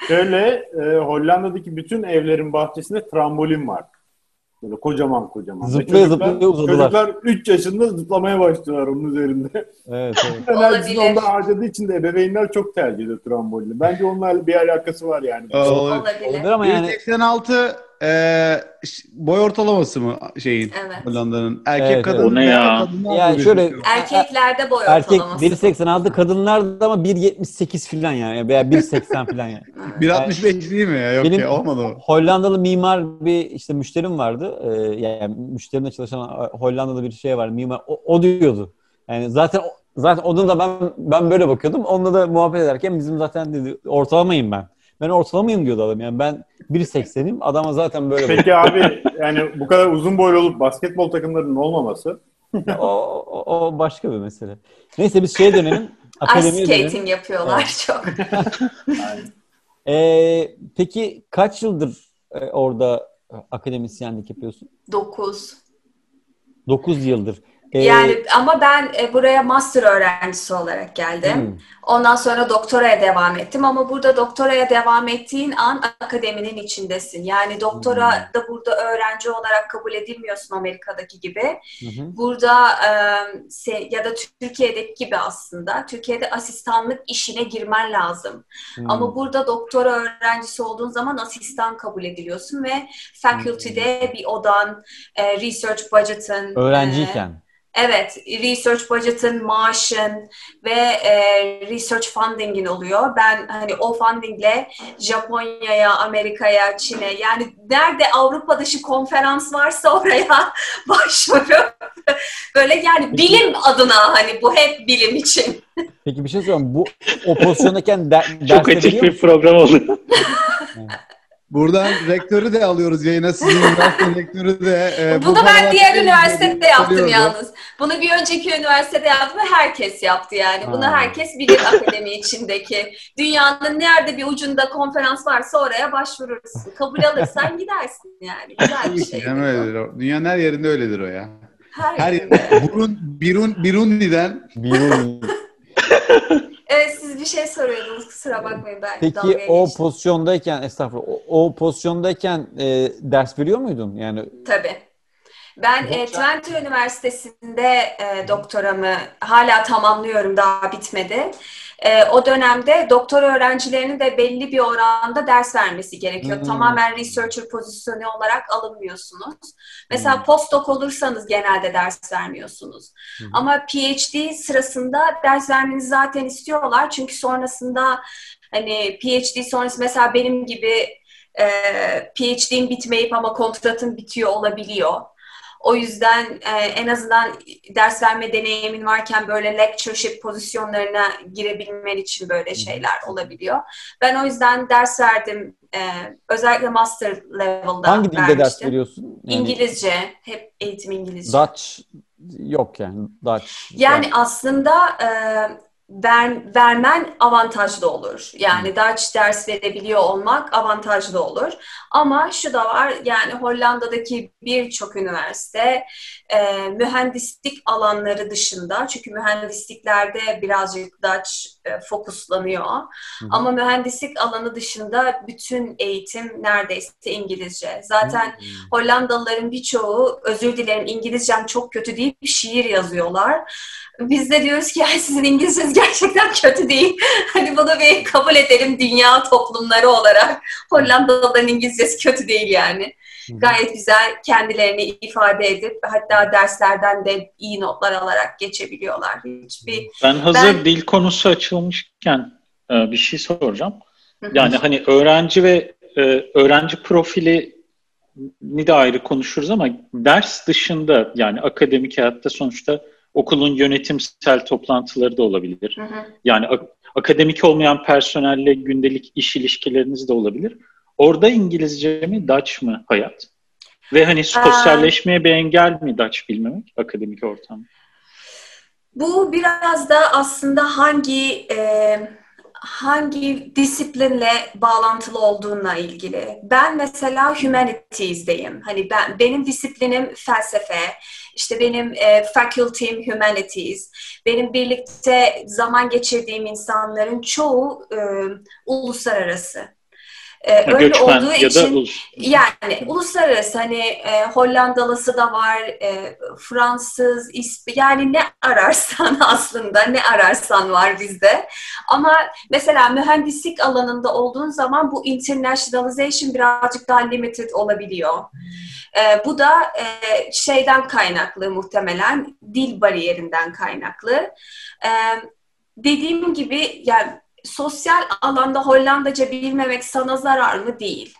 Şöyle e, Hollanda'daki bütün evlerin bahçesinde trambolin var. Böyle kocaman kocaman. Ve Zıplaya çocuklar- zıplaya uzadılar. Çocuklar 3 yaşında zıplamaya başlıyorlar onun üzerinde. Evet, evet. <laughs> Enerjisini onda harcadığı için de ebeveynler çok tercih ediyor trambolini. Bence onlarla bir alakası var yani. Olabilir. Olabilir ama yani 186 e, boy ortalaması mı şeyin Evet. Hollanda'nın? Erkek Evet, kadın evet. O ne ya? Yani şöyle-? Erkeklerde boy erkek ortalaması. 1.86 kadınlarda ama 1.78 falan yani veya 1.80 falan yani. 1.65 değil mi ya? Yok Benim- ya olmadı o. Hollandalı mimar bir işte müşterim vardı. Ee, yani müşterimle çalışan Hollandalı bir şey var mimar. O, o diyordu. Yani zaten zaten onun da ben ben böyle bakıyordum. Onunla da muhabbet ederken bizim zaten dedi ortalamayım ben. Ben ortalamayım diyordu adam. Yani ben 1.80'im. Adama zaten böyle bakıyor. Peki abi yani bu kadar uzun boylu olup basketbol takımlarının olmaması o, o, o başka bir mesele. Neyse biz şeye dönelim. <laughs> Ice Akademiye dönelim. skating yapıyorlar Evet. çok. <laughs> Ee, peki kaç yıldır e, orada akademisyenlik yapıyorsun? 9. 9 yıldır. Ee, Yani ama ben e, buraya master öğrencisi olarak geldim. hmm, Ondan sonra doktoraya devam ettim ama burada doktoraya devam ettiğin an akademinin içindesin. Yani doktora Hmm. da burada öğrenci olarak kabul edilmiyorsun Amerika'daki gibi. hı. Burada ya da Türkiye'deki gibi aslında Türkiye'de asistanlık işine girmen lazım. Hmm. Ama burada doktora öğrencisi olduğun zaman asistan kabul ediliyorsun ve faculty'de bir odan, research budget'ın, Öğrenciyken. Evet, research budget'ın, maaşın ve e, research funding'in oluyor. Ben hani o fundingle Japonya'ya, Amerika'ya, Çin'e yani nerede Avrupa dışı konferans varsa oraya <laughs> başvurup böyle yani bilim adına hani bu hep bilim için. <laughs> Peki bir şey sorayım. Bu o pozisyondayken de, Çok veriyor bir program oldu. Buradan rektörü de alıyoruz yayına. Sizin üniversite rektörü de. e, bu Bunu ben paralar- diğer üniversitede yaptım Söylüyordu. yalnız. Bunu bir önceki üniversitede yaptım ve herkes yaptı yani. Bunu Ha. herkes bilir akademi içindeki. Dünyanın nerede bir ucunda konferans varsa oraya başvurursun. Kabul alırsan gidersin yani. Güzel bir şey. Yani öyledir o. Dünyanın her yerinde öyledir o ya. Her Her yerinde. Burun, Birun, Birundi'den Bir- Evet siz bir şey soruyordunuz kusura bakmayın ben Peki o geçtim. pozisyondayken estağfurullah o, o pozisyondayken e, ders veriyor muydun? Yani Tabii. Ben e, Twente Üniversitesi'nde e, doktoramı hala tamamlıyorum, daha bitmedi. E, o dönemde doktor öğrencilerinin de belli bir oranda ders vermesi gerekiyor. Hmm. Tamamen researcher pozisyonu olarak alınmıyorsunuz. Mesela Hmm. postdoc olursanız genelde ders vermiyorsunuz. Hmm. Ama PhD sırasında ders vermenizi zaten istiyorlar. Çünkü sonrasında hani PhD sonrası mesela benim gibi e, PhD'in bitmeyip ama kontratın bitiyor olabiliyor. O yüzden e, en azından ders verme deneyimin varken böyle lectureship pozisyonlarına girebilmen için böyle şeyler olabiliyor. Ben o yüzden ders verdim. E, özellikle master level'da hangi dilde vermiştim. ders veriyorsun? Yani İngilizce. Hep eğitim İngilizce. Dutch yok yani. Dutch. Yani aslında e, ver, vermen avantajlı olur. Yani Dutch ders verebiliyor olmak avantajlı olur. Ama şu da var yani Hollanda'daki birçok üniversite e, mühendislik alanları dışında çünkü mühendisliklerde birazcık Dutch e, fokuslanıyor. hı. Ama mühendislik alanı dışında bütün eğitim neredeyse İngilizce. Zaten Hmm. Hollandalıların birçoğu özür dilerim İngilizcem çok kötü deyip şiir yazıyorlar. Biz de diyoruz ki "Ay, sizin İngilizceniz gerçekten kötü değil. <laughs> Hani bunu bir kabul edelim dünya toplumları olarak. Hollandalıların İngilizcesi kötü değil yani. Gayet güzel kendilerini ifade edip hatta derslerden de iyi notlar alarak geçebiliyorlar. Hiçbir Ben hazır Ben- dil konusu açılmışken e, bir şey soracağım. Yani hani öğrenci ve e, öğrenci profili ni de ayrı konuşuruz ama ders dışında yani akademik hayatta sonuçta okulun yönetimsel toplantıları da olabilir. Hı hı. Yani ak- akademik olmayan personelle gündelik iş ilişkileriniz de olabilir. Orada İngilizce mi, Dutch mı hayat? Ve hani sosyalleşmeye bir engel mi Dutch bilmemek akademik ortam? Bu biraz da aslında hangi e, hangi disiplinle bağlantılı olduğunla ilgili. Ben mesela humanities'deyim. Hani ben benim disiplinim felsefe. İşte benim e, faculty'm humanities. Benim birlikte zaman geçirdiğim insanların çoğu e, uluslararası. E, öyle Göçmen olduğu ya da için ulus. yani uluslararası hani e, Hollandalısı da var, e, Fransız, İsp yani ne ararsan <laughs> aslında ne ararsan var bizde. Ama mesela mühendislik alanında olduğun zaman bu internationalization birazcık daha limited olabiliyor. E, bu da e, şeyden kaynaklı muhtemelen dil bariyerinden kaynaklı. E, dediğim gibi yani sosyal alanda Hollandaca bilmemek sana zarar mı? Değil.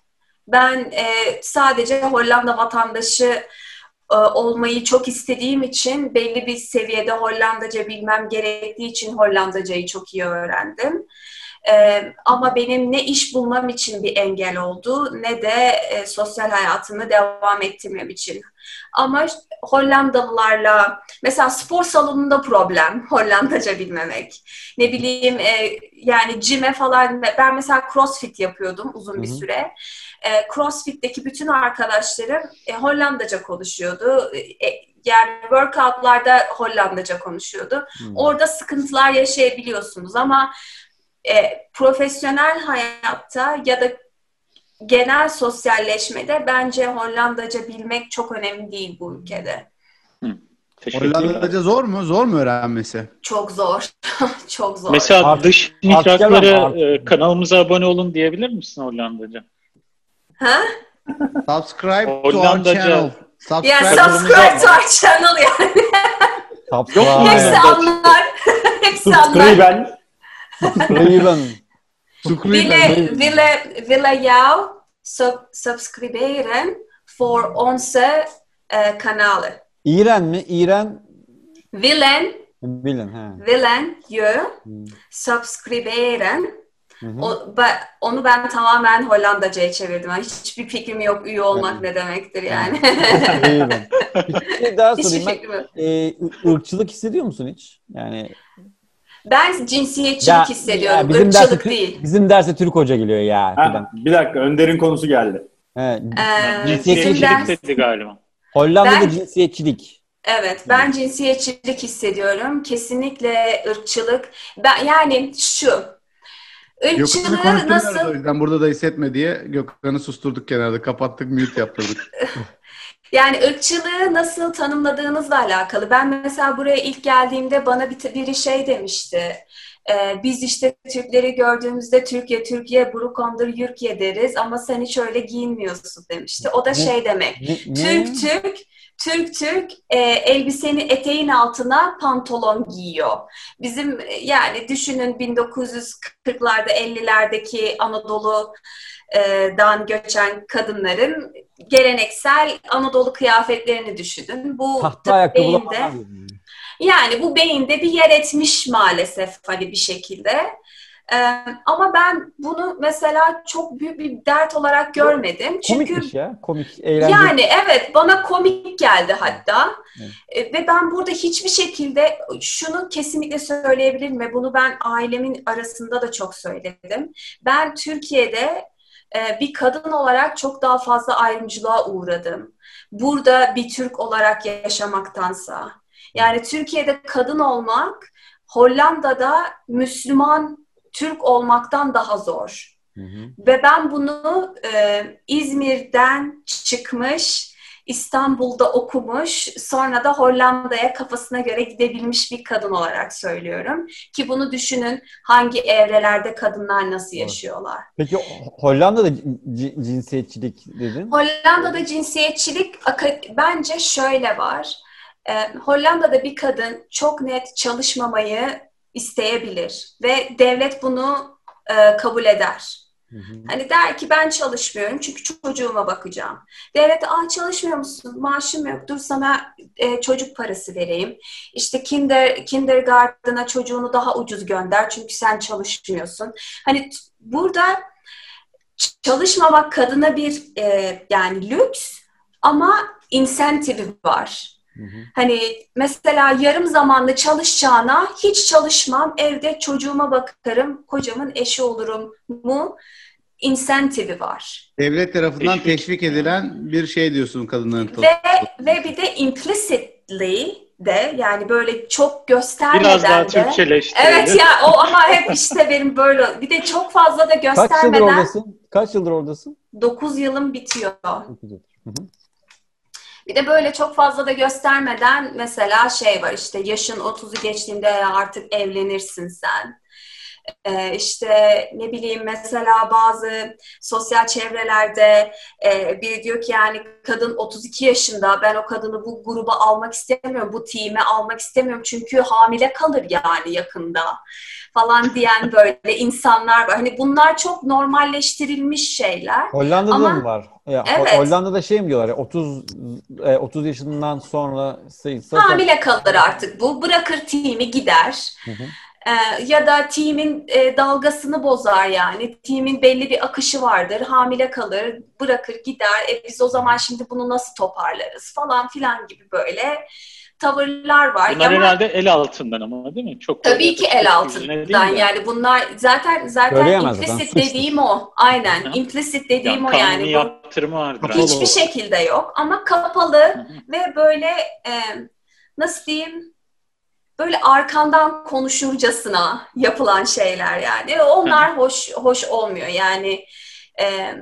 Ben e, sadece Hollanda vatandaşı e, olmayı çok istediğim için belli bir seviyede Hollandaca bilmem gerektiği için Hollandacayı çok iyi öğrendim. Ee, ama benim ne iş bulmam için bir engel oldu ne de e, sosyal hayatımı devam ettirmem için. Ama Hollandalılarla mesela spor salonunda problem <laughs> Hollandaca bilmemek. Ne bileyim e, yani cime falan ben mesela crossfit yapıyordum uzun bir süre. E, crossfit'teki bütün arkadaşlarım e, Hollandaca konuşuyordu. E, yani workoutlarda Hollandaca konuşuyordu. Hmm. Orada sıkıntılar yaşayabiliyorsunuz ama e, profesyonel hayatta ya da genel sosyalleşmede bence Hollandaca bilmek çok önemli değil bu ülkede. Hollandaca zor mu? Zor mu öğrenmesi? Çok zor. <laughs> çok zor. Mesela Art, dış mihraklara e, kanalımıza abone olun diyebilir misin Hollandaca? Ha? Subscribe Hollandaca. to our channel. Subscribe yeah, subscribe to our channel yani. Subscribe. Hepsi anlar. <laughs> Hepsi anlar. Ville, ville, ville jou sub, subscriberen voor onze uh, kanalen. İren mi? İren? Willen. Willen, ha. Willen je hmm. subscriberen. O, ben, onu ben tamamen Hollandaca'ya çevirdim. Yani hiçbir fikrim yok üye olmak ne demektir yani. <laughs> bir daha sorayım ben. Ee, ırkçılık hissediyor musun hiç? Yani ben cinsiyetçilik ya, hissediyorum. Ya bizim Irkçılık derse, değil. Bizim derse Türk hoca geliyor ya. Ha, bir dakika Önder'in konusu geldi. Evet. Ee, cinsiyetçilik ders... dedi galiba. Hollanda'da ben, cinsiyetçilik. Evet, ben cinsiyetçilik hissediyorum. Kesinlikle ırkçılık. Ben yani şu. Irkçılığı nasıl? O yüzden burada da hissetme diye Gökhan'ı susturduk kenarda. Kapattık, mute yaptırdık. <laughs> Yani ırkçılığı nasıl tanımladığınızla alakalı. Ben mesela buraya ilk geldiğimde bana bir, biri şey demişti. Ee, biz işte Türkleri gördüğümüzde Türkiye, Türkiye, Brukondur, Yürkiye deriz ama sen hiç öyle giyinmiyorsun demişti. O da şey demek. Türk, Türk, Türk Türk e, elbiseni eteğin altına pantolon giyiyor. Bizim yani düşünün 1940'larda 50'lerdeki Anadolu'dan göçen kadınların geleneksel Anadolu kıyafetlerini düşünün. Bu Tahta beyinde yani bu beyinde bir yer etmiş maalesef hani bir şekilde. Ee, ama ben bunu mesela çok büyük bir dert olarak görmedim. Çünkü Komikmiş ya. Komik, eğlenceli. Yani evet bana komik geldi hatta. Evet. Ee, ve ben burada hiçbir şekilde şunu kesinlikle söyleyebilirim ve bunu ben ailemin arasında da çok söyledim. Ben Türkiye'de e, bir kadın olarak çok daha fazla ayrımcılığa uğradım. Burada bir Türk olarak yaşamaktansa. Yani Türkiye'de kadın olmak Hollanda'da Müslüman Türk olmaktan daha zor. Hı hı. Ve ben bunu e, İzmir'den çıkmış İstanbul'da okumuş, sonra da Hollanda'ya kafasına göre gidebilmiş bir kadın olarak söylüyorum. Ki bunu düşünün hangi evrelerde kadınlar nasıl yaşıyorlar. Peki Hollanda'da cinsiyetçilik dedin? Hollanda'da cinsiyetçilik bence şöyle var. Ee, Hollanda'da bir kadın çok net çalışmamayı isteyebilir ve devlet bunu e, kabul eder. Hani der ki ben çalışmıyorum çünkü çocuğuma bakacağım. Devlet aa çalışmıyor musun? Maaşım yok. Dur sana e, çocuk parası vereyim. İşte kinder kindergarten'a çocuğunu daha ucuz gönder çünkü sen çalışmıyorsun. Hani burada çalışmamak kadına bir e, yani lüks ama insentivi var. Hı hı. Hani mesela yarım zamanlı çalışacağına hiç çalışmam, evde çocuğuma bakarım, kocamın eşi olurum mu insentivi var. Devlet tarafından teşvik edilen bir şey diyorsun kadınların. Ve, ve bir de implicitly de yani böyle çok göstermeden Biraz daha de. Türkçeleştirelim. Evet ya o ama hep işte benim böyle bir de çok fazla da göstermeden. Kaç yıldır oradasın? Kaç yıldır oradasın? 9 yılım bitiyor. Bir de böyle çok fazla da göstermeden mesela şey var işte yaşın 30'u geçtiğinde artık evlenirsin sen. Ee, işte ne bileyim mesela bazı sosyal çevrelerde e, biri diyor ki yani kadın 32 yaşında ben o kadını bu gruba almak istemiyorum, bu team'e almak istemiyorum çünkü hamile kalır yani yakında falan diyen <laughs> böyle insanlar var. Hani bunlar çok normalleştirilmiş şeyler. Hollanda'da Ama, mı var? Ya, evet. Hollanda'da şey mi diyorlar? 30 30 yaşından sonra hamile kalır artık bu. Bırakır team'i gider. Hı hı. Ee, ya da team'in e, dalgasını bozar yani. Team'in belli bir akışı vardır. Hamile kalır, bırakır gider. E biz o zaman şimdi bunu nasıl toparlarız falan filan gibi böyle tavırlar var. Bunlar Ama herhalde el altından ama değil mi? Çok tabii ki el altından yani bunlar zaten zaten <laughs> implicit dediğim o. Aynen. Implicit dediğim Ya, o yani. Yaptırımı vardır. Hiçbir şekilde yok ama kapalı ve böyle e, nasıl diyeyim böyle arkandan konuşurcasına yapılan şeyler yani. Onlar hoş hoş olmuyor yani. e,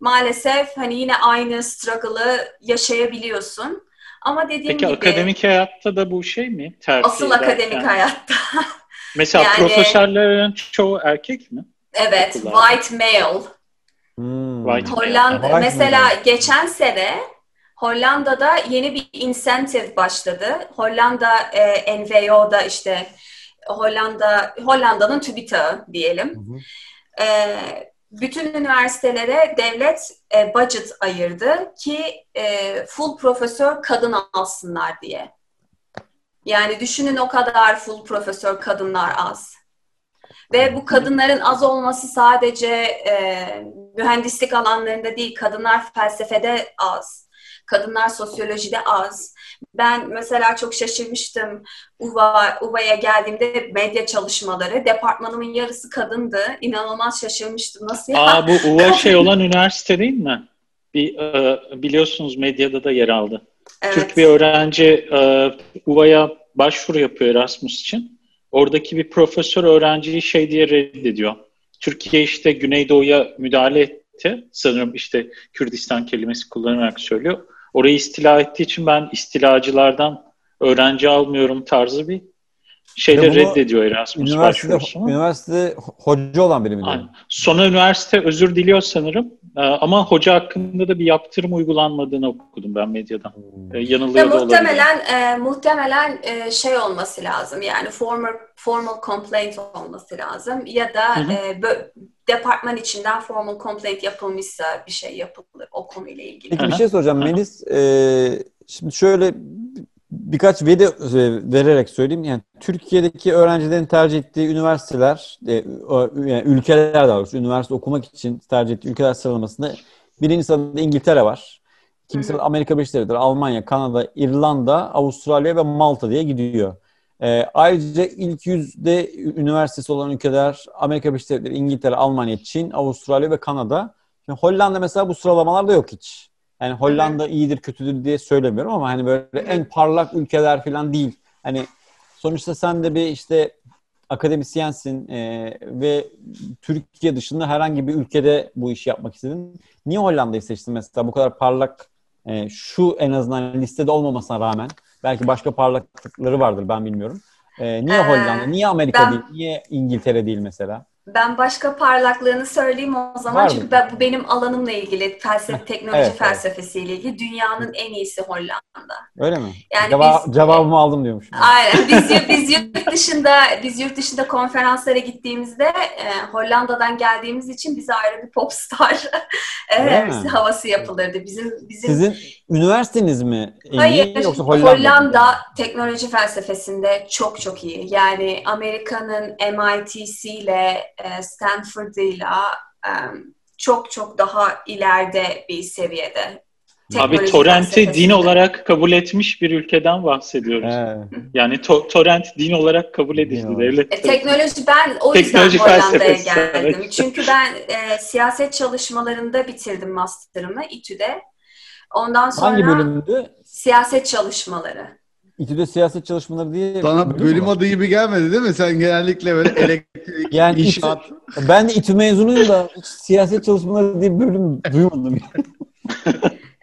maalesef hani yine aynı struggle'ı yaşayabiliyorsun. Ama dediğim Peki gibi akademik hayatta da bu şey mi? Terfi asıl ederken? akademik hayatta <laughs> Mesela Yani- profesörlerin çoğu erkek mi? evet Okullarda. white male Hmm. White- Hollanda White mesela male. geçen sene Hollanda'da yeni bir incentive başladı. Hollanda e, NVO'da işte Hollanda Hollanda'nın TÜBİTAK'ı diyelim. Hı hı. E, bütün üniversitelere devlet e, budget ayırdı ki e, full profesör kadın alsınlar diye. Yani düşünün o kadar full profesör kadınlar az. Ve bu kadınların az olması sadece e, mühendislik alanlarında değil, kadınlar felsefede az, kadınlar sosyolojide az. Ben mesela çok şaşırmıştım UVA, UVA'ya geldiğimde medya çalışmaları, departmanımın yarısı kadındı. İnanılmaz şaşırmıştım. Nasıl ya? Aa bu UVA <laughs> şey olan üniversite değil mi? Bir e, biliyorsunuz medyada da yer aldı. evet. Türk bir öğrenci e, UVA'ya başvuru yapıyor Erasmus için. Oradaki bir profesör öğrenciyi şey diye reddediyor. Türkiye işte Güneydoğu'ya müdahale etti. Sanırım işte Kürdistan kelimesi kullanarak söylüyor. Orayı istila ettiği için ben istilacılardan öğrenci almıyorum tarzı bir şeyle reddediyor Erasmus Üniversitede, üniversitede hoca olan biri mi? Aynen. Sonra üniversite özür diliyor sanırım. Ee, ama hoca hakkında da bir yaptırım uygulanmadığını okudum ben medyadan. Hmm. Ee, Ya yanılıyor da olabilirim. muhtemelen e, muhtemelen e, şey olması lazım yani formal formal complaint olması lazım ya da Hı hı. e, bö- departman içinden formal complaint yapılmışsa bir şey yapılır o konuyla ilgili. Peki bir şey soracağım. Melis. e, şimdi şöyle birkaç veri e, vererek söyleyeyim. Yani Türkiye'deki öğrencilerin tercih ettiği üniversiteler, e, yani ülkeler daha doğrusu üniversite okumak için tercih ettiği ülkeler sıralamasında birinci sırada İngiltere var. İkinci sırada Amerika Birleşik Devletleri, Almanya, Kanada, İrlanda, Avustralya ve Malta diye gidiyor. E, ayrıca ilk yüzde üniversitesi olan ülkeler Amerika Birleşik Devletleri, İngiltere, Almanya, Çin, Avustralya ve Kanada. Şimdi Hollanda mesela bu sıralamalarda yok hiç. Yani Hollanda iyidir kötüdür diye söylemiyorum ama hani böyle en parlak ülkeler falan değil. Hani sonuçta sen de bir işte akademisyensin e, ve Türkiye dışında herhangi bir ülkede bu işi yapmak istedin. Niye Hollanda'yı seçtin mesela bu kadar parlak e, şu en azından listede olmamasına rağmen belki başka parlaklıkları vardır ben bilmiyorum. E, niye Ee, Hollanda? Niye Amerika ben- değil? Niye İngiltere değil mesela? Ben başka parlaklığını söyleyeyim o zaman Var mı? çünkü ben, bu benim alanımla ilgili felsefe, <laughs> teknoloji evet, felsefesiyle ilgili dünyanın en iyisi Hollanda. Öyle mi? Yani Ceva- biz- cevabımı aldım diyormuş. Aynen. Biz, <laughs> biz yurt dışında biz yurt dışında konferanslara gittiğimizde e, Hollanda'dan geldiğimiz için bize ayrı bir popstar <laughs> e, havası yapılırdı. Bizim bizim Sizin üniversiteniz mi iyi Hayır, yoksa Hollanda? Hollanda, teknoloji felsefesinde çok çok iyi. Yani Amerika'nın MIT'siyle, e, Stanford'ıyla e, çok çok daha ileride bir seviyede. Abi torrenti din olarak kabul etmiş bir ülkeden bahsediyoruz. He. Yani to- torrent din olarak kabul edildi devlet. E, teknoloji ben o yüzden Teknoloji Hollanda'ya felsefesi, geldim. evet. Çünkü ben e, siyaset çalışmalarında bitirdim master'ımı İTÜ'de. Ondan sonra Hangi bölümdü? siyaset çalışmaları. İTÜ'de siyaset çalışmaları diye Sana bölüm adı gibi gelmedi değil mi? Sen genellikle böyle elektrik, Yani inşaat. İTÜ- ben de İTÜ mezunuyum da siyaset çalışmaları diye bir bölüm duymadım. <laughs>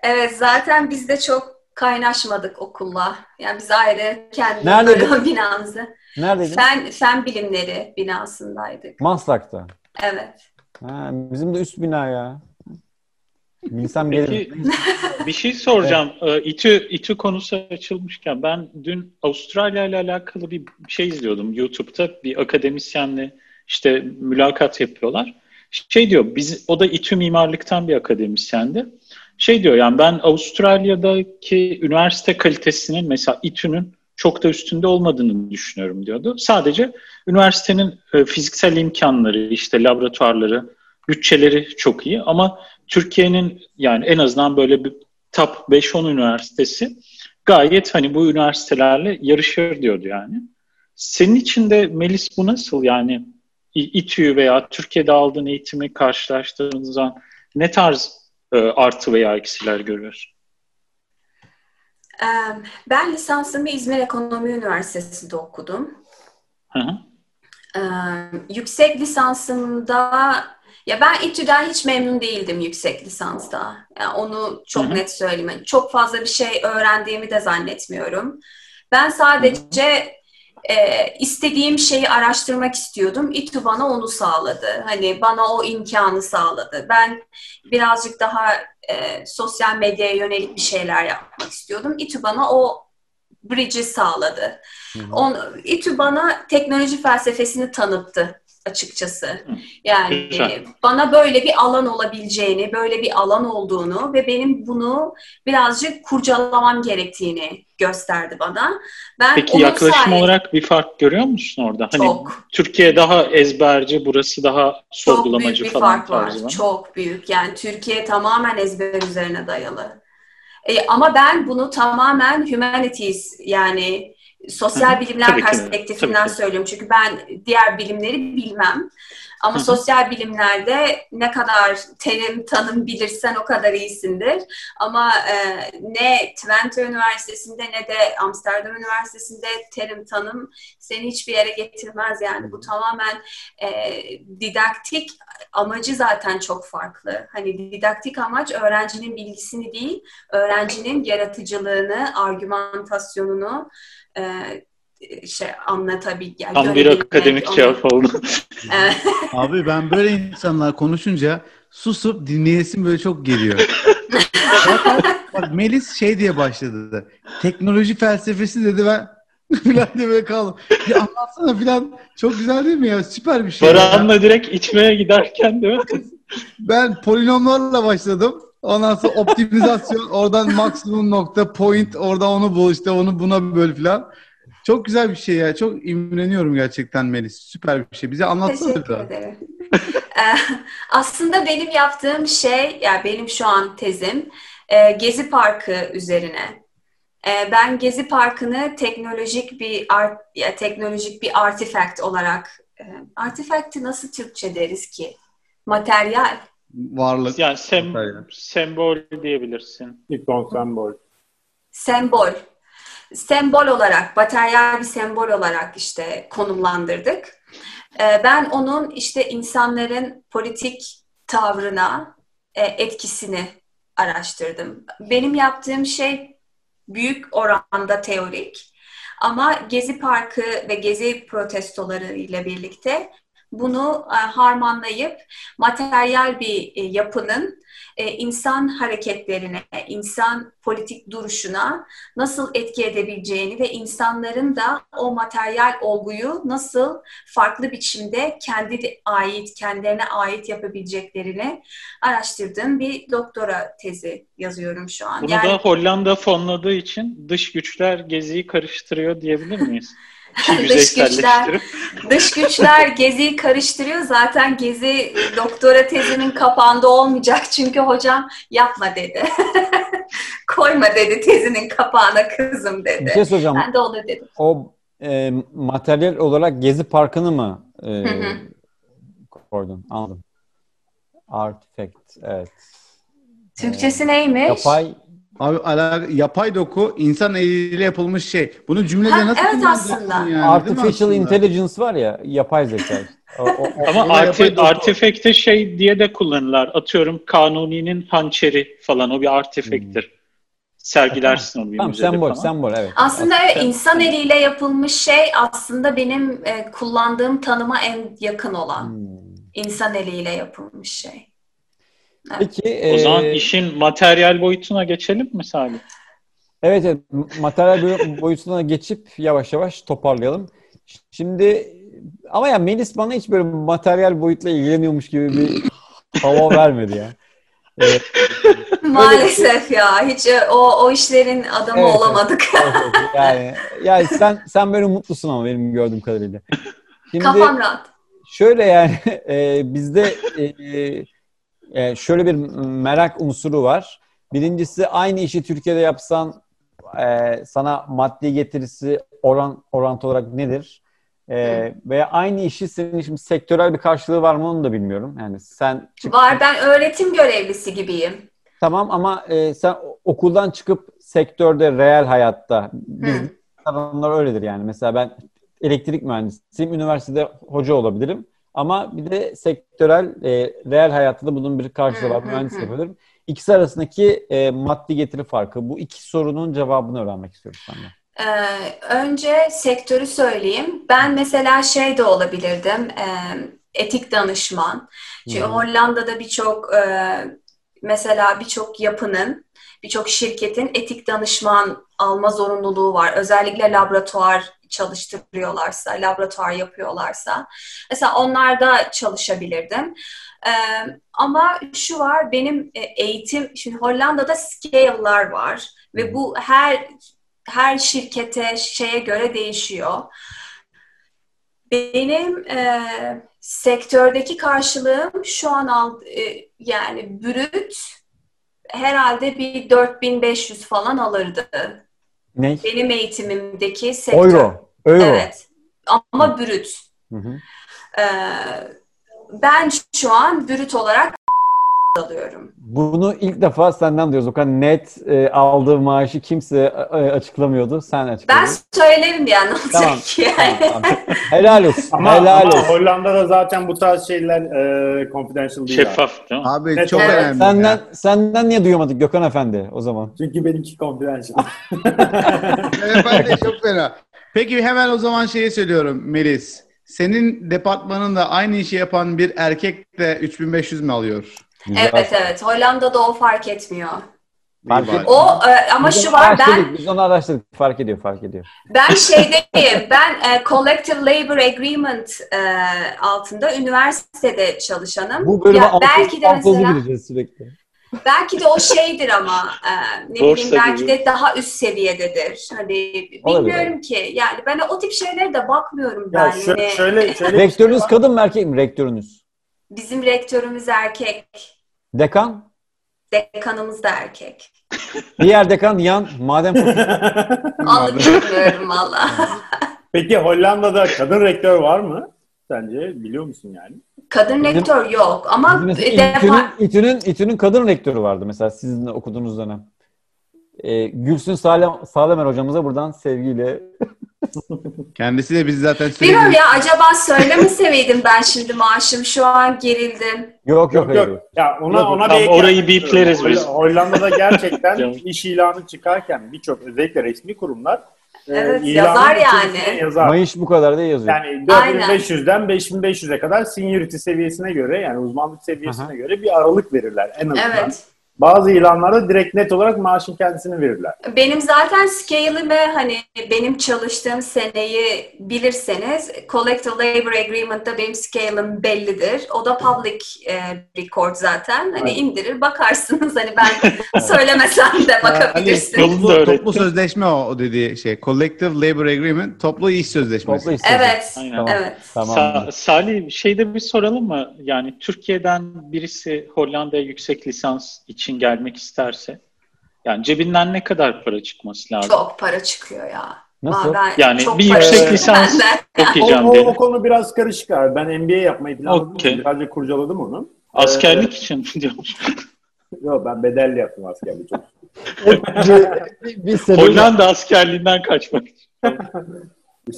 Evet zaten biz de çok kaynaşmadık okulla. Yani biz ayrı kendi Nerede? <laughs> binamızı. Neredeydin? Fen, fen bilimleri binasındaydık. Maslak'ta. Evet. Ha, bizim de üst bina ya. Bilsem Peki bir şey soracağım. Ee, İTÜ, İTÜ konusu açılmışken ben dün Avustralya ile alakalı bir şey izliyordum YouTube'da. Bir akademisyenle işte mülakat yapıyorlar. Şey diyor, biz o da İTÜ mimarlıktan bir akademisyendi. Şey diyor yani ben Avustralya'daki üniversite kalitesinin mesela İTÜ'nün çok da üstünde olmadığını düşünüyorum diyordu. Sadece üniversitenin e, fiziksel imkanları, işte laboratuvarları, bütçeleri çok iyi ama Türkiye'nin yani en azından böyle bir top 5-10 üniversitesi gayet hani bu üniversitelerle yarışır diyordu yani. Senin için de Melis bu nasıl yani İTÜ veya Türkiye'de aldığın eğitimi karşılaştırdığınız zaman ne tarz e, artı veya eksiler görüyorsun? Ben lisansımı İzmir Ekonomi Üniversitesi'nde okudum. Hı hı. Yüksek lisansımda ya ben İTÜ'den hiç memnun değildim yüksek lisansta. Yani onu çok Hı-hı. net söyleyeyim. Çok fazla bir şey öğrendiğimi de zannetmiyorum. Ben sadece e, istediğim şeyi araştırmak istiyordum. İTÜ bana onu sağladı. Hani bana o imkanı sağladı. Ben birazcık daha e, sosyal medyaya yönelik bir şeyler yapmak istiyordum. İTÜ bana o bridge'i sağladı. On, İTÜ bana teknoloji felsefesini tanıttı açıkçası. Yani Güzel. bana böyle bir alan olabileceğini, böyle bir alan olduğunu ve benim bunu birazcık kurcalamam gerektiğini gösterdi bana. Ben Peki yaklaşım sayede... olarak bir fark görüyor musun orada? Hani çok. Türkiye daha ezberci, burası daha sorgulamacı çok büyük bir falan fark var. Çok büyük. Yani Türkiye tamamen ezber üzerine dayalı. E, ama ben bunu tamamen humanities yani sosyal bilimler tabii perspektifinden ki, söylüyorum. Çünkü ben diğer bilimleri bilmem. Ama Hı-hı. sosyal bilimlerde ne kadar terim tanım bilirsen o kadar iyisindir. Ama e, ne Twente Üniversitesi'nde ne de Amsterdam Üniversitesi'nde terim tanım seni hiçbir yere getirmez yani. Bu tamamen e, didaktik amacı zaten çok farklı. Hani didaktik amaç öğrencinin bilgisini değil, öğrencinin yaratıcılığını, argümantasyonunu, e, şey anlatabil yani Tam bir akademik onu. cevap oldu. <laughs> Abi ben böyle insanlar konuşunca susup dinleyesim böyle çok geliyor. <laughs> bak Melis şey diye başladı. Teknoloji felsefesi dedi ben <laughs> filan diye böyle kaldım. Ya anlatsana filan. Çok güzel değil mi ya? Süper bir şey. Baran'la direkt içmeye giderken değil mi? ben polinomlarla başladım. Ondan sonra optimizasyon, <laughs> oradan maksimum nokta, point, orada onu bul işte onu buna böl filan. Çok güzel bir şey ya. Çok imreniyorum gerçekten Melis. Süper bir şey. Bize anlatsana Teşekkür ederim. <laughs> Ee, aslında benim yaptığım şey, yani benim şu an tezim e, Gezi Parkı üzerine. E, ben Gezi Parkı'nı teknolojik bir art, ya, teknolojik bir artifact olarak e, artifact'i nasıl Türkçe deriz ki? Materyal. Varlık. Yani sem sembol diyebilirsin. İkon sembol. Sembol sembol olarak, materyal bir sembol olarak işte konumlandırdık. Ee, ben onun işte insanların politik tavrına e, etkisini araştırdım. Benim yaptığım şey büyük oranda teorik ama Gezi Parkı ve Gezi protestoları ile birlikte bunu e, harmanlayıp materyal bir e, yapının e, insan hareketlerine, insan politik duruşuna nasıl etki edebileceğini ve insanların da o materyal olguyu nasıl farklı biçimde kendi ait, kendilerine ait yapabileceklerini araştırdığım bir doktora tezi yazıyorum şu an. Bunu yani, da Hollanda fonladığı için dış güçler geziyi karıştırıyor diyebilir miyiz? <laughs> dış güçler, dış güçler Gezi'yi karıştırıyor. Zaten Gezi doktora tezinin kapağında olmayacak çünkü hocam yapma dedi. <laughs> Koyma dedi tezinin kapağına kızım dedi. Bir şey soracağım. Ben de onu dedim. O e, materyal olarak Gezi Parkı'nı mı e, koydun? Anladım. Artifact, evet. Türkçesi neymiş? Yapay Abi ala, yapay doku insan eliyle yapılmış şey. Bunu cümlede ha, nasıl Evet aslında. Yani, Artificial aslında? intelligence var ya yapay zeka. <laughs> o, o, Ama arti, artifact'te şey diye de kullanırlar. Atıyorum Kanuni'nin hançeri falan o bir artifact'tir. Hmm. Sergilersin tamam. onu bir tamam, müzede sembol, falan. Sembol, evet. Aslında evet, insan eliyle yapılmış şey aslında benim e, kullandığım tanıma en yakın olan. Hmm. İnsan eliyle yapılmış şey. Peki, o zaman e... işin materyal boyutuna geçelim mi Salih? Evet, evet materyal boyutuna geçip yavaş yavaş toparlayalım. Şimdi ama ya Melis bana hiç böyle materyal boyutla ilgileniyormuş gibi bir hava vermedi ya. Evet. <laughs> Maalesef ya. Hiç e, o o işlerin adamı Evet, evet. olamadık. yani yani sen sen böyle mutlusun ama benim gördüğüm kadarıyla. Şimdi Kafam rahat. şöyle yani <laughs> e, bizde e, e, şöyle bir merak unsuru var. Birincisi aynı işi Türkiye'de yapsan e, sana maddi getirisi oran orantı olarak nedir? E, veya aynı işi senin şimdi sektörel bir karşılığı var mı onu da bilmiyorum. Yani sen çık- Var ben öğretim görevlisi gibiyim. Tamam ama e, sen okuldan çıkıp sektörde, reel hayatta biz adamlar öyledir yani. Mesela ben elektrik mühendisiyim, üniversitede hoca olabilirim. Ama bir de sektörel, e, reel hayatta da bunun bir karşılığı var. Hı. yapabilirim. İkisi arasındaki e, maddi getiri farkı. Bu iki sorunun cevabını öğrenmek istiyoruz senden. Ee, önce sektörü söyleyeyim. Ben mesela şey de olabilirdim. e, etik danışman. Çünkü hı. Hollanda'da birçok e, mesela birçok yapının, birçok şirketin etik danışman alma zorunluluğu var. Özellikle laboratuvar çalıştırıyorlarsa, laboratuvar yapıyorlarsa. Mesela onlarda çalışabilirdim. Ee, ama şu var, benim e, eğitim, şimdi Hollanda'da scale'lar var ve bu her her şirkete, şeye göre değişiyor. Benim e, sektördeki karşılığım şu an al, e, yani brüt herhalde bir 4500 falan alırdı. Ne? Benim eğitimimdeki sektör. Euro. Euro. Evet. Ama brüt. Hı hı. Ee, ben şu an brüt olarak alıyorum. Bunu ilk defa senden duyuyoruz. O kadar net e, aldığı maaşı kimse e, açıklamıyordu. Sen açıkladın. Ben söylerim yani olacak Tamam, ki Tamam, yani. tamam. <laughs> Helal olsun. Ama, helal ama olsun. Hollanda'da zaten bu tarz şeyler e, confidential değil. abi. Şeffaf değil mi? Abi Evet, çok evet. önemli. Senden ya. senden niye duyamadık Gökhan Efendi o zaman? Çünkü benimki confidential. <laughs> De çok fena. Peki hemen o zaman şeyi söylüyorum Melis. Senin departmanında aynı işi yapan bir erkek de 3500 mi alıyor? Güzel. Evet evet Hollanda'da o fark etmiyor. Fark et-. O e, ama Biz şu var ben Biz onu araştırdık. Fark ediyor, fark ediyor. ben şeydeyim <laughs> ben e, Collective Labor Agreement e, altında üniversitede çalışanım. Bu bölüme Ya belki de mesela gireceğiz sürekli. belki de o şeydir ama e, ne Borsa bileyim belki gibi. de daha üst seviyededir. Hani Olabilir. bilmiyorum ki. Yani ben o tip şeylere de bakmıyorum ben. ya şö- Hani şöyle şöyle Rektörünüz kadın mı erkek mi rektörünüz? bizim rektörümüz erkek, Dekan? dekanımız da erkek. <laughs> Diğer dekan yan madem <laughs> Onu bilmiyorum valla. <laughs> Peki Hollanda'da kadın rektör var mı? Sence biliyor musun yani? Kadın Bizim- rektör yok ama defa- İTÜ'nün, İTÜ'nün, kadın rektörü vardı mesela sizin de okuduğunuz dönem. Ee, Gülsün Salem, Salemer hocamıza buradan sevgiyle Kendisi de biz zaten Bilmiyorum sürekli... ya acaba söylemeseydim ben şimdi maaşım şu an gerildim. yok yok, Yok yok. Ya ona Yok, ona bir orayı bipleriz biz. Holl- Hollanda'da <laughs> gerçekten iş ilanı çıkarken birçok özellikle resmi kurumlar e, Evet, yazar yani. Yazar. Mayış bu kadar da yazıyor. Yani Aynen. 4500'den 5500'e kadar seniority seviyesine göre yani uzmanlık seviyesine Aha. göre bir aralık verirler en azından. Evet. Bazı ilanlarda direkt net olarak maaşın kendisini verirler. Benim zaten scale'ime hani benim çalıştığım seneyi bilirseniz Collective Labor Agreement'ta benim scale'im bellidir. O da public e, record zaten. Hani Aynen. indirir bakarsınız hani ben <laughs> söylemesem de Ali, bakabilirsiniz. Da toplu, toplu sözleşme o, dediği şey. Collective Labor Agreement, toplu iş sözleşmesi. Toplu istedim. Evet. Aynen. Tamam. Evet. Tamam. Sa- Salih şeyde bir soralım mı? Yani Türkiye'den birisi Hollanda'ya yüksek lisans için gelmek isterse yani cebinden ne kadar para çıkması lazım? Çok para çıkıyor ya. Nasıl? Ben Yani çok bir para yüksek lisans benden. O, <laughs> okuyacağım o, dedi. o konu biraz karışık abi. Ben MBA yapmayı planladım. Okey. Birazcık kurcaladım onu. Askerlik için diyormuş. <laughs> Yok ben bedelli yaptım askerliği çok. <laughs> bir, bir Hollanda askerliğinden kaçmak için.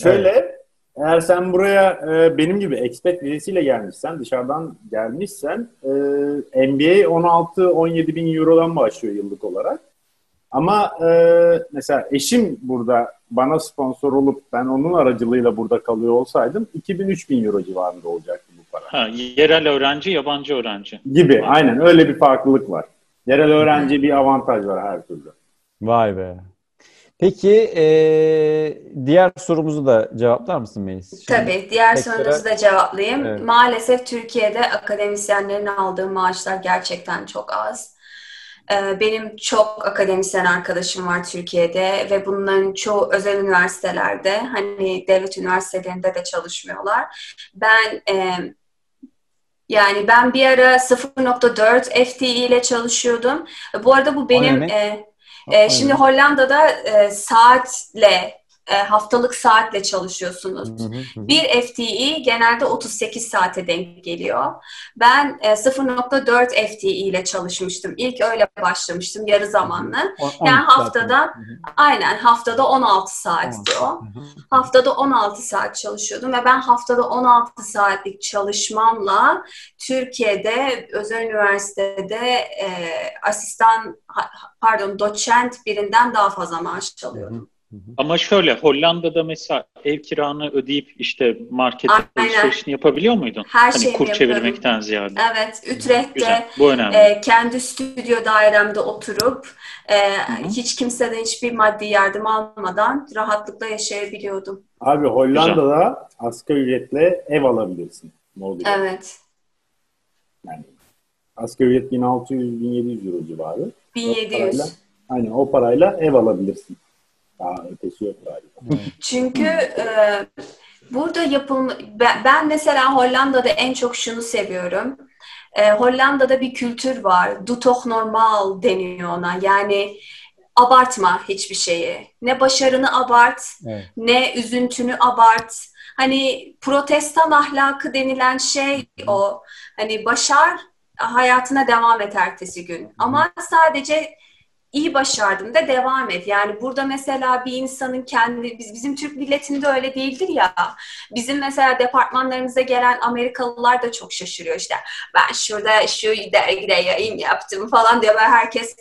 Şöyle eğer sen buraya e, benim gibi expat vizesiyle gelmişsen, dışarıdan gelmişsen e, MBA 16-17 bin eurodan başlıyor yıllık olarak. Ama e, mesela eşim burada bana sponsor olup ben onun aracılığıyla burada kalıyor olsaydım 2000-3000 euro civarında olacaktı bu para. Ha, yerel öğrenci, yabancı öğrenci. Gibi aynen öyle bir farklılık var. Yerel öğrenci bir avantaj var her türlü. Vay be. Peki e, diğer sorumuzu da cevaplar mısın Melis? Şimdi Tabii. Diğer tekrar- sorunuzu da cevaplayayım. Evet. Maalesef Türkiye'de akademisyenlerin aldığı maaşlar gerçekten çok az. Benim çok akademisyen arkadaşım var Türkiye'de ve bunların çoğu özel üniversitelerde, hani devlet üniversitelerinde de çalışmıyorlar. Ben yani ben bir ara 0.4 FTE ile çalışıyordum. Bu arada bu benim demek? e, e, şimdi Hollanda'da e, saatle e, haftalık saatle çalışıyorsunuz. Bir FTE genelde 38 saate denk geliyor. Ben e, 0.4 FTE ile çalışmıştım. İlk öyle başlamıştım yarı zamanlı. Yani 12 saat haftada mi? Hı hı. aynen haftada 16 saatti o. Hı hı. Haftada 16 saat çalışıyordum ve ben haftada 16 saatlik çalışmamla Türkiye'de özel üniversitede e, asistan pardon doçent birinden daha fazla maaş alıyordum. Ama şöyle Hollanda'da mesela ev kiranı ödeyip işte market alışverişini yapabiliyor muydun? Her hani kur yapıyorum. çevirmekten ziyade. Evet, Utrecht'te Güzel. Bu önemli. e, kendi stüdyo dairemde oturup e, hiç kimseden hiçbir maddi yardım almadan rahatlıkla yaşayabiliyordum. Abi Hollanda'da asgari ücretle ev alabilirsin. Mortgage. Evet, Yani asgari ücret 1600-1700 euro civarı. O 1700. parayla, aynen o parayla ev alabilirsin. Daha ötesi yok galiba. Çünkü e, burada yapılma ben, ben mesela Hollanda'da en çok şunu seviyorum. E, Hollanda'da bir kültür var. Du toch normal deniyor ona. Yani abartma hiçbir şeyi. Ne başarını abart, Evet. ne üzüntünü abart. Hani protestan ahlakı denilen şey o. Hani başar, hayatına devam et ertesi gün. Ama sadece iyi başardım da devam et. Yani burada mesela bir insanın kendi, biz bizim Türk milletinde öyle değildir ya. Bizim mesela departmanlarımıza gelen Amerikalılar da çok şaşırıyor işte. Ben şurada şu dergide yayın yaptım falan diyor ve herkes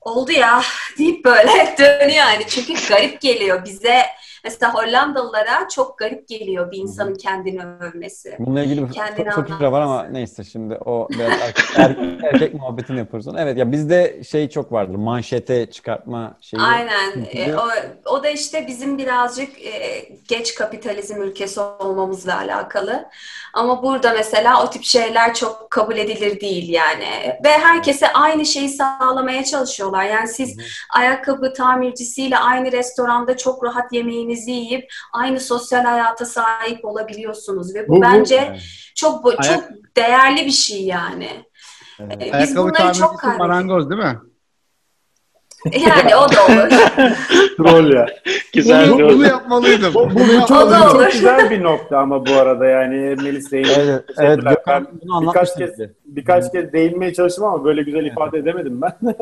oldu ya deyip böyle <laughs> dönüyor yani. Çünkü garip geliyor bize. Mesela Hollandalılara çok garip geliyor bir insanın kendini övmesi. Bununla ilgili bir Kendini fı- fıkra var ama neyse şimdi o biraz erkek, <laughs> erkek, erkek muhabbetini yapıyoruz. Evet ya bizde şey çok vardır. Manşete çıkartma şeyi. Aynen. E, o, o da işte bizim birazcık e, geç kapitalizm ülkesi olmamızla alakalı. Ama burada mesela o tip şeyler çok kabul edilir değil yani. Ve herkese aynı şeyi sağlamaya çalışıyorlar. Yani siz ayakkabı tamircisiyle aynı restoranda çok rahat yemeğinizi yiyip aynı sosyal hayata sahip olabiliyorsunuz ve bu, Bu- bu- bence Evet. çok bu- çok değerli bir şey yani. Evet. E, Biz Ayakkabı bunları çok kaybettik. marangoz değil mi? <laughs> Yani o da olur. <laughs> Troll ya. Güzel Bunu, bunu yapmalıydım. Bu, bu, Bunu bu çok, O da bu çok olur. güzel bir nokta ama bu arada yani Melis Bey'in Evet, evet Ben birkaç anlatmıştı kez birkaç kez değinmeye çalıştım ama böyle güzel ifade edemedim ben. <laughs>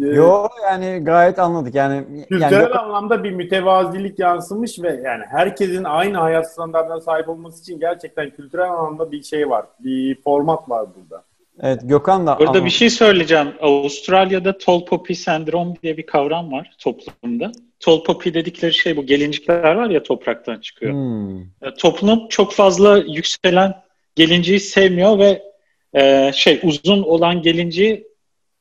Ee, Yo yani gayet anladık yani. Kültürel yani anlamda bir mütevazilik yansımış ve yani herkesin aynı hayat standartlarına sahip olması için gerçekten kültürel anlamda bir şey var. Bir format var burada. evet Gökhan da Burada bir şey söyleyeceğim. Avustralya'da tall poppy sendrom diye bir kavram var toplumda. Tall poppy dedikleri şey bu gelincikler var ya topraktan çıkıyor. Hmm. E, Toplum çok fazla yükselen gelinciyi sevmiyor ve e, şey uzun olan gelinciyi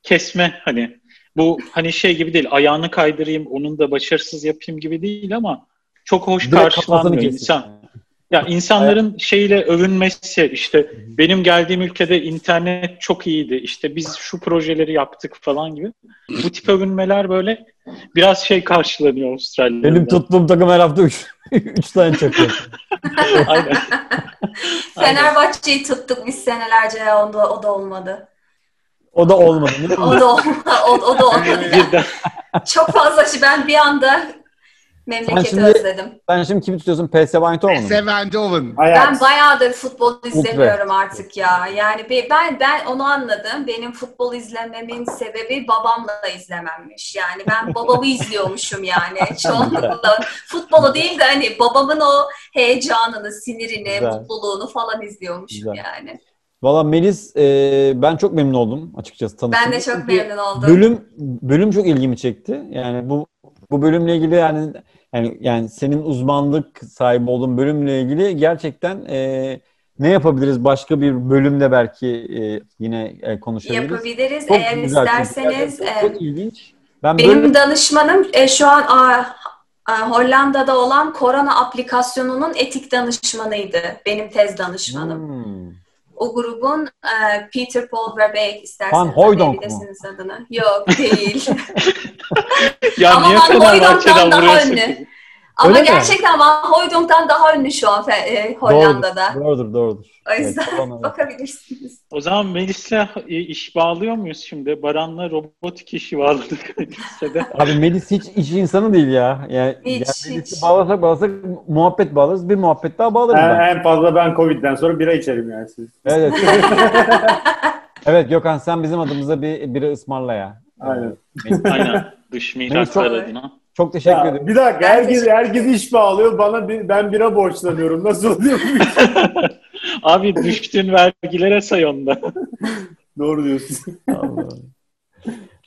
kesme hani bu hani şey gibi değil ayağını kaydırayım onun da başarısız yapayım gibi değil ama çok hoş Direkt karşılanmıyor insan. Ya insanların şeyle övünmesi işte benim geldiğim ülkede internet çok iyiydi işte biz şu projeleri yaptık falan gibi. Bu tip övünmeler böyle biraz şey karşılanıyor Avustralya'da. Benim tuttuğum takım her hafta 3 <laughs> tane çakıyor. Aynen. Fenerbahçe'yi tuttuk biz senelerce ya o da, o da olmadı. O da olmadı. Ne O da olmadı. O, o da olmadı. Birden. Çok fazla şey. Ben bir anda memleketi şimdi- özledim. Sen şimdi kimi tutuyorsun? PSV Eindhoven'u mu? Sevendoven. Ben bayağıdır futbol izlemiyorum artık ya. Yani be- ben ben onu anladım. Benim futbol izlememin sebebi babamla izlememmiş. Yani ben babamı <laughs> izliyormuşum yani. Çoğunlukla futbolu değil de hani babamın o heyecanını, sinirini, Güzel. mutluluğunu falan izliyormuşum Güzel. yani. Valla Melis e, ben çok memnun oldum açıkçası tanıştığım. Ben de çok memnun oldum. Bölüm bölüm çok ilgimi çekti. Yani bu bu bölümle ilgili yani yani yani senin uzmanlık sahibi olduğun bölümle ilgili gerçekten e, ne yapabiliriz başka bir bölümde belki e, yine e, konuşabiliriz. Yapabiliriz. Çok Eğer isterseniz e, çok ilginç. Ben Benim böyle danışmanım e, şu an a, a, Hollanda'da olan korona aplikasyonunun etik danışmanıydı. Benim tez danışmanım. Hmm. O grubun e, Peter Paul Verbeek isterseniz Van Hooijdonk mu? adını. Yok değil. <laughs> Ya Ama niye Van Hooijdonk'tan daha ünlü. Ama Öyle mi? gerçekten Van Hooijdonk'tan daha ünlü şu an e, Hollanda'da. Doğrudur, doğrudur, doğrudur. O yüzden Evet, tamam, <laughs> bakabilirsiniz. O zaman Melis'le iş bağlıyor muyuz şimdi? Baran'la robotik işi bağladık <laughs> lisede. Abi Melis hiç iş insanı değil ya. Yani, Hiç, yani Melis'i hiç. bağlasak bağlasak muhabbet bağlarız. Bir muhabbet daha bağlarız. En, ben. en fazla ben Covid'den sonra bira içerim yani siz. Evet. <laughs> evet Gökhan sen bizim adımıza bir biri ısmarla ya. Aynen. Aynen. Dış mihraklar çok- adına. Çok teşekkür Ya, ederim. bir dakika Ben herkes teşekkür herkes iş bağlıyor bana ben bira borçlanıyorum. Nasıl oluyor bu iş? <laughs> Abi düştüğün vergilere say onda. <laughs> Doğru diyorsun. <laughs>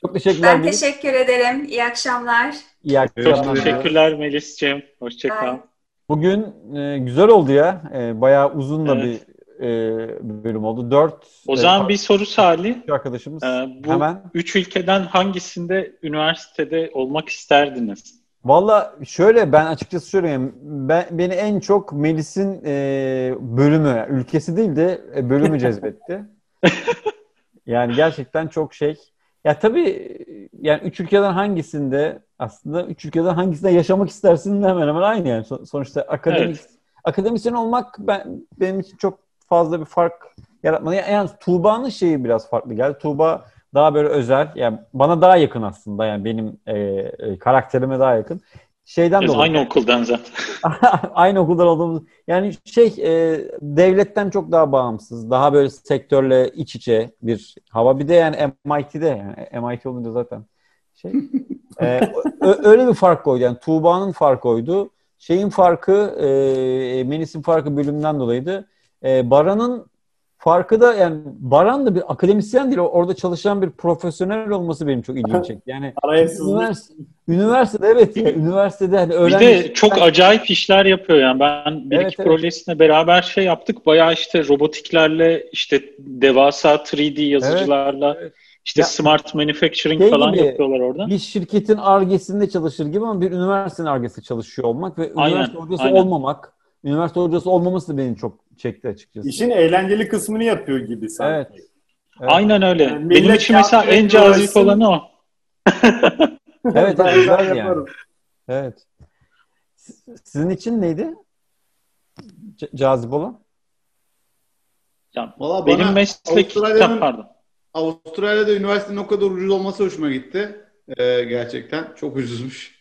Çok teşekkürler Ben Melis. teşekkür ederim. İyi akşamlar. İyi Çok akşamlar. teşekkürler Melis'ciğim. Hoşça kal. Bye. Bugün e, güzel oldu ya. E, bayağı uzun da Evet. bir e, bölüm oldu. Dört O e, zaman bir soru Salih. arkadaşımız Ee, bu hemen. üç ülkeden hangisinde üniversitede olmak isterdiniz? Valla şöyle ben açıkçası söyleyeyim. Ben, beni en çok Melis'in e, bölümü, ülkesi değil de e, bölümü cezbetti. <laughs> yani gerçekten çok şey. Ya tabii yani üç ülkeden hangisinde aslında üç ülkeden hangisinde yaşamak istersin de hemen hemen aynı yani. So- sonuçta akademik akademisyen olmak ben benim için çok fazla bir fark yaratmadı. Yani, Tuğba'nın şeyi biraz farklı geldi. Tuğba daha böyle özel. Yani bana daha yakın aslında yani benim e, e, karakterime daha yakın. Şeyden Biz dolayı. aynı okuldan zaten. <laughs> aynı okuldan olduğumuz. Yani şey e, devletten çok daha bağımsız. Daha böyle sektörle iç içe bir hava. Bir de yani MIT'de yani MIT olunca zaten şey. E, ö- öyle bir fark koydu. Yani Tuğba'nın farkı oydu. Şeyin farkı e, Melis'in farkı bölümden dolayıydı. E, Baran'ın farkı da yani Baran da bir akademisyen değil. Orada çalışan bir profesyonel olması benim çok ilgimi çekti. Yani üniversite, üniversitede evet ya üniversitede hani Bir öğrenci de çok acayip işler yapıyor yani. Ben bir Evet, iki evet. projesine beraber şey yaptık. Bayağı işte robotiklerle işte devasa 3D yazıcılarla evet. işte Ya- smart manufacturing Şey falan gibi, yapıyorlar orada. bir şirketin argesinde çalışır gibi ama bir üniversitenin argesinde çalışıyor olmak ve Aynen, üniversite hocası aynen. olmamak, üniversite hocası olmaması da beni çok çekti açıkçası. İşin eğlenceli kısmını yapıyor gibi sanki. Evet. Evet. Aynen öyle. Yani Benim için mesela en cazip olanı o. <laughs> Evet, evet, Ben- yani. yaparım. Evet. Sizin için neydi? C- cazip olan? Ya, Valla benim meslek Ha, pardon. Avustralya'da üniversitenin o kadar ucuz olması hoşuma gitti. Ee, gerçekten çok ucuzmuş.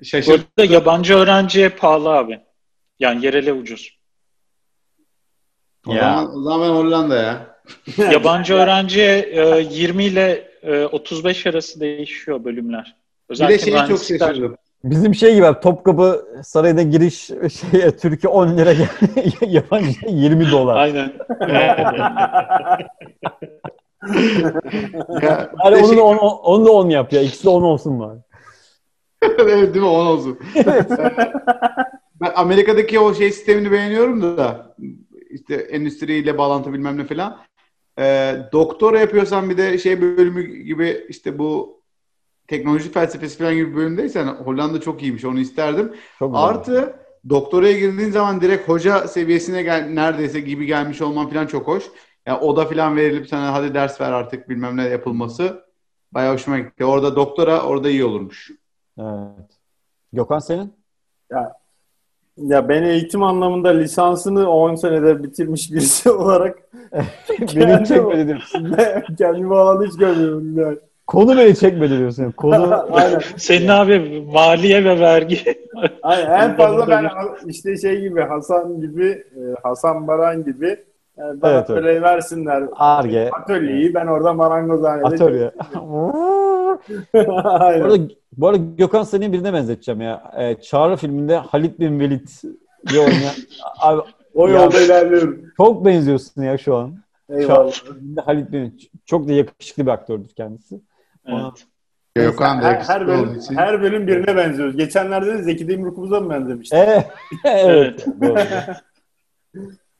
Bu Şaşırdım. arada yabancı öğrenciye pahalı abi. Yani yerele ucuz. O, zaman, o zaman ben Hollanda ya. <laughs> Yabancı öğrenciye e, 20 ile e, 35 arası değişiyor bölümler. Bir Özellikle de şeyi çok şaşırdım. Bizim şey gibi Topkapı Sarayı'na giriş şey Türkiye 10 lira <laughs> yabancı 20 dolar. Aynen. <laughs> Ya, Yani bir onu şey- da 10 onu da 10 yap ya. İkisi de 10 olsun bari. evet değil mi? On olsun. Ben Amerika'daki o şey sistemini beğeniyorum da işte endüstriyle bağlantı bilmem ne falan. Ee, doktora yapıyorsan bir de şey bölümü gibi işte bu teknoloji felsefesi falan gibi bir bölümdeysen Hollanda çok iyiymiş. Onu isterdim. Çok güzel. Artı doktoraya girdiğin zaman direkt hoca seviyesine gel, neredeyse gibi gelmiş olman falan çok hoş. Yani oda falan verilip sana hadi ders ver artık bilmem ne yapılması bayağı hoşuma gitti. Orada doktora orada iyi olurmuş. Evet. Gökhan senin? Ya ben eğitim anlamında lisansını 10 senede bitirmiş birisi <laughs> olarak <laughs> Beni çekmedi diyorsun. <laughs> kendimi alanda hiç görmüyorum yani. Konu beni çekmedi diyorsun. Konu Aynen. Senin abi maliye ve vergi. Aynen. En fazla ben işte şey gibi Hasan gibi e, Hasan Baran gibi yani bana Evet, evet. böyle versinler Arge. atölyeyi ben orada marangozhanede Atölye. <laughs> bu, arada, bu arada Gökhan senin birine benzeteceğim ya. Ee, Çağrı filminde Halit bin Velid diye oynayan. <laughs> Abi, O yolda ilerliyorum. çok benziyorsun ya şu an. Eyvallah. Halit bin. Çok da yakışıklı bir aktördür kendisi. Evet. Gökhan da her, her, bölüm, için. her bölüm birine benziyoruz. Geçenlerde de Zeki Demirkubuz'a mı benzemiştik? <laughs> Evet. evet.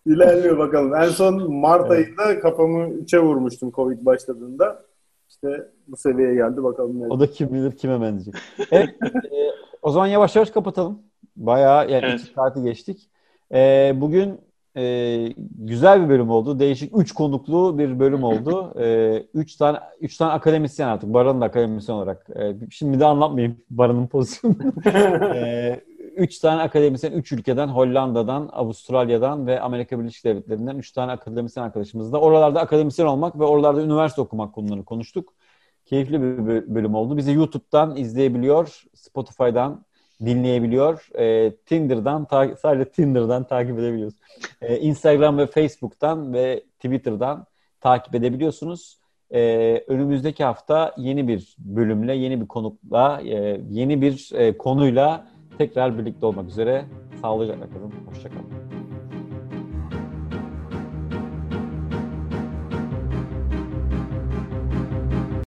İlerliyor bakalım. En son Mart Evet. ayında kafamı üçe vurmuştum Covid başladığında. işte bu seviyeye geldi bakalım ne. O da kim bilir kime benzeyecek. Evet, e, o zaman yavaş yavaş kapatalım. Bayağı yani Evet. iki saati geçtik. E, bugün e, güzel bir bölüm oldu. Değişik üç konuklu bir bölüm oldu. E, üç tane üç tane akademisyen artık. Baran'ın da akademisyen olarak. E, şimdi de anlatmayayım Baran'ın pozisyonunu. <laughs> e, üç tane akademisyen, üç ülkeden, Hollanda'dan, Avustralya'dan ve Amerika Birleşik Devletleri'nden üç tane akademisyen arkadaşımız da. Oralarda akademisyen olmak ve oralarda üniversite okumak konularını konuştuk. Keyifli bir bö- bölüm oldu. Bizi YouTube'dan izleyebiliyor, Spotify'dan dinleyebiliyor, e, Tinder'dan, ta- sadece Tinder'dan takip edebiliyoruz. E, Instagram ve Facebook'tan ve Twitter'dan takip edebiliyorsunuz. E, önümüzdeki hafta yeni bir bölümle, yeni bir konukla, e, yeni bir e, konuyla tekrar birlikte olmak üzere. Sağlıcakla kalın, hoşçakalın.